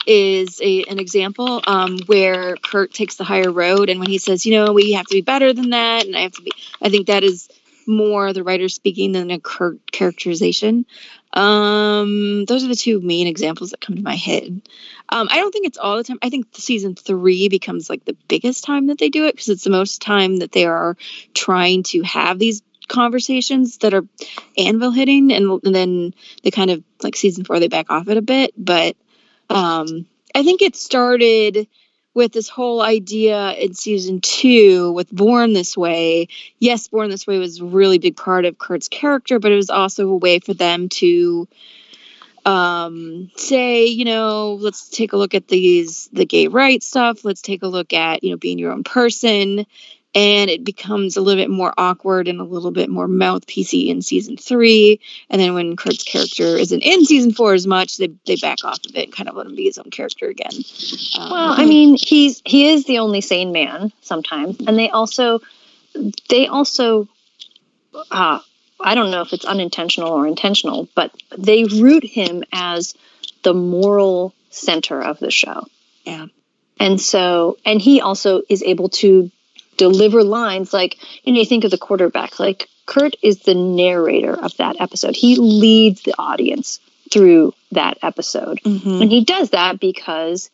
is a, an example um, where Kurt takes the higher road, and when he says, "You know, we have to be better than that," and I have to be, I think that is more the writer speaking than a Kurt characterization. Um, those are the two main examples that come to my head. Um, I don't think it's all the time. I think season three becomes like the biggest time that they do it because it's the most time that they are trying to have these conversations that are anvil hitting, and, and then they kind of like season four they back off it a bit, but um i think it started with this whole idea in season two with born this way. Yes born this way was a really big part of kurt's character but it was also a way for them to um say you know let's take a look at these the gay rights stuff. Let's take a look at you know being your own person and it becomes a little bit more awkward and a little bit more mouthpiecey in season three and then when Kurt's character isn't in season four as much, they, they back off of it and kind of let him be his own character again. Um, Well, I mean, he's he is the only sane man sometimes, and they also they also uh, I don't know if it's unintentional or intentional, but they root him as the moral center of the show. Yeah. And so, and he also is able to deliver lines like, you know, you think of the quarterback, like Kurt is the narrator of that episode. He leads the audience through that episode. Mhm. And he does that because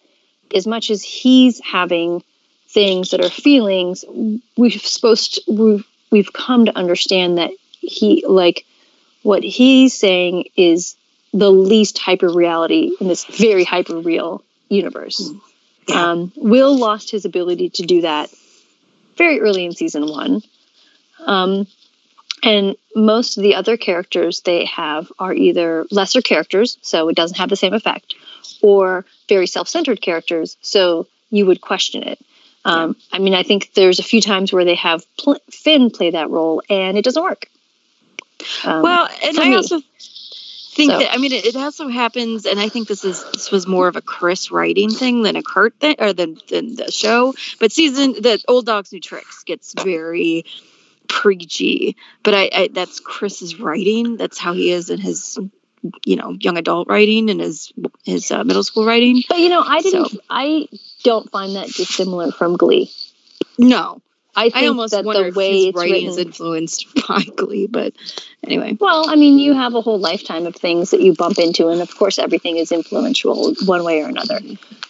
as much as he's having things that are feelings, we've supposed to, we've, we've come to understand that he like what he's saying is the least hyper reality in this very hyper real universe. Yeah. Um, Will lost his ability to do that very early in season one. Um, and most of the other characters they have are either lesser characters, so it doesn't have the same effect, or very self centered characters, so you would question it. Um, I mean, I think there's a few times where they have pl- Finn play that role and it doesn't work. Um, well, and I me. also think So- that I mean it, it also happens, and I think this is this was more of a Chris writing thing than a Kurt thing, or than than the show. But season the Old Dogs New Tricks gets very preachy, but I, I that's Chris's writing. That's how he is in his you know young adult writing and his his uh, middle school writing. but you know, I didn't. So- I don't find that dissimilar from Glee. No, I think I almost that wonder the if way his it's writing written, is influenced by Glee. But anyway, Well, I mean, you have a whole lifetime of things that you bump into, and of course, everything is influential one way or another.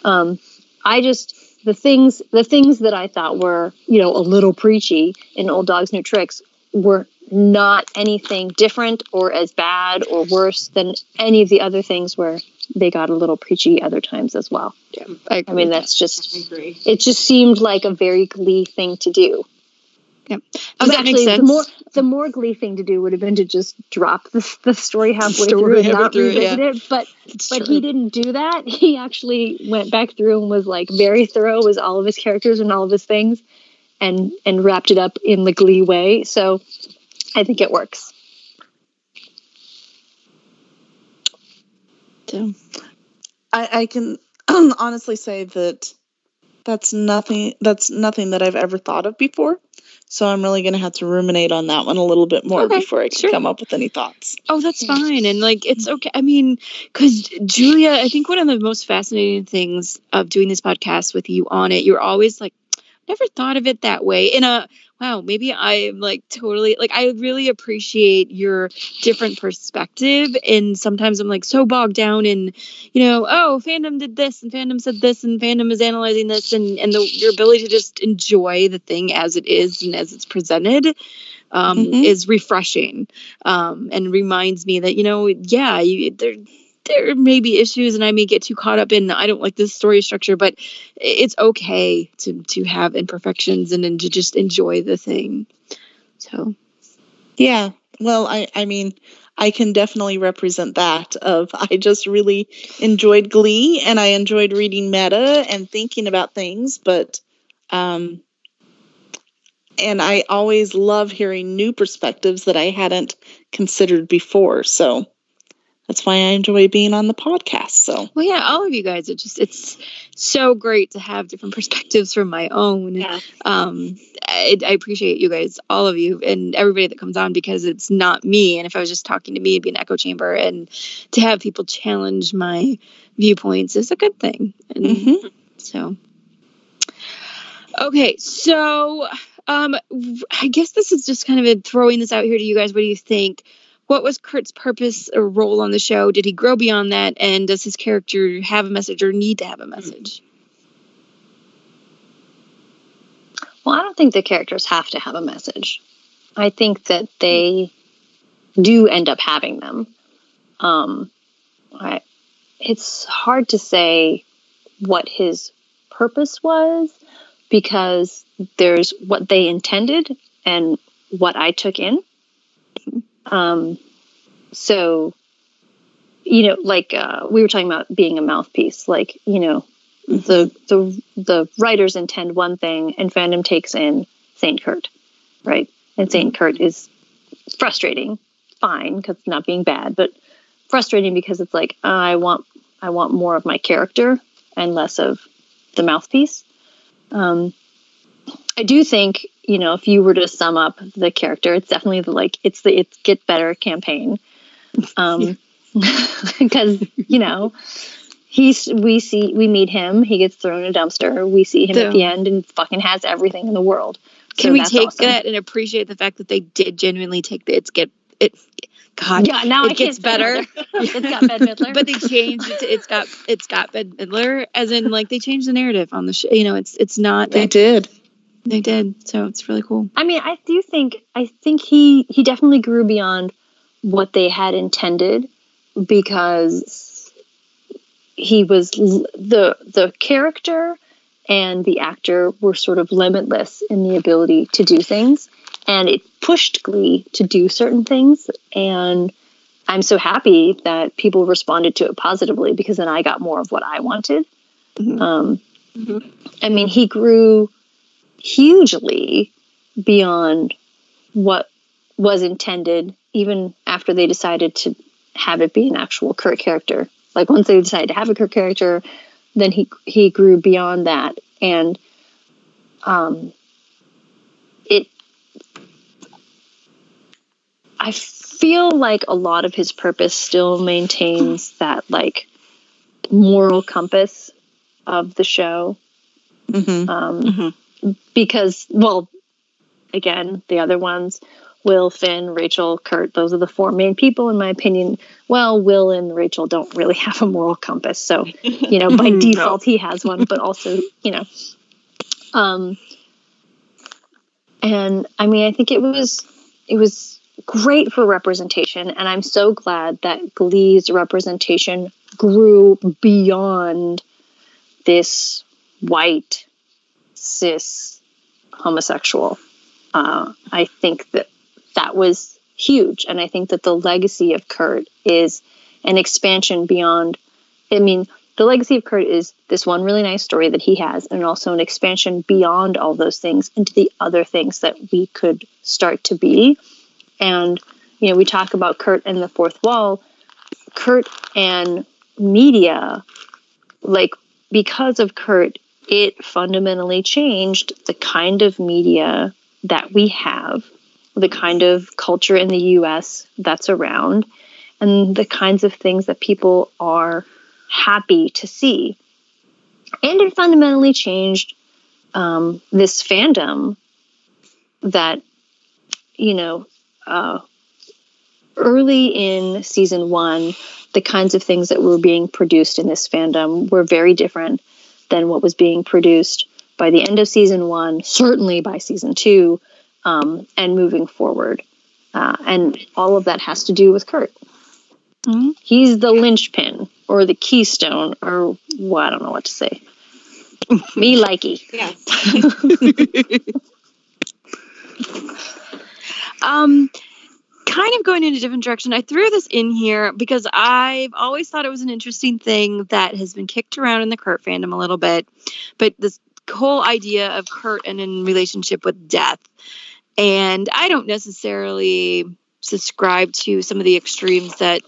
Um, I just the things the things that I thought were you know a little preachy in Old Dogs New Tricks were not anything different or as bad or worse than any of the other things where they got a little preachy other times as well. I, I mean, that's just I agree. it. Just seemed like a very Glee thing to do. Does Um, that make actually, sense? The more the more Glee thing to do would have been to just drop the, the story halfway Story through and not through it, revisit it. But It's but true. he didn't do that. He actually went back through and was like very thorough with all of his characters and all of his things, and and wrapped it up in the Glee way. So I think it works. So, I, I can honestly say that that's nothing that's nothing that I've ever thought of before. So I'm really gonna have to ruminate on that one a little bit more Okay, before I can sure. come up with any thoughts. Oh, that's fine. And like, it's okay. I mean, because Julia, I think one of the most fascinating things of doing this podcast with you on it, you're always like, never thought of it that way in a wow, maybe I'm like totally like I really appreciate your different perspective. And sometimes I'm like so bogged down in, you know, oh, fandom did this and fandom said this and fandom is analyzing this and and the, your ability to just enjoy the thing as it is and as it's presented um, Mhm. is refreshing um, and reminds me that you know, yeah, you, there there may be issues and I may get too caught up in I don't like this story structure, but it's okay to to have imperfections and, to just enjoy the thing. So Yeah. Well, I I mean, I can definitely represent that of I just really enjoyed Glee and I enjoyed reading meta and thinking about things, but um and I always love hearing new perspectives that I hadn't considered before. So that's why I enjoy being on the podcast. So well, yeah, all of you guys. It just it's so great to have different perspectives from my own. Yeah. Um, I, I appreciate you guys, all of you, and everybody that comes on because it's not me. And if I was just talking to me, it'd be an echo chamber. And to have people challenge my viewpoints is a good thing. And mhm. So, okay, so um, I guess this is just kind of throwing this out here to you guys. What do you think? What was Kurt's purpose or role on the show? Did he grow beyond that? And does his character have a message or need to have a message? Well, I don't think the characters have to have a message. I think that they do end up having them. Um, I, it's hard to say what his purpose was because there's what they intended and what I took in. Um, so, you know, like uh, we were talking about being a mouthpiece, like, you know, the the the writers intend one thing and fandom takes in Saint Kurt, right? And Saint Kurt is frustrating, fine because it's not being bad, but frustrating because it's like uh, I want I want more of my character and less of the mouthpiece. Um, I do think you know if you were to sum up the character, it's definitely the like it's the it's get better campaign, um, because you know he's we see we meet him he gets thrown in a dumpster we see him So- at the end and fucking has everything in the world Can So we take awesome. that and appreciate the fact that they did genuinely take the it's get it? God, yeah now it I gets better. It's got Bette Midler but they changed it to it's got it's got Ben Midler, as in like they changed the narrative on the show. You know, it's it's not They did. They did, so it's really cool. I mean, I do think I think he he definitely grew beyond what they had intended because he was l- the the character and the actor were sort of limitless in the ability to do things and it pushed glee to do certain things and i'm so happy that people responded to it positively because then i got more of what i wanted Mhm. um, Mhm. i mean he grew hugely beyond what was intended even after they decided to have it be an actual Kurt character. Like once they decided to have a Kurt character, then he he grew beyond that and um it I feel like a lot of his purpose still maintains that like moral compass of the show hmm um, Mhm. Because well again the other ones will finn rachel kurt those are the four main people in my opinion. Well will and rachel don't really have a moral compass so you know by default he has one but also you know. Um and i mean i think it was it was great for representation and i'm so glad that glee's representation grew beyond this white cis homosexual. Uh, i think that that was huge and i think that the legacy of kurt is an expansion beyond i mean the legacy of kurt is this one really nice story that he has and also an expansion beyond all those things into the other things that we could start to be. And you know we talk about kurt and the fourth wall. Kurt and media like because of kurt it fundamentally changed the kind of media that we have the kind of culture in the US that's around and the kinds of things that people are happy to see. And it fundamentally changed um, this fandom that you know uh, early in season one the kinds of things that were being produced in this fandom were very different than what was being produced by the end of season one certainly by season two um, and moving forward uh, and all of that has to do with kurt Mhm. he's the linchpin or the keystone or well, i don't know what to say me likey Yes. Um, kind of going in a different direction. I threw this in here because I've always thought it was an interesting thing that has been kicked around in the Kurt fandom a little bit, but this whole idea of Kurt and in relationship with death. And I don't necessarily subscribe to some of the extremes that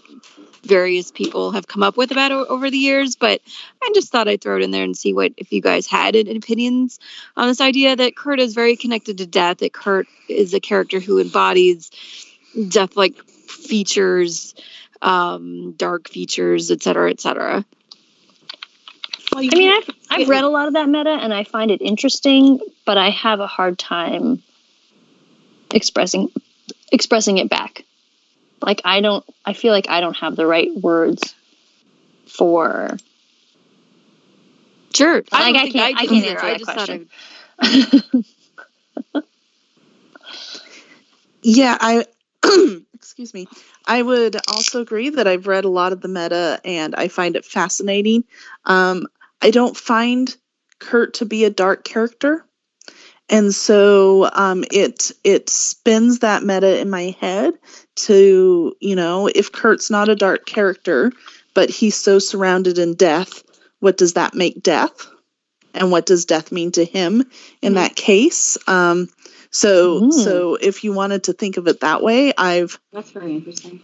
various people have come up with about over the years, but I just thought I'd throw it in there and see what if you guys had any opinions on this idea that Kurt is very connected to death, that Kurt is a character who embodies death like features, um, dark features, et cetera, et cetera. Well, I mean, I've, I've read a lot of that meta and I find it interesting, but I have a hard time expressing expressing it back. Like I don't I feel like I don't have the right words for Sure. Like, I don't can't- I do can't either. answer I that just question. Yeah, I excuse me. I would also agree that I've read a lot of the meta and I find it fascinating. Um, I don't find Kurt to be a dark character. And so um, it it spins that meta in my head to, you know, if Kurt's not a dark character, but he's so surrounded in death, what does that make death? And what does death mean to him in that case? Um, so Mm. so if you wanted to think of it that way, I've That's very interesting.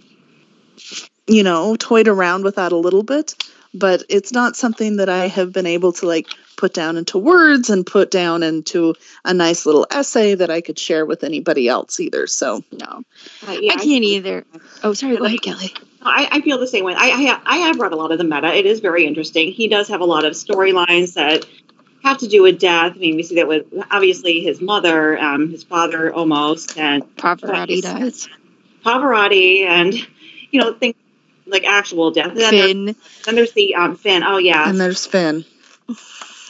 you know toyed around with that a little bit, but it's not something that I have been able to like put down into words and put down into a nice little essay that I could share with anybody else either. So no, Uh, yeah, I can't either. Oh, sorry. Go ahead, Kelly. I, I feel the same way. I, I, have, I have read a lot of the meta. It is very interesting. He does have a lot of storylines that have to do with death. I mean, we see that with obviously his mother, um, his father almost, and Pavarotti does. Pavarotti, and you know things like actual death. And then, Finn. then there's the um, Finn. Oh yeah, and there's Finn.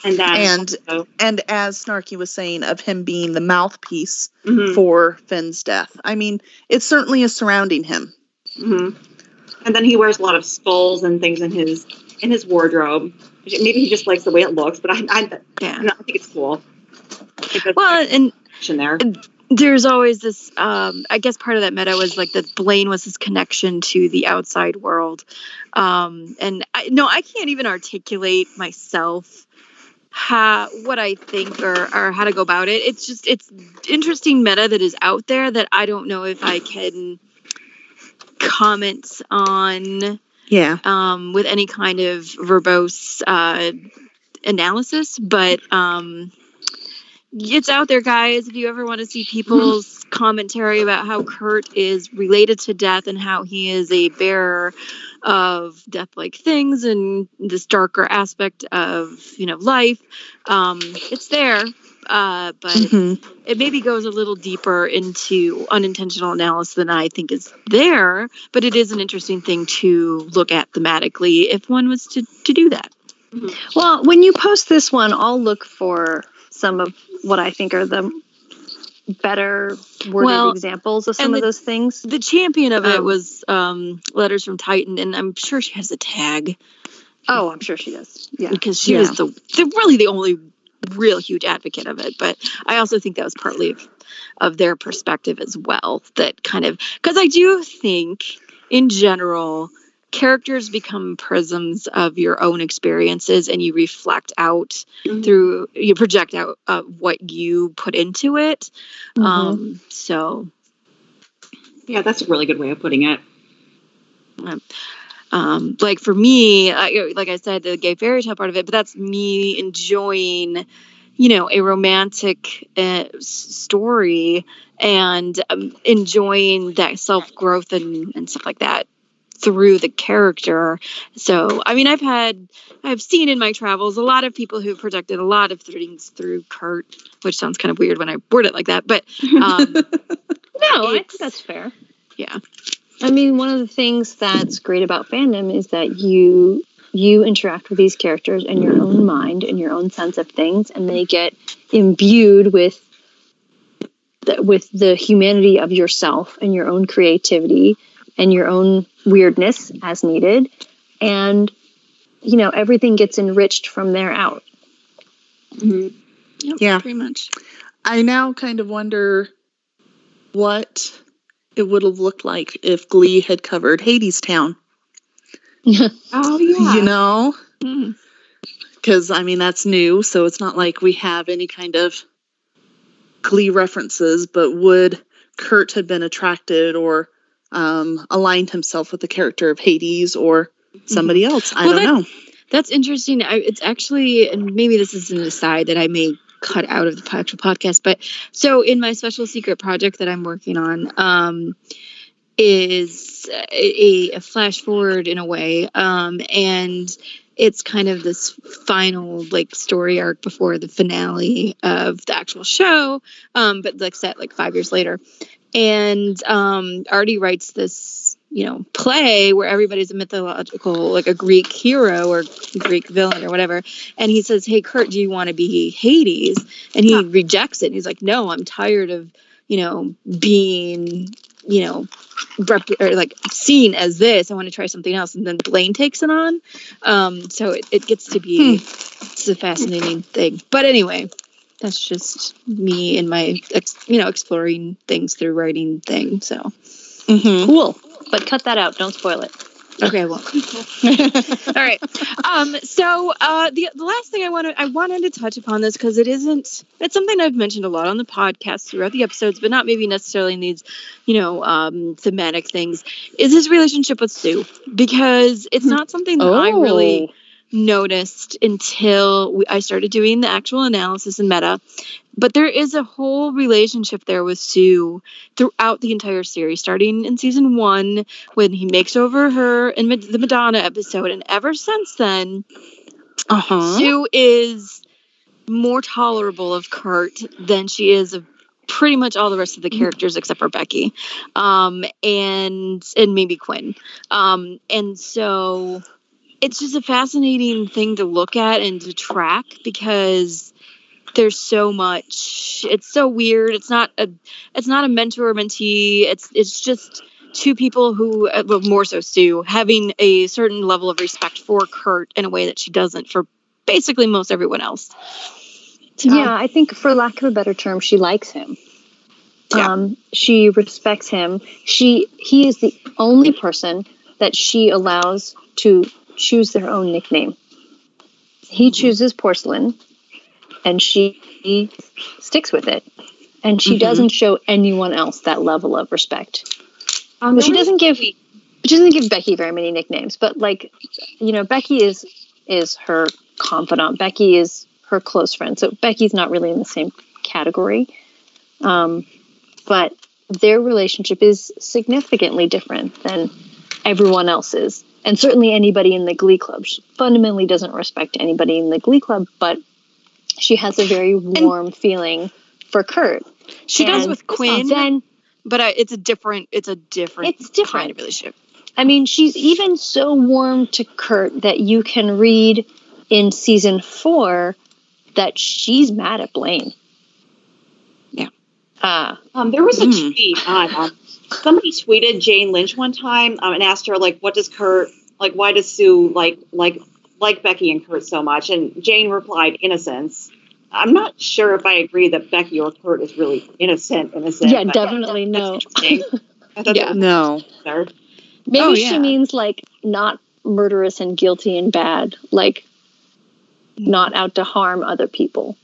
and then And also- and as Snarky was saying of him being the mouthpiece mhm, for Finn's death. I mean, it certainly is surrounding him. mhm. and then he wears a lot of skulls and things in his in his wardrobe. Maybe he just likes the way it looks, but I I, Yeah. I think it's cool. Well, and there. there's always this um i guess part of that meta was like that blaine was his connection to the outside world um and I, no i can't even articulate myself how what i think or or how to go about it it's just it's interesting meta that is out there that i don't know if i can comment on Yeah. um, with any kind of verbose uh, analysis, but um, it's out there, guys. If you ever want to see people's commentary about how Kurt is related to death and how he is a bearer of death-like things and this darker aspect of you know life, um, it's there. Uh, but Mhm. it maybe goes a little deeper into unintentional analysis than I think is there, but it is an interesting thing to look at thematically if one was to, to do that. Well, when you post this one, I'll look for some of what I think are the better worded Well, examples of some and of those things. The champion of it Um, was um, Letters from Titan, and I'm sure she has a tag Oh, I'm sure she does. Yeah. because she Yeah. was the, the really the only real huge advocate of it. But I also think that was partly of, of their perspective as well. That kind of because I do think in general characters become prisms of your own experiences and you reflect out Mhm. through you project out uh, what you put into it Mhm. um so Yeah, that's a really good way of putting it. um like for me I, like i said the gay fairy tale part of it but that's me enjoying you know a romantic uh, story and um, enjoying that self growth and and stuff like that through the character. So, I mean, I've had, I've seen in my travels a lot of people who've projected a lot of things through Kurt, which sounds kind of weird when I word it like that. But um, No, I think that's fair. yeah, I mean, one of the things that's great about fandom is that you you interact with these characters in your own mind and your own sense of things, and they get imbued with the, with the humanity of yourself and your own creativity and your own weirdness as needed, and you know everything gets enriched from there out. Yeah. pretty much. I now kind of wonder what it would have looked like if Glee had covered Hadestown. Oh yeah. You know, Mm. because I mean that's new, so it's not like we have any kind of Glee references. But would Kurt have been attracted or um, aligned himself with the character of Hades or somebody else? I Well, don't that- know. That's interesting. I, it's actually, and maybe this is an aside that I may cut out of the actual podcast, but so in my special secret project that I'm working on, um, is a, a flash forward in a way, um, and it's kind of this final like story arc before the finale of the actual show, um, but like set like five years later, and um, Artie writes this you know play where everybody's a mythological like a greek hero or greek villain or whatever. And he says hey kurt do you want to be hades? And he rejects it. And he's like no i'm tired of you know being you know rep- or like seen as this. I want to try something else. And then blaine takes it on. Um so it, it gets to be it's a fascinating thing. But anyway that's just me and my ex, you know exploring things through writing thing so hmm Cool, but cut that out. Don't spoil it. Okay, well. All right. Um, so uh, the the last thing I wanted I wanted to touch upon this because it isn't it's something I've mentioned a lot on the podcast throughout the episodes, but not maybe necessarily in these, you know, um, thematic things, is his relationship with Sue. Because it's not something that I really noticed until we, I started doing the actual analysis in meta. But there is a whole relationship there with Sue throughout the entire series, starting in season one when he makes over her in the Madonna episode. And ever since then, Uh huh. Sue is more tolerable of Kurt than she is of pretty much all the rest of the characters except for Becky, um, and and maybe Quinn. Um, and so it's just a fascinating thing to look at and to track because there's so much. It's so weird. It's not a it's not a mentor or mentee. It's it's just two people who, uh, well, more so Sue, having a certain level of respect for Kurt in a way that she doesn't for basically most everyone else. So, Yeah, I think for lack of a better term, she likes him. Yeah. Um, she respects him. She he is the only person that she allows to choose their own nickname. He chooses porcelain, and she sticks with it. And she Mhm. doesn't show anyone else that level of respect. Um, she doesn't give she doesn't give Becky very many nicknames, but like you know, Becky is is her confidant. Becky is her close friend. So Becky's not really in the same category. Um, but their relationship is significantly different than everyone else's. And certainly anybody in the Glee Club. She fundamentally doesn't respect anybody in the Glee Club, but she has a very warm feeling for Kurt. she does with Quinn, Then but uh, it's a different it's a different It's different. kind of relationship. I mean, she's even so warm to Kurt that you can read in season four that she's mad at Blaine. Yeah. Uh, Um, there was a Hmm. tweet on somebody tweeted Jane Lynch one time um, and asked her like, "What does Kurt like? Why does Sue like like like Becky and Kurt so much?" And Jane replied, "Innocence." I'm not sure if I agree that Becky or Kurt is really innocent. Innocent. yeah, definitely no. interesting. I thought Yeah. No. was. Maybe Oh, she yeah. means like not murderous and guilty and bad, like not out to harm other people.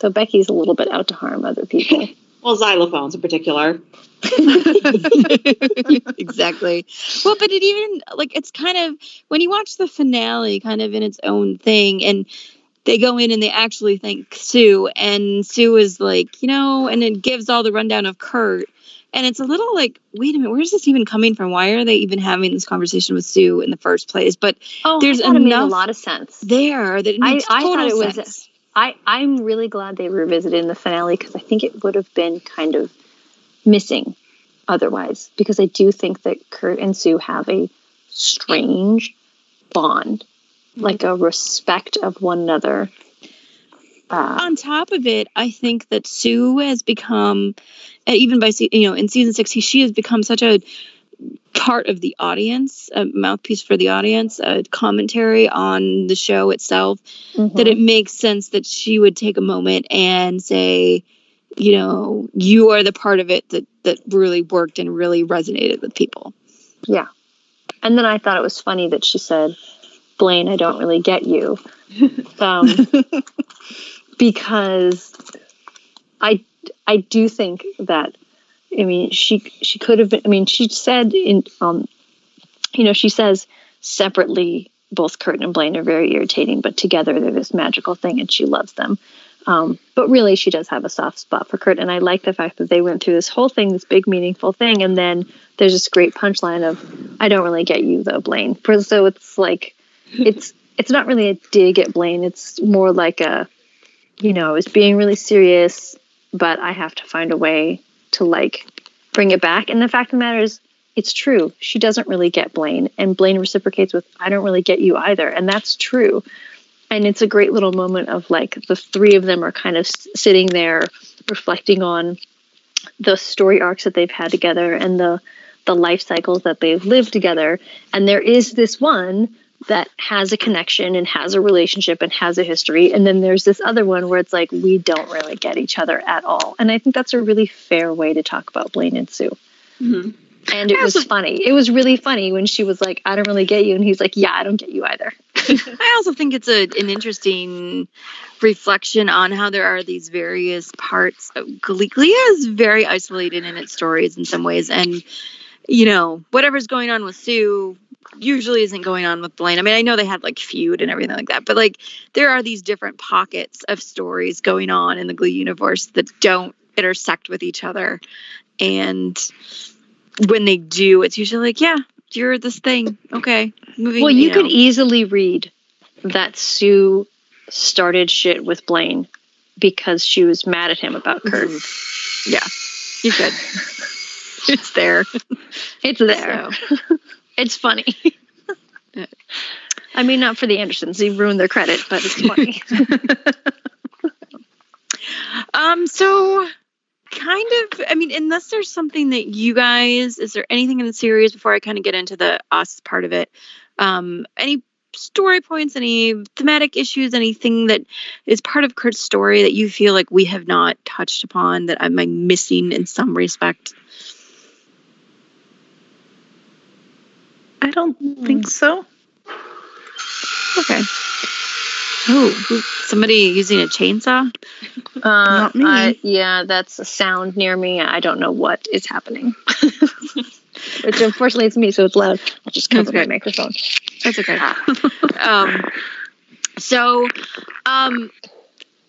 So Becky's a little bit out to harm other people. Well, xylophones in particular. exactly. Well, but it even like it's kind of when you watch the finale, kind of in its own thing, and they go in and they actually thank Sue, and Sue is like, you know, and it gives all the rundown of Kurt, and it's a little like, wait a minute, where's this even coming from? Why are they even having this conversation with Sue in the first place? But Oh, There's it made a lot of sense. there that it I- makes I thought total it was- sense. I, I'm really glad they revisited in the finale because I think it would have been kind of missing otherwise. Because I do think that Kurt and Sue have a strange bond, like a respect of one another. Uh, on top of it, I think that Sue has become, uh, even by you know, in season six, he, she has become such a part of the audience, a mouthpiece for the audience, a commentary on the show itself. mhm. That it makes sense that she would take a moment and say, you know, you are the part of it that that really worked and really resonated with people. Yeah. And then I thought it was funny that she said, Blaine, I don't really get you. Um, because I I do think that I mean she she could have been I mean she said in um you know she says separately both Kurt and Blaine are very irritating but together they're this magical thing and she loves them. Um, but really she does have a soft spot for Kurt and I like the fact that they went through this whole thing this big meaningful thing and then there's this great punchline of I don't really get you though Blaine. So it's like it's it's not really a dig at Blaine. It's more like a you know, it's being really serious, but I have to find a way to like bring it back. And the fact of the matter is, it's true. She doesn't really get Blaine, and Blaine reciprocates with, I don't really get you either. And that's true. And it's a great little moment of like the three of them are kind of sitting there reflecting on the story arcs that they've had together and the the life cycles that they've lived together. And there is this one that has a connection and has a relationship and has a history. And then there's this other one where it's like, we don't really get each other at all. And I think that's a really fair way to talk about Blaine and Sue. Mhm. And it was funny. It was really funny when she was like, I don't really get you. And he's like, Yeah, I don't get you either. I also think it's a an interesting reflection on how there are these various parts. Oh, of, Glee, Glee is very isolated in its stories in some ways, and you know whatever's going on with Sue usually isn't going on with Blaine. I mean, I know they had like feud and everything like that, but like there are these different pockets of stories going on in the Glee universe that don't intersect with each other, and when they do, it's usually like, yeah, you're this thing, okay, moving. Well, you, could know. easily read that Sue started shit with Blaine because she was mad at him about Kurt. Yeah, you could. it's there. It's there. So, It's funny. I mean, not for the Andersons. They ruined their credit, but it's funny. um, so kind of. I mean, unless there's something that you guys, is there anything in the series before I kind of get into the us part of it? Um, any story points, any thematic issues, anything that is part of Kurt's story that you feel like we have not touched upon that I'm like, missing in some respect? I don't think so. Okay. Oh, somebody using a chainsaw? Uh, Not me. I- yeah, that's a sound near me. I don't know what is happening. Which unfortunately it's me, so it's loud. I'll just cover my microphone. That's okay. um, so, um,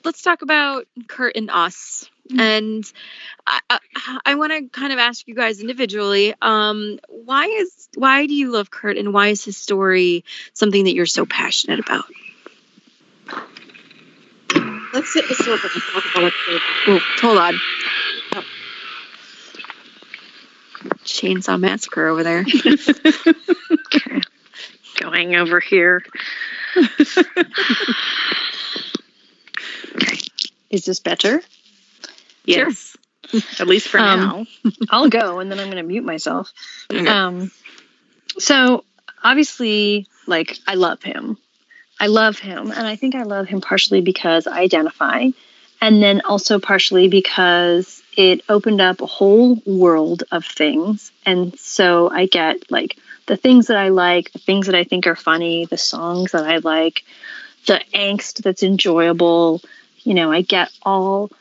let's talk about Kurt and us. And I, I, I want to kind of ask you guys individually, um, why is why do you love Kurt, and why is his story something that you're so passionate about? Let's sit in a circle and talk about it. Oh, hold on. Chainsaw massacre over there. Okay. Going over here. okay. Is this better? Yes. At least for Um, now. I'll go and then I'm going to mute myself. Okay. Um, so obviously, like, I love him. I love him. And I think I love him partially because I identify, and then also partially because it opened up a whole world of things. And so I get like the things that I like, the things that I think are funny, the songs that I like, the angst that's enjoyable. You know, I get all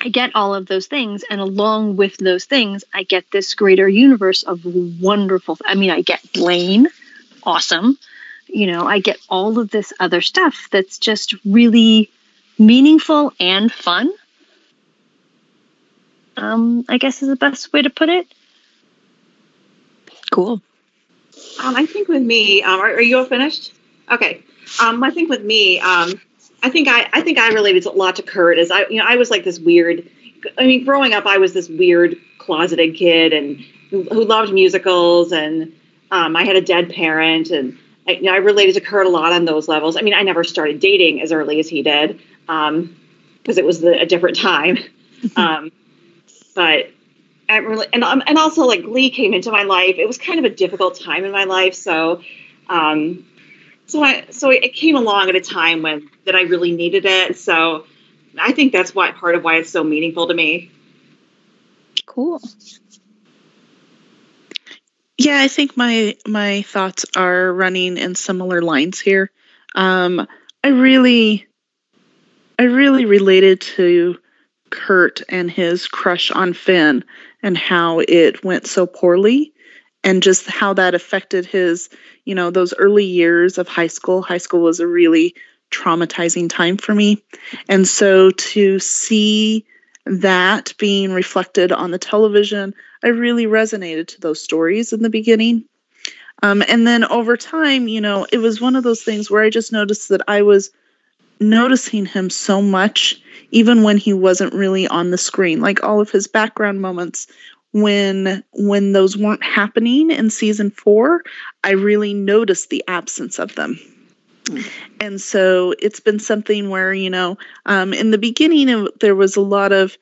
I get all of those things, and along with those things, I get this greater universe of wonderful. I mean, I get Blaine, awesome. You know, I get all of this other stuff that's just really meaningful and fun. Um, I guess is the best way to put it. Cool. Um, I think with me, um, are, are you all finished? Okay. Um, I think with me, um, I think I, I think I related a lot to Kurt. As I, you know, I was like this weird. I mean, growing up, I was this weird closeted kid and who, who loved musicals, and um, I had a dead parent, and I, you know, I related to Kurt a lot on those levels. I mean, I never started dating as early as he did because it was the, a different time. um, but I really, and um, and also like Glee came into my life. It was kind of a difficult time in my life, so um, so I so it came along at a time when that I really needed it. So I think that's why part of why it's so meaningful to me. Cool. Yeah, I think my my thoughts are running in similar lines here. Um, I really, I really related to Kurt and his crush on Finn and how it went so poorly, and just how that affected his, you know, those early years of high school. High school was a really traumatizing time for me, and so to see that being reflected on the television I really resonated to those stories in the beginning. Um, and then over time, you know, it was one of those things where I just noticed that I was noticing him so much, even when he wasn't really on the screen. Like all of his background moments, when when those weren't happening in season four, I really noticed the absence of them. And so it's been something where, you know, um, in the beginning, there was a lot of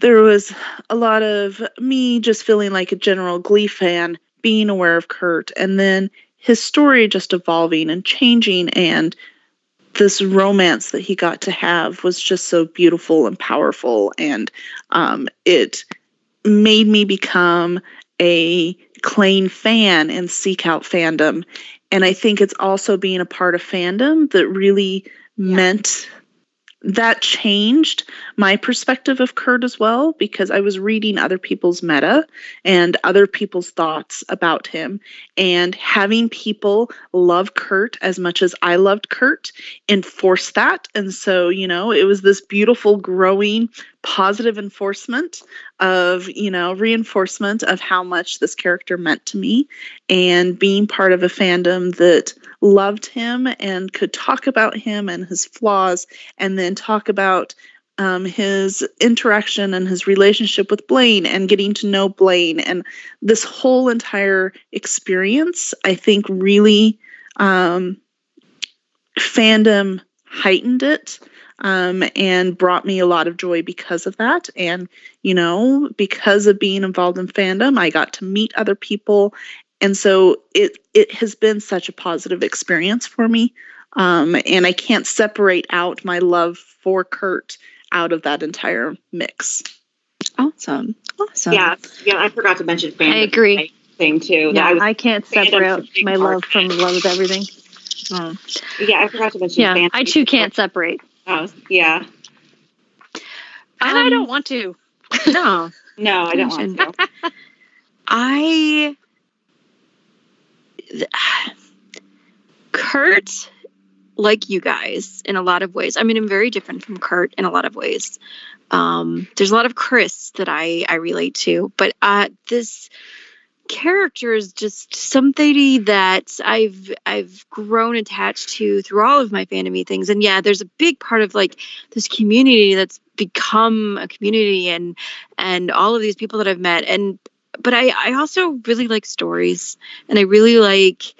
there was a lot of me just feeling like a general Glee fan, being aware of Kurt, and then his story just evolving and changing, and this romance that he got to have was just so beautiful and powerful, and um, it made me become a Klaine fan and seek out fandom. And I think it's also being a part of fandom that really meant that changed my perspective of Kurt as well because I was reading other people's meta and other people's thoughts about him. And having people love Kurt as much as I loved Kurt enforced that. And so, you know, it was this beautiful, growing, positive enforcement of, you know, reinforcement of how much this character meant to me. And being part of a fandom that loved him and could talk about him and his flaws and then talk about um, his interaction and his relationship with Blaine and getting to know Blaine and this whole entire experience, I think really um, fandom heightened it um, and brought me a lot of joy because of that. And, you know, because of being involved in fandom, I got to meet other people. And so it it has been such a positive experience for me. Um, and I can't separate out my love for Kurt out of that entire mix. Awesome. Awesome. Yeah, yeah. I forgot to mention fandom. I agree. Thing too. Yeah, that was, I can't separate a out big my love from love of everything. yeah, I forgot to mention. Yeah, fandom. I too can't separate. Oh, yeah. And I Um, don't want to. No. No, I don't want to. I Kurt, like you guys, in a lot of ways. I mean, I'm very different from Kurt in a lot of ways. Um, there's a lot of Chris that I I relate to, but uh, this character is just somebody that I've I've grown attached to through all of my fandomy things. And yeah, there's a big part of like this community that's become a community and and all of these people that I've met and but I, I also really like stories and I really like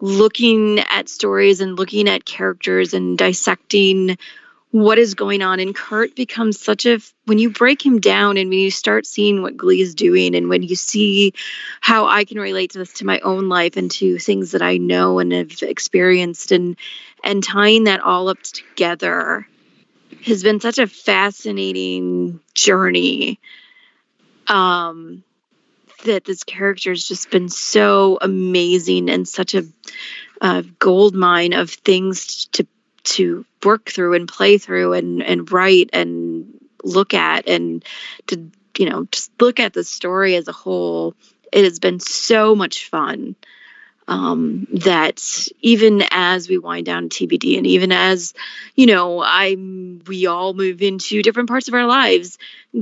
looking at stories and looking at characters and dissecting what is going on. And Kurt becomes such a when you break him down and when you start seeing what Glee is doing and when you see how I can relate to this to my own life and to things that I know and have experienced and and tying that all up together has been such a fascinating journey. Um that this character has just been so amazing and such a, a gold mine of things to to work through and play through and and write and look at and to you know just look at the story as a whole it has been so much fun um, that even as we wind down TBD and even as you know I'm we all move into different parts of our lives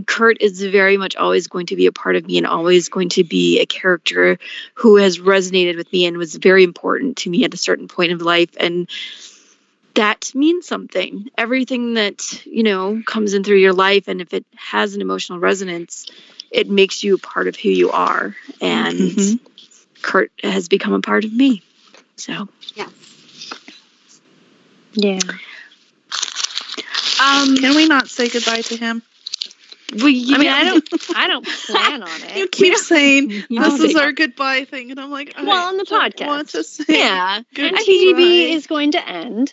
Kurt is very much always going to be a part of me and always going to be a character who has resonated with me and was very important to me at a certain point of life. And that means something everything that you know comes in through your life and if it has an emotional resonance it makes you a part of who you are and Mhm. Kurt has become a part of me. So, yeah. Yeah. um, Can we not say goodbye to him? we, I mean, I don't, I don't plan on it. You it. keep saying You this is say- our goodbye thing, and I'm like, I Well, on the don't podcast. Want to say Yeah. Good And TGB is going to end.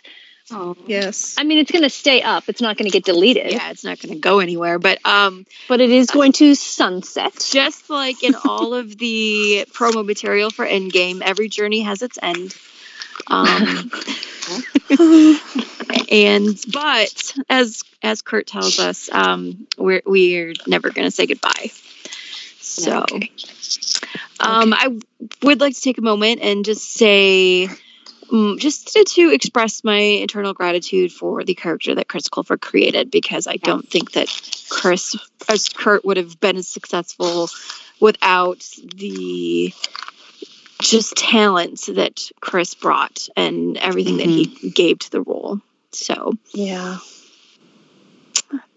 Oh. yes. I mean, it's going to stay up. It's not going to get deleted, yeah, it's not going to go anywhere. But um, but it is going to sunset. just like in all of the promo material for Endgame, every journey has its end. Um, and but as as Kurt tells us, um, we're we're never going to say goodbye. So, um, I would like to take a moment and just say, Mm, just to, to express my eternal gratitude for the character that Chris Colfer created, because I don't think that Chris, as Kurt, would have been as successful without the just talent that Chris brought and everything that he mm-hmm. gave to the role. So Yeah.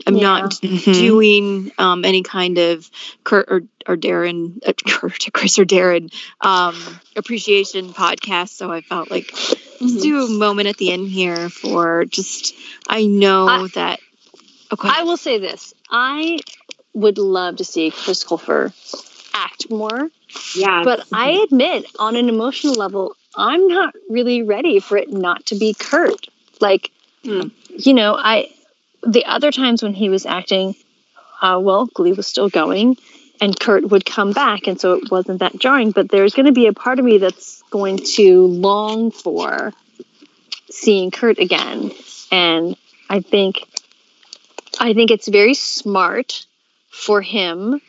I'm Yeah. not Mhm. doing um, any kind of Kurt or, or Darren, uh, Kurt, Chris or Darren um, appreciation podcast. So I felt like let's do a moment at the end here for just, I know I- that. Okay. I will say this: I would love to see Chris Colfer act more, Yeah. but I admit, on an emotional level, I'm not really ready for it not to be Kurt. Like, Hmm. you know, I the other times when he was acting, uh, well, Glee was still going, and Kurt would come back, and so it wasn't that jarring. But there's going to be a part of me that's going to long for seeing Kurt again, and I think, I think it's very smart for him,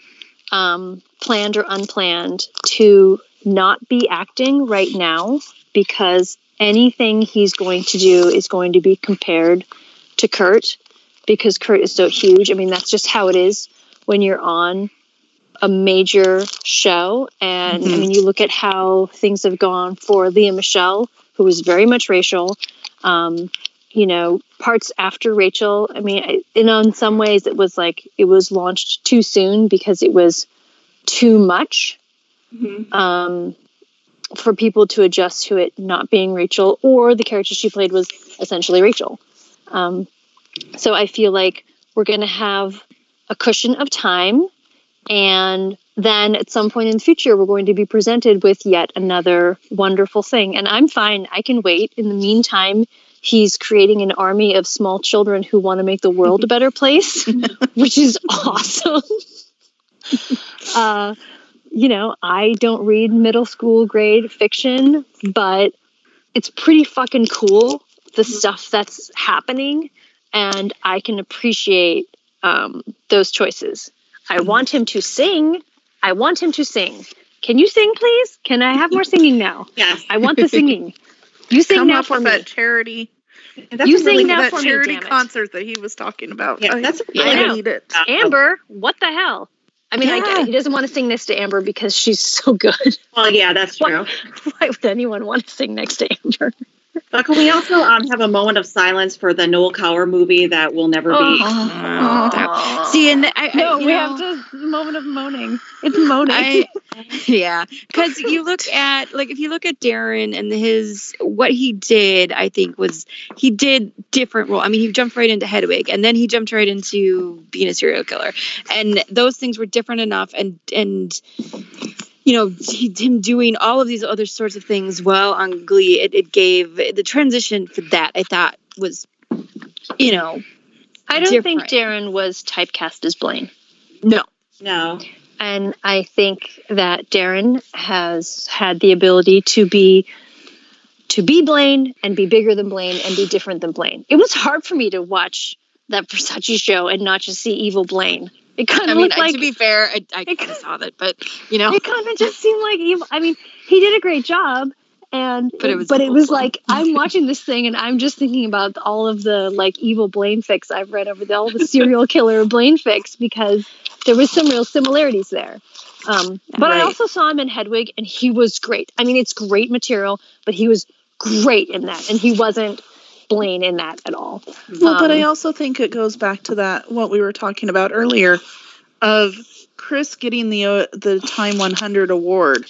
um, planned or unplanned, to not be acting right now because anything he's going to do is going to be compared to Kurt because Kurt is so huge. I mean, that's just how it is when you're on a major show. And I Mhm. mean, you look at how things have gone for Lea Michele, who was very much Rachel. Um, you know, parts after Rachel. I mean, I- and in some ways, it was like it was launched too soon because it was too much Mhm. um, for people to adjust to it not being Rachel, or the character she played was essentially Rachel. Um, so I feel like we're going to have a cushion of time, and then at some point in the future, we're going to be presented with yet another wonderful thing. And I'm fine, I can wait. In the meantime, he's creating an army of small children who want to make the world a better place, which is awesome. uh, you know, I don't read middle school grade fiction, but it's pretty fucking cool the stuff that's happening, and I can appreciate um, those choices. I want him to sing. I want him to sing. Can you sing, please? Can I have more singing now? Yes. I want the singing. You sing Come now for with me. that charity, And that's You a really sing now that for me, charity damn concert that he was talking about. Yeah, I, that's a Yeah, really I need it. Amber, what the hell? I mean, I get Yeah. it. He doesn't want to sing next to Amber because she's so good. Well, yeah, that's What- true. Why would anyone want to sing next to Amber? But can we also um, have a moment of silence for the Noel Coward movie that will never be? Oh, that- see, and I, I no, you we know, have to moment of moaning. It's moaning. I, yeah, because you look at like if you look at Darren and his what he did, I think was he did different role. I mean, he jumped right into Hedwig, and then he jumped right into being a serial killer, and those things were different enough, and and you know him doing all of these other sorts of things well on Glee, it, it gave the transition for that. I thought was, you know, I don't think. Darren was typecast as Blaine. no, No. And I think that Darren has had the ability to be to be Blaine and be bigger than Blaine and be different than Blaine. It was hard for me to watch that Versace show and not just see evil Blaine. It kind of I mean, looked like to be fair, I, I it- of saw that, but you know, it kind of just seemed like evil. I mean, he did a great job, and But it was but it was like I'm watching this thing and I'm just thinking about all of the like evil Blaine fix I've read over the all the serial killer Blaine fix because there was some real similarities there. Um, but I also saw him in Hedwig and he was great. I mean, it's great material, but he was great in that, and he wasn't Blaine in that at all. Well, but I Um, also think it goes back to that what we were talking about earlier of Chris getting the uh, the Time 100 award,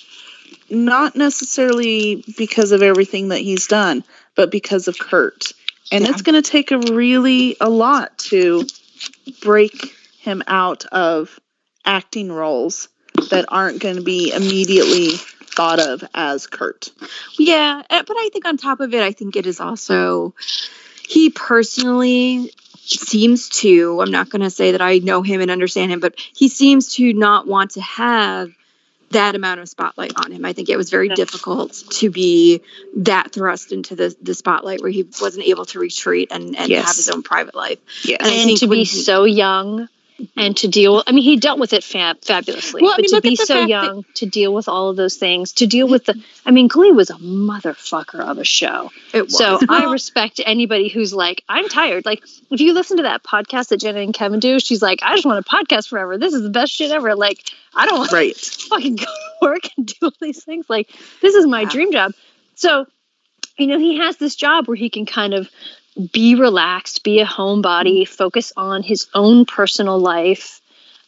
not necessarily because of everything that he's done, but because of Kurt. And it's going to take a really a lot to break him out of acting roles that aren't going to be immediately thought of as Kurt. Yeah, uh, but I think on top of it, I think it is also he personally seems to. I'm not going to say that I know him and understand him, but he seems to not want to have that amount of spotlight on him. I think it was very difficult to be that thrust into the the spotlight where he wasn't able to retreat and and Yes. have his own private life. Yes. And and to be he- so young and to deal I mean he dealt with it fab- fabulously Well, I but mean, to be so fact that- young to deal with all of those things to deal with the I mean Glee was a motherfucker of a show It was. so I respect anybody who's like I'm tired like if you listen to that podcast that Jenna and Kevin do she's like I just want a podcast forever this is the best shit ever like I don't want Right. to fucking go to work and do all these things like this is my Yeah. dream job so you know he has this job where he can kind of be relaxed, be a homebody, focus on his own personal life.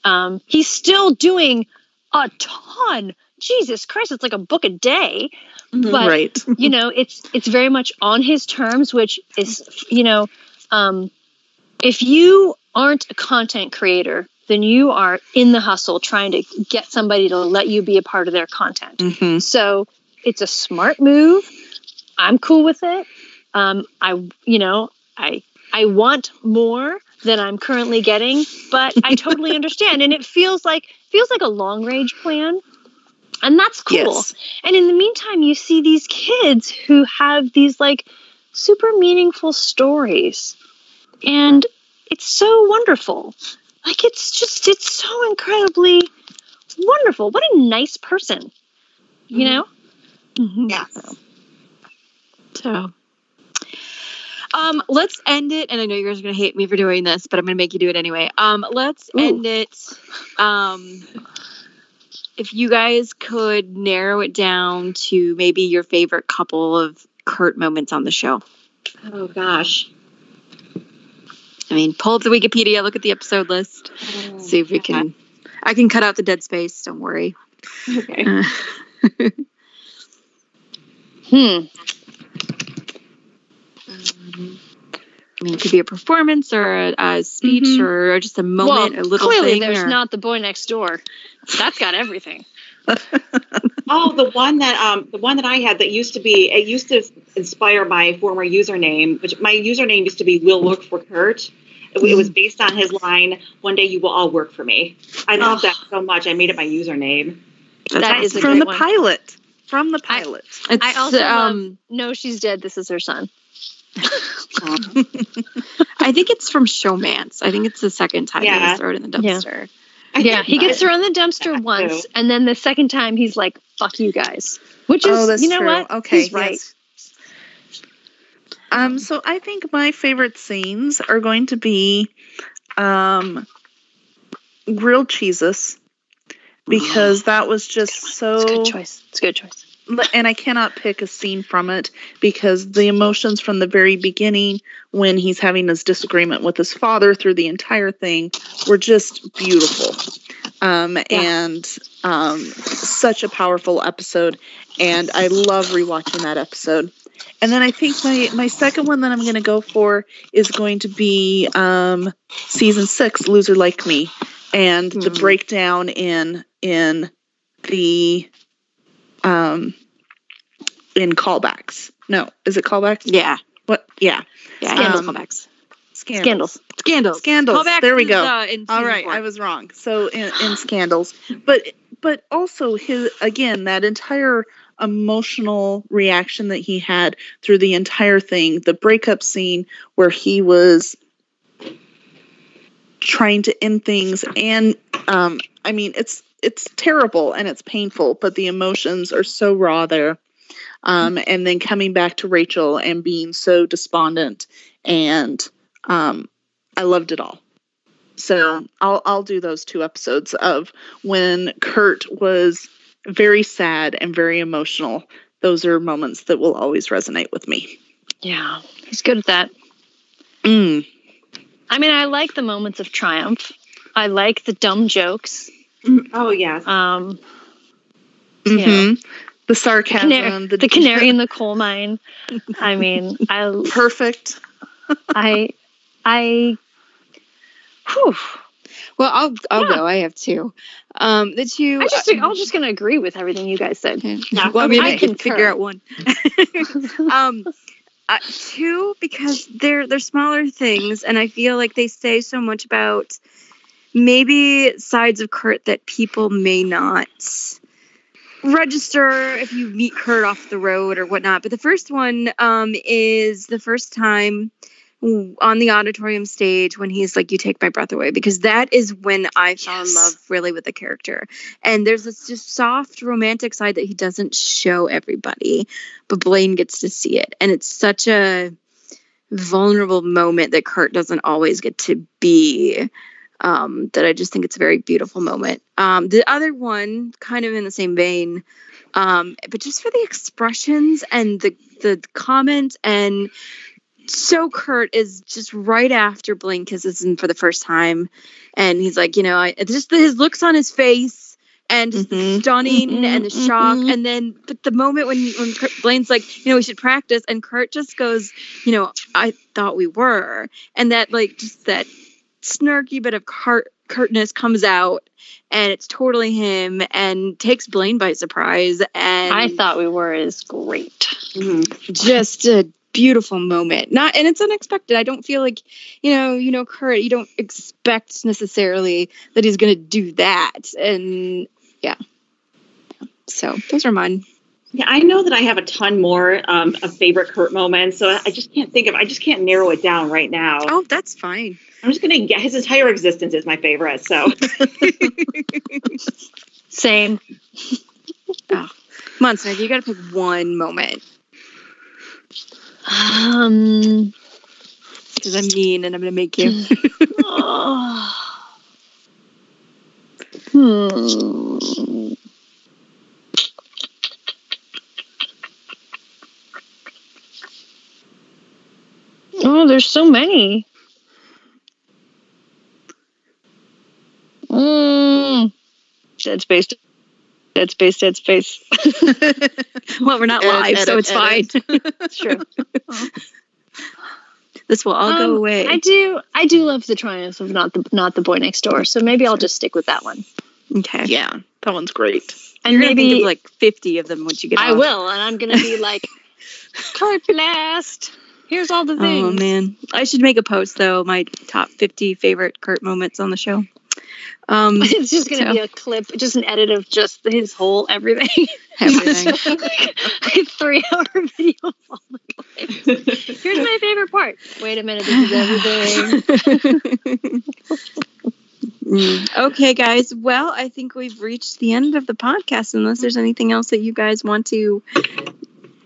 Um, he's still doing a ton. Jesus Christ, it's like a book a day. But right. you know, it's it's very much on his terms, which is you know, um, if you aren't a content creator, then you are in the hustle trying to get somebody to let you be a part of their content. hmm So it's a smart move. I'm cool with it. Um, I, you know, I, I want more than I'm currently getting, but I totally understand. And it feels like feels like a long range plan, and that's cool. Yes. And in the meantime, you see these kids who have these like super meaningful stories, and it's so wonderful. Like it's just it's so incredibly wonderful. What a nice person, you know. Mhm. Yeah. So, um, let's end it. And I know you guys are gonna hate me for doing this, but I'm gonna make you do it anyway. Um, let's Ooh. end it. Um, if you guys could narrow it down to maybe your favorite couple of Kurt moments on the show. Oh gosh. I mean, pull up the Wikipedia, look at the episode list, see if we can. I can cut out the dead space. Don't worry. Okay. Uh, Hmm. I mean, it could be a performance or a, a speech Mhm. or just a moment, well, a little clearly thing. there's or- not the boy next door. That's got everything. Oh, the one that um the one that I had that used to be it used to inspire my former username, which my username used to be will work for Kurt. It, it was based on his line, "One day you will all work for me." I love that so much. I made it my username. That's That is a From great the one. pilot. From the pilot. It's, I also um, No, she's dead. This is her son. Um, I think it's from Showmance. I think it's the second time Yeah. he throw it in the dumpster. I yeah, he gets that- thrown in the dumpster once, too. and then the second time he's like, "Fuck you guys," which is, oh, that's you know true. what? Okay. he's right. yes. Um, so I think my favorite scenes are going to be um, Grilled Cheesus because that was just so. It's a so good choice. It's a good choice. And I cannot pick a scene from it because the emotions from the very beginning when he's having his disagreement with his father through the entire thing were just beautiful. Um, and um, such a powerful episode and I love rewatching that episode. And then I think my my second one that I'm going to go for is going to be um, season 6 Loser Like Me and the Hmm. breakdown in in the um in callbacks. No, is it callbacks? Yeah. What? Yeah. Yeah. Scandals. Um, callbacks. Scandals. Scandals. Scandals. Scandals. Callbacks There we is, go. uh, in All four. I was wrong. So in, in scandals, but but also his again that entire emotional reaction that he had through the entire thing, the breakup scene where he was trying to end things, and um, I mean it's it's terrible and it's painful, but the emotions are so raw there. um, and then coming back to Rachel and being so despondent, and um, I loved it all. So I'll I'll do those two episodes of when Kurt was very sad and very emotional. Those are moments that will always resonate with me. Yeah, he's good at that. Mm. I mean, I like the moments of triumph. I like the dumb jokes. Oh yes. Um, hmm Yeah. The sarcasm, canary, the canary in the coal mine. I mean, I, perfect. I, I. Whew. Well, I'll I'll Yeah. go. I have two. Um, the two. I just, I'm just gonna agree with everything you guys said. Okay. Yeah, well, maybe I I can concur. figure out one. um, uh, two because they're they're smaller things, and I feel like they say so much about maybe sides of Kurt that people may not register if you meet Kurt off the road or whatnot. But the first one um, is the first time on the auditorium stage when he's like, "You take my breath away," because that is when I fell in love really with the character. And there's this just soft romantic side that he doesn't show everybody, but Blaine gets to see it, and it's such a vulnerable moment that Kurt doesn't always get to be. Um, that I just think it's a very beautiful moment. Um, the other one, kind of in the same vein, um, but just for the expressions and the the comment and so Kurt is just right after Blaine kisses him for the first time, and he's like, you know, I just the, his looks on his face and Mhm. stunning Mhm. and the shock, Mhm. and then but the moment when when Kurt, Blaine's like, you know, we should practice, and Kurt just goes, you know, I thought we were, and that like just that snarky bit of Kurt Kurtness comes out. And it's totally him, and takes Blaine by surprise. And I thought we were is great. Mhm. just a beautiful moment not and it's unexpected i don't feel like you know you know kurt you don't expect necessarily that he's gonna do that and yeah so those are mine Yeah, I know that I have a ton more um, of favorite Kurt moments, so I just can't think of. I just can't narrow it down right now. oh that's fine I'm just gonna get his entire existence is my favorite. So Same. come on Smith, you gotta pick one moment Um. because i'm mean and i'm gonna make you oh. Hmm. Oh, there's so many. Mm. Dead space. Dead space. Dead space. well we're not Edit, live so edit, it's fine It's true. this will all go Um, away I do. I do love the triumph of not the not the boy next door. So maybe I'll just stick with that one. okay Yeah, that one's great. And You're maybe think of like 50 of them once you get I off. will, and I'm gonna be like, Kurt last. Here's all the things. Oh man, I should make a post though. My top 50 favorite Kurt moments on the show. Um, It's just gonna So- be a clip, just an edit of just his whole everything. everything. like a three hour video of all the clips. Here's my favorite part. Wait a minute, this is everything. Mm. okay, guys. Well, I think we've reached the end of the podcast. Unless there's anything else that you guys want to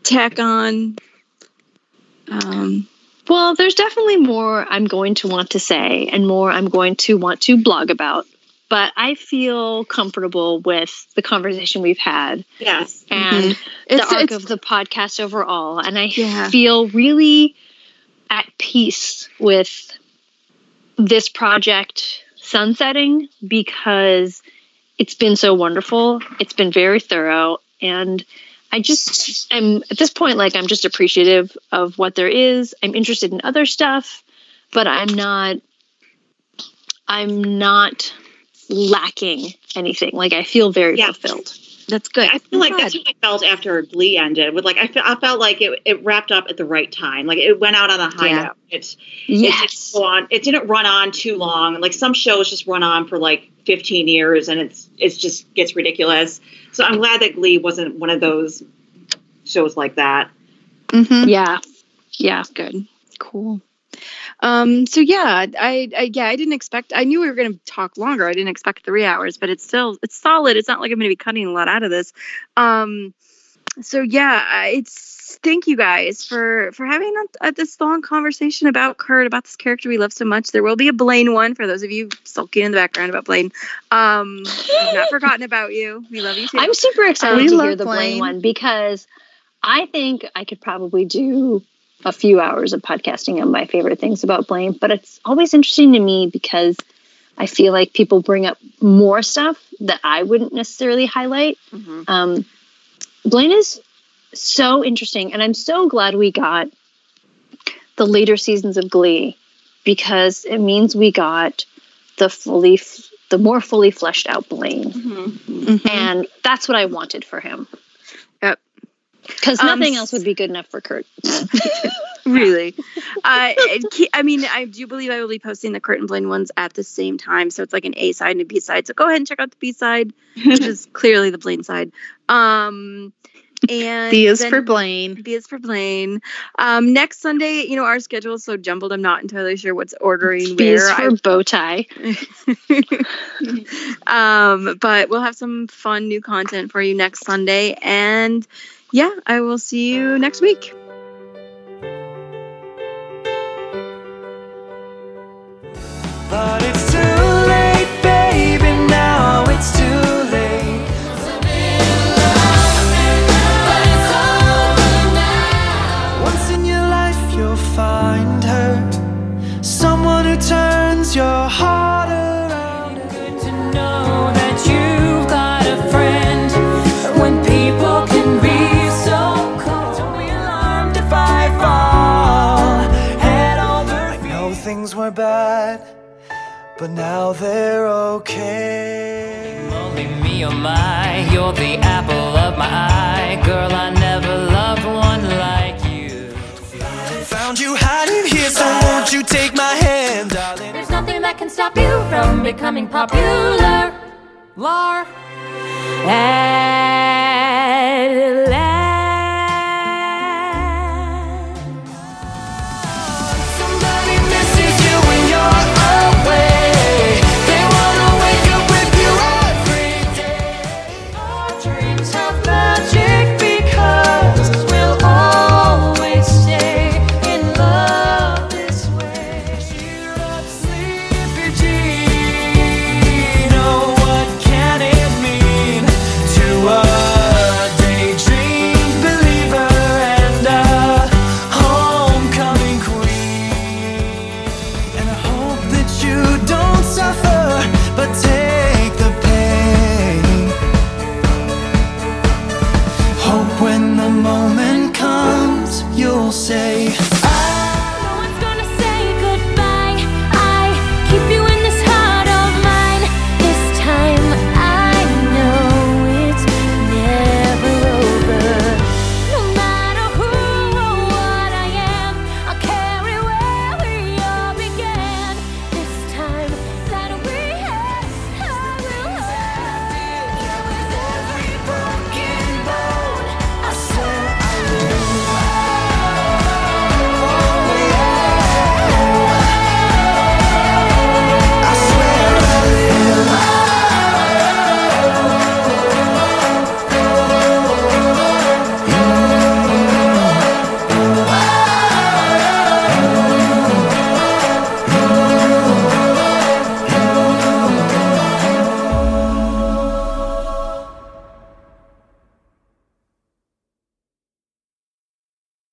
tack on. Um, Well, there's definitely more I'm going to want to say and more I'm going to want to blog about. But I feel comfortable with the conversation we've had yes, and it's, the arc it's- of the podcast overall. And I Yeah. feel really at peace with this project sunsetting because it's been so wonderful. It's been very thorough. And I just am at this point, like, I'm just appreciative of what there is. I'm interested in other stuff, but I'm not, I'm not lacking anything. Like, I feel very Yeah. fulfilled. that's good. I feel like that's what I felt after Glee ended. With like, I, I felt like it, it wrapped up at the right time. Like it went out on a high Yeah. note. It's Yes. it didn't go on. It didn't run on too long. Like some shows just run on for like 15 years, and it's it's just gets ridiculous. So I'm glad that Glee wasn't one of those shows like that. Mm-hmm. Yeah. Yeah. good. Cool. Um, so yeah, I, I yeah, I didn't expect. I knew we were going to talk longer. I didn't expect three hours, but it's still it's solid. It's not like I'm going to be cutting a lot out of this. Um, so yeah, it's thank you guys for for having a, a, this long conversation about Kurt, about this character we love so much. There will be a Blaine one for those of you sulking in the background about Blaine. Um, I've not forgotten about you. We love you too. I'm super excited We to hear the Blaine Blaine. one because I think I could probably do a few hours of podcasting on my favorite things about Blaine, but it's always interesting to me because I feel like people bring up more stuff that I wouldn't necessarily highlight. Mhm. Um, Blaine is so interesting, and I'm so glad we got the later seasons of Glee because it means we got the fully, f- the more fully fleshed out Blaine Mhm. and that's what I wanted for him. Yep. Because Um, nothing else would be good enough for Kurt. really. Uh, I mean, I do believe I will be posting the Kurt and Blaine ones at the same time, so it's like an A side and a B side. So go ahead and check out the B side, which is clearly the Blaine side. Um, and B is for Blaine. B is for Blaine. Um, next Sunday, you know, our schedule is so jumbled. I'm not entirely sure what's ordering B is for bow tie. um, but we'll have some fun new content for you next Sunday. And yeah, I will see you next week. But now they're okay. Only me, oh my, you're the apple of my eye. Girl, I never loved one like you. Found you hiding here, so won't you take my hand, darling? There's nothing that can stop you from becoming popular. Lar. And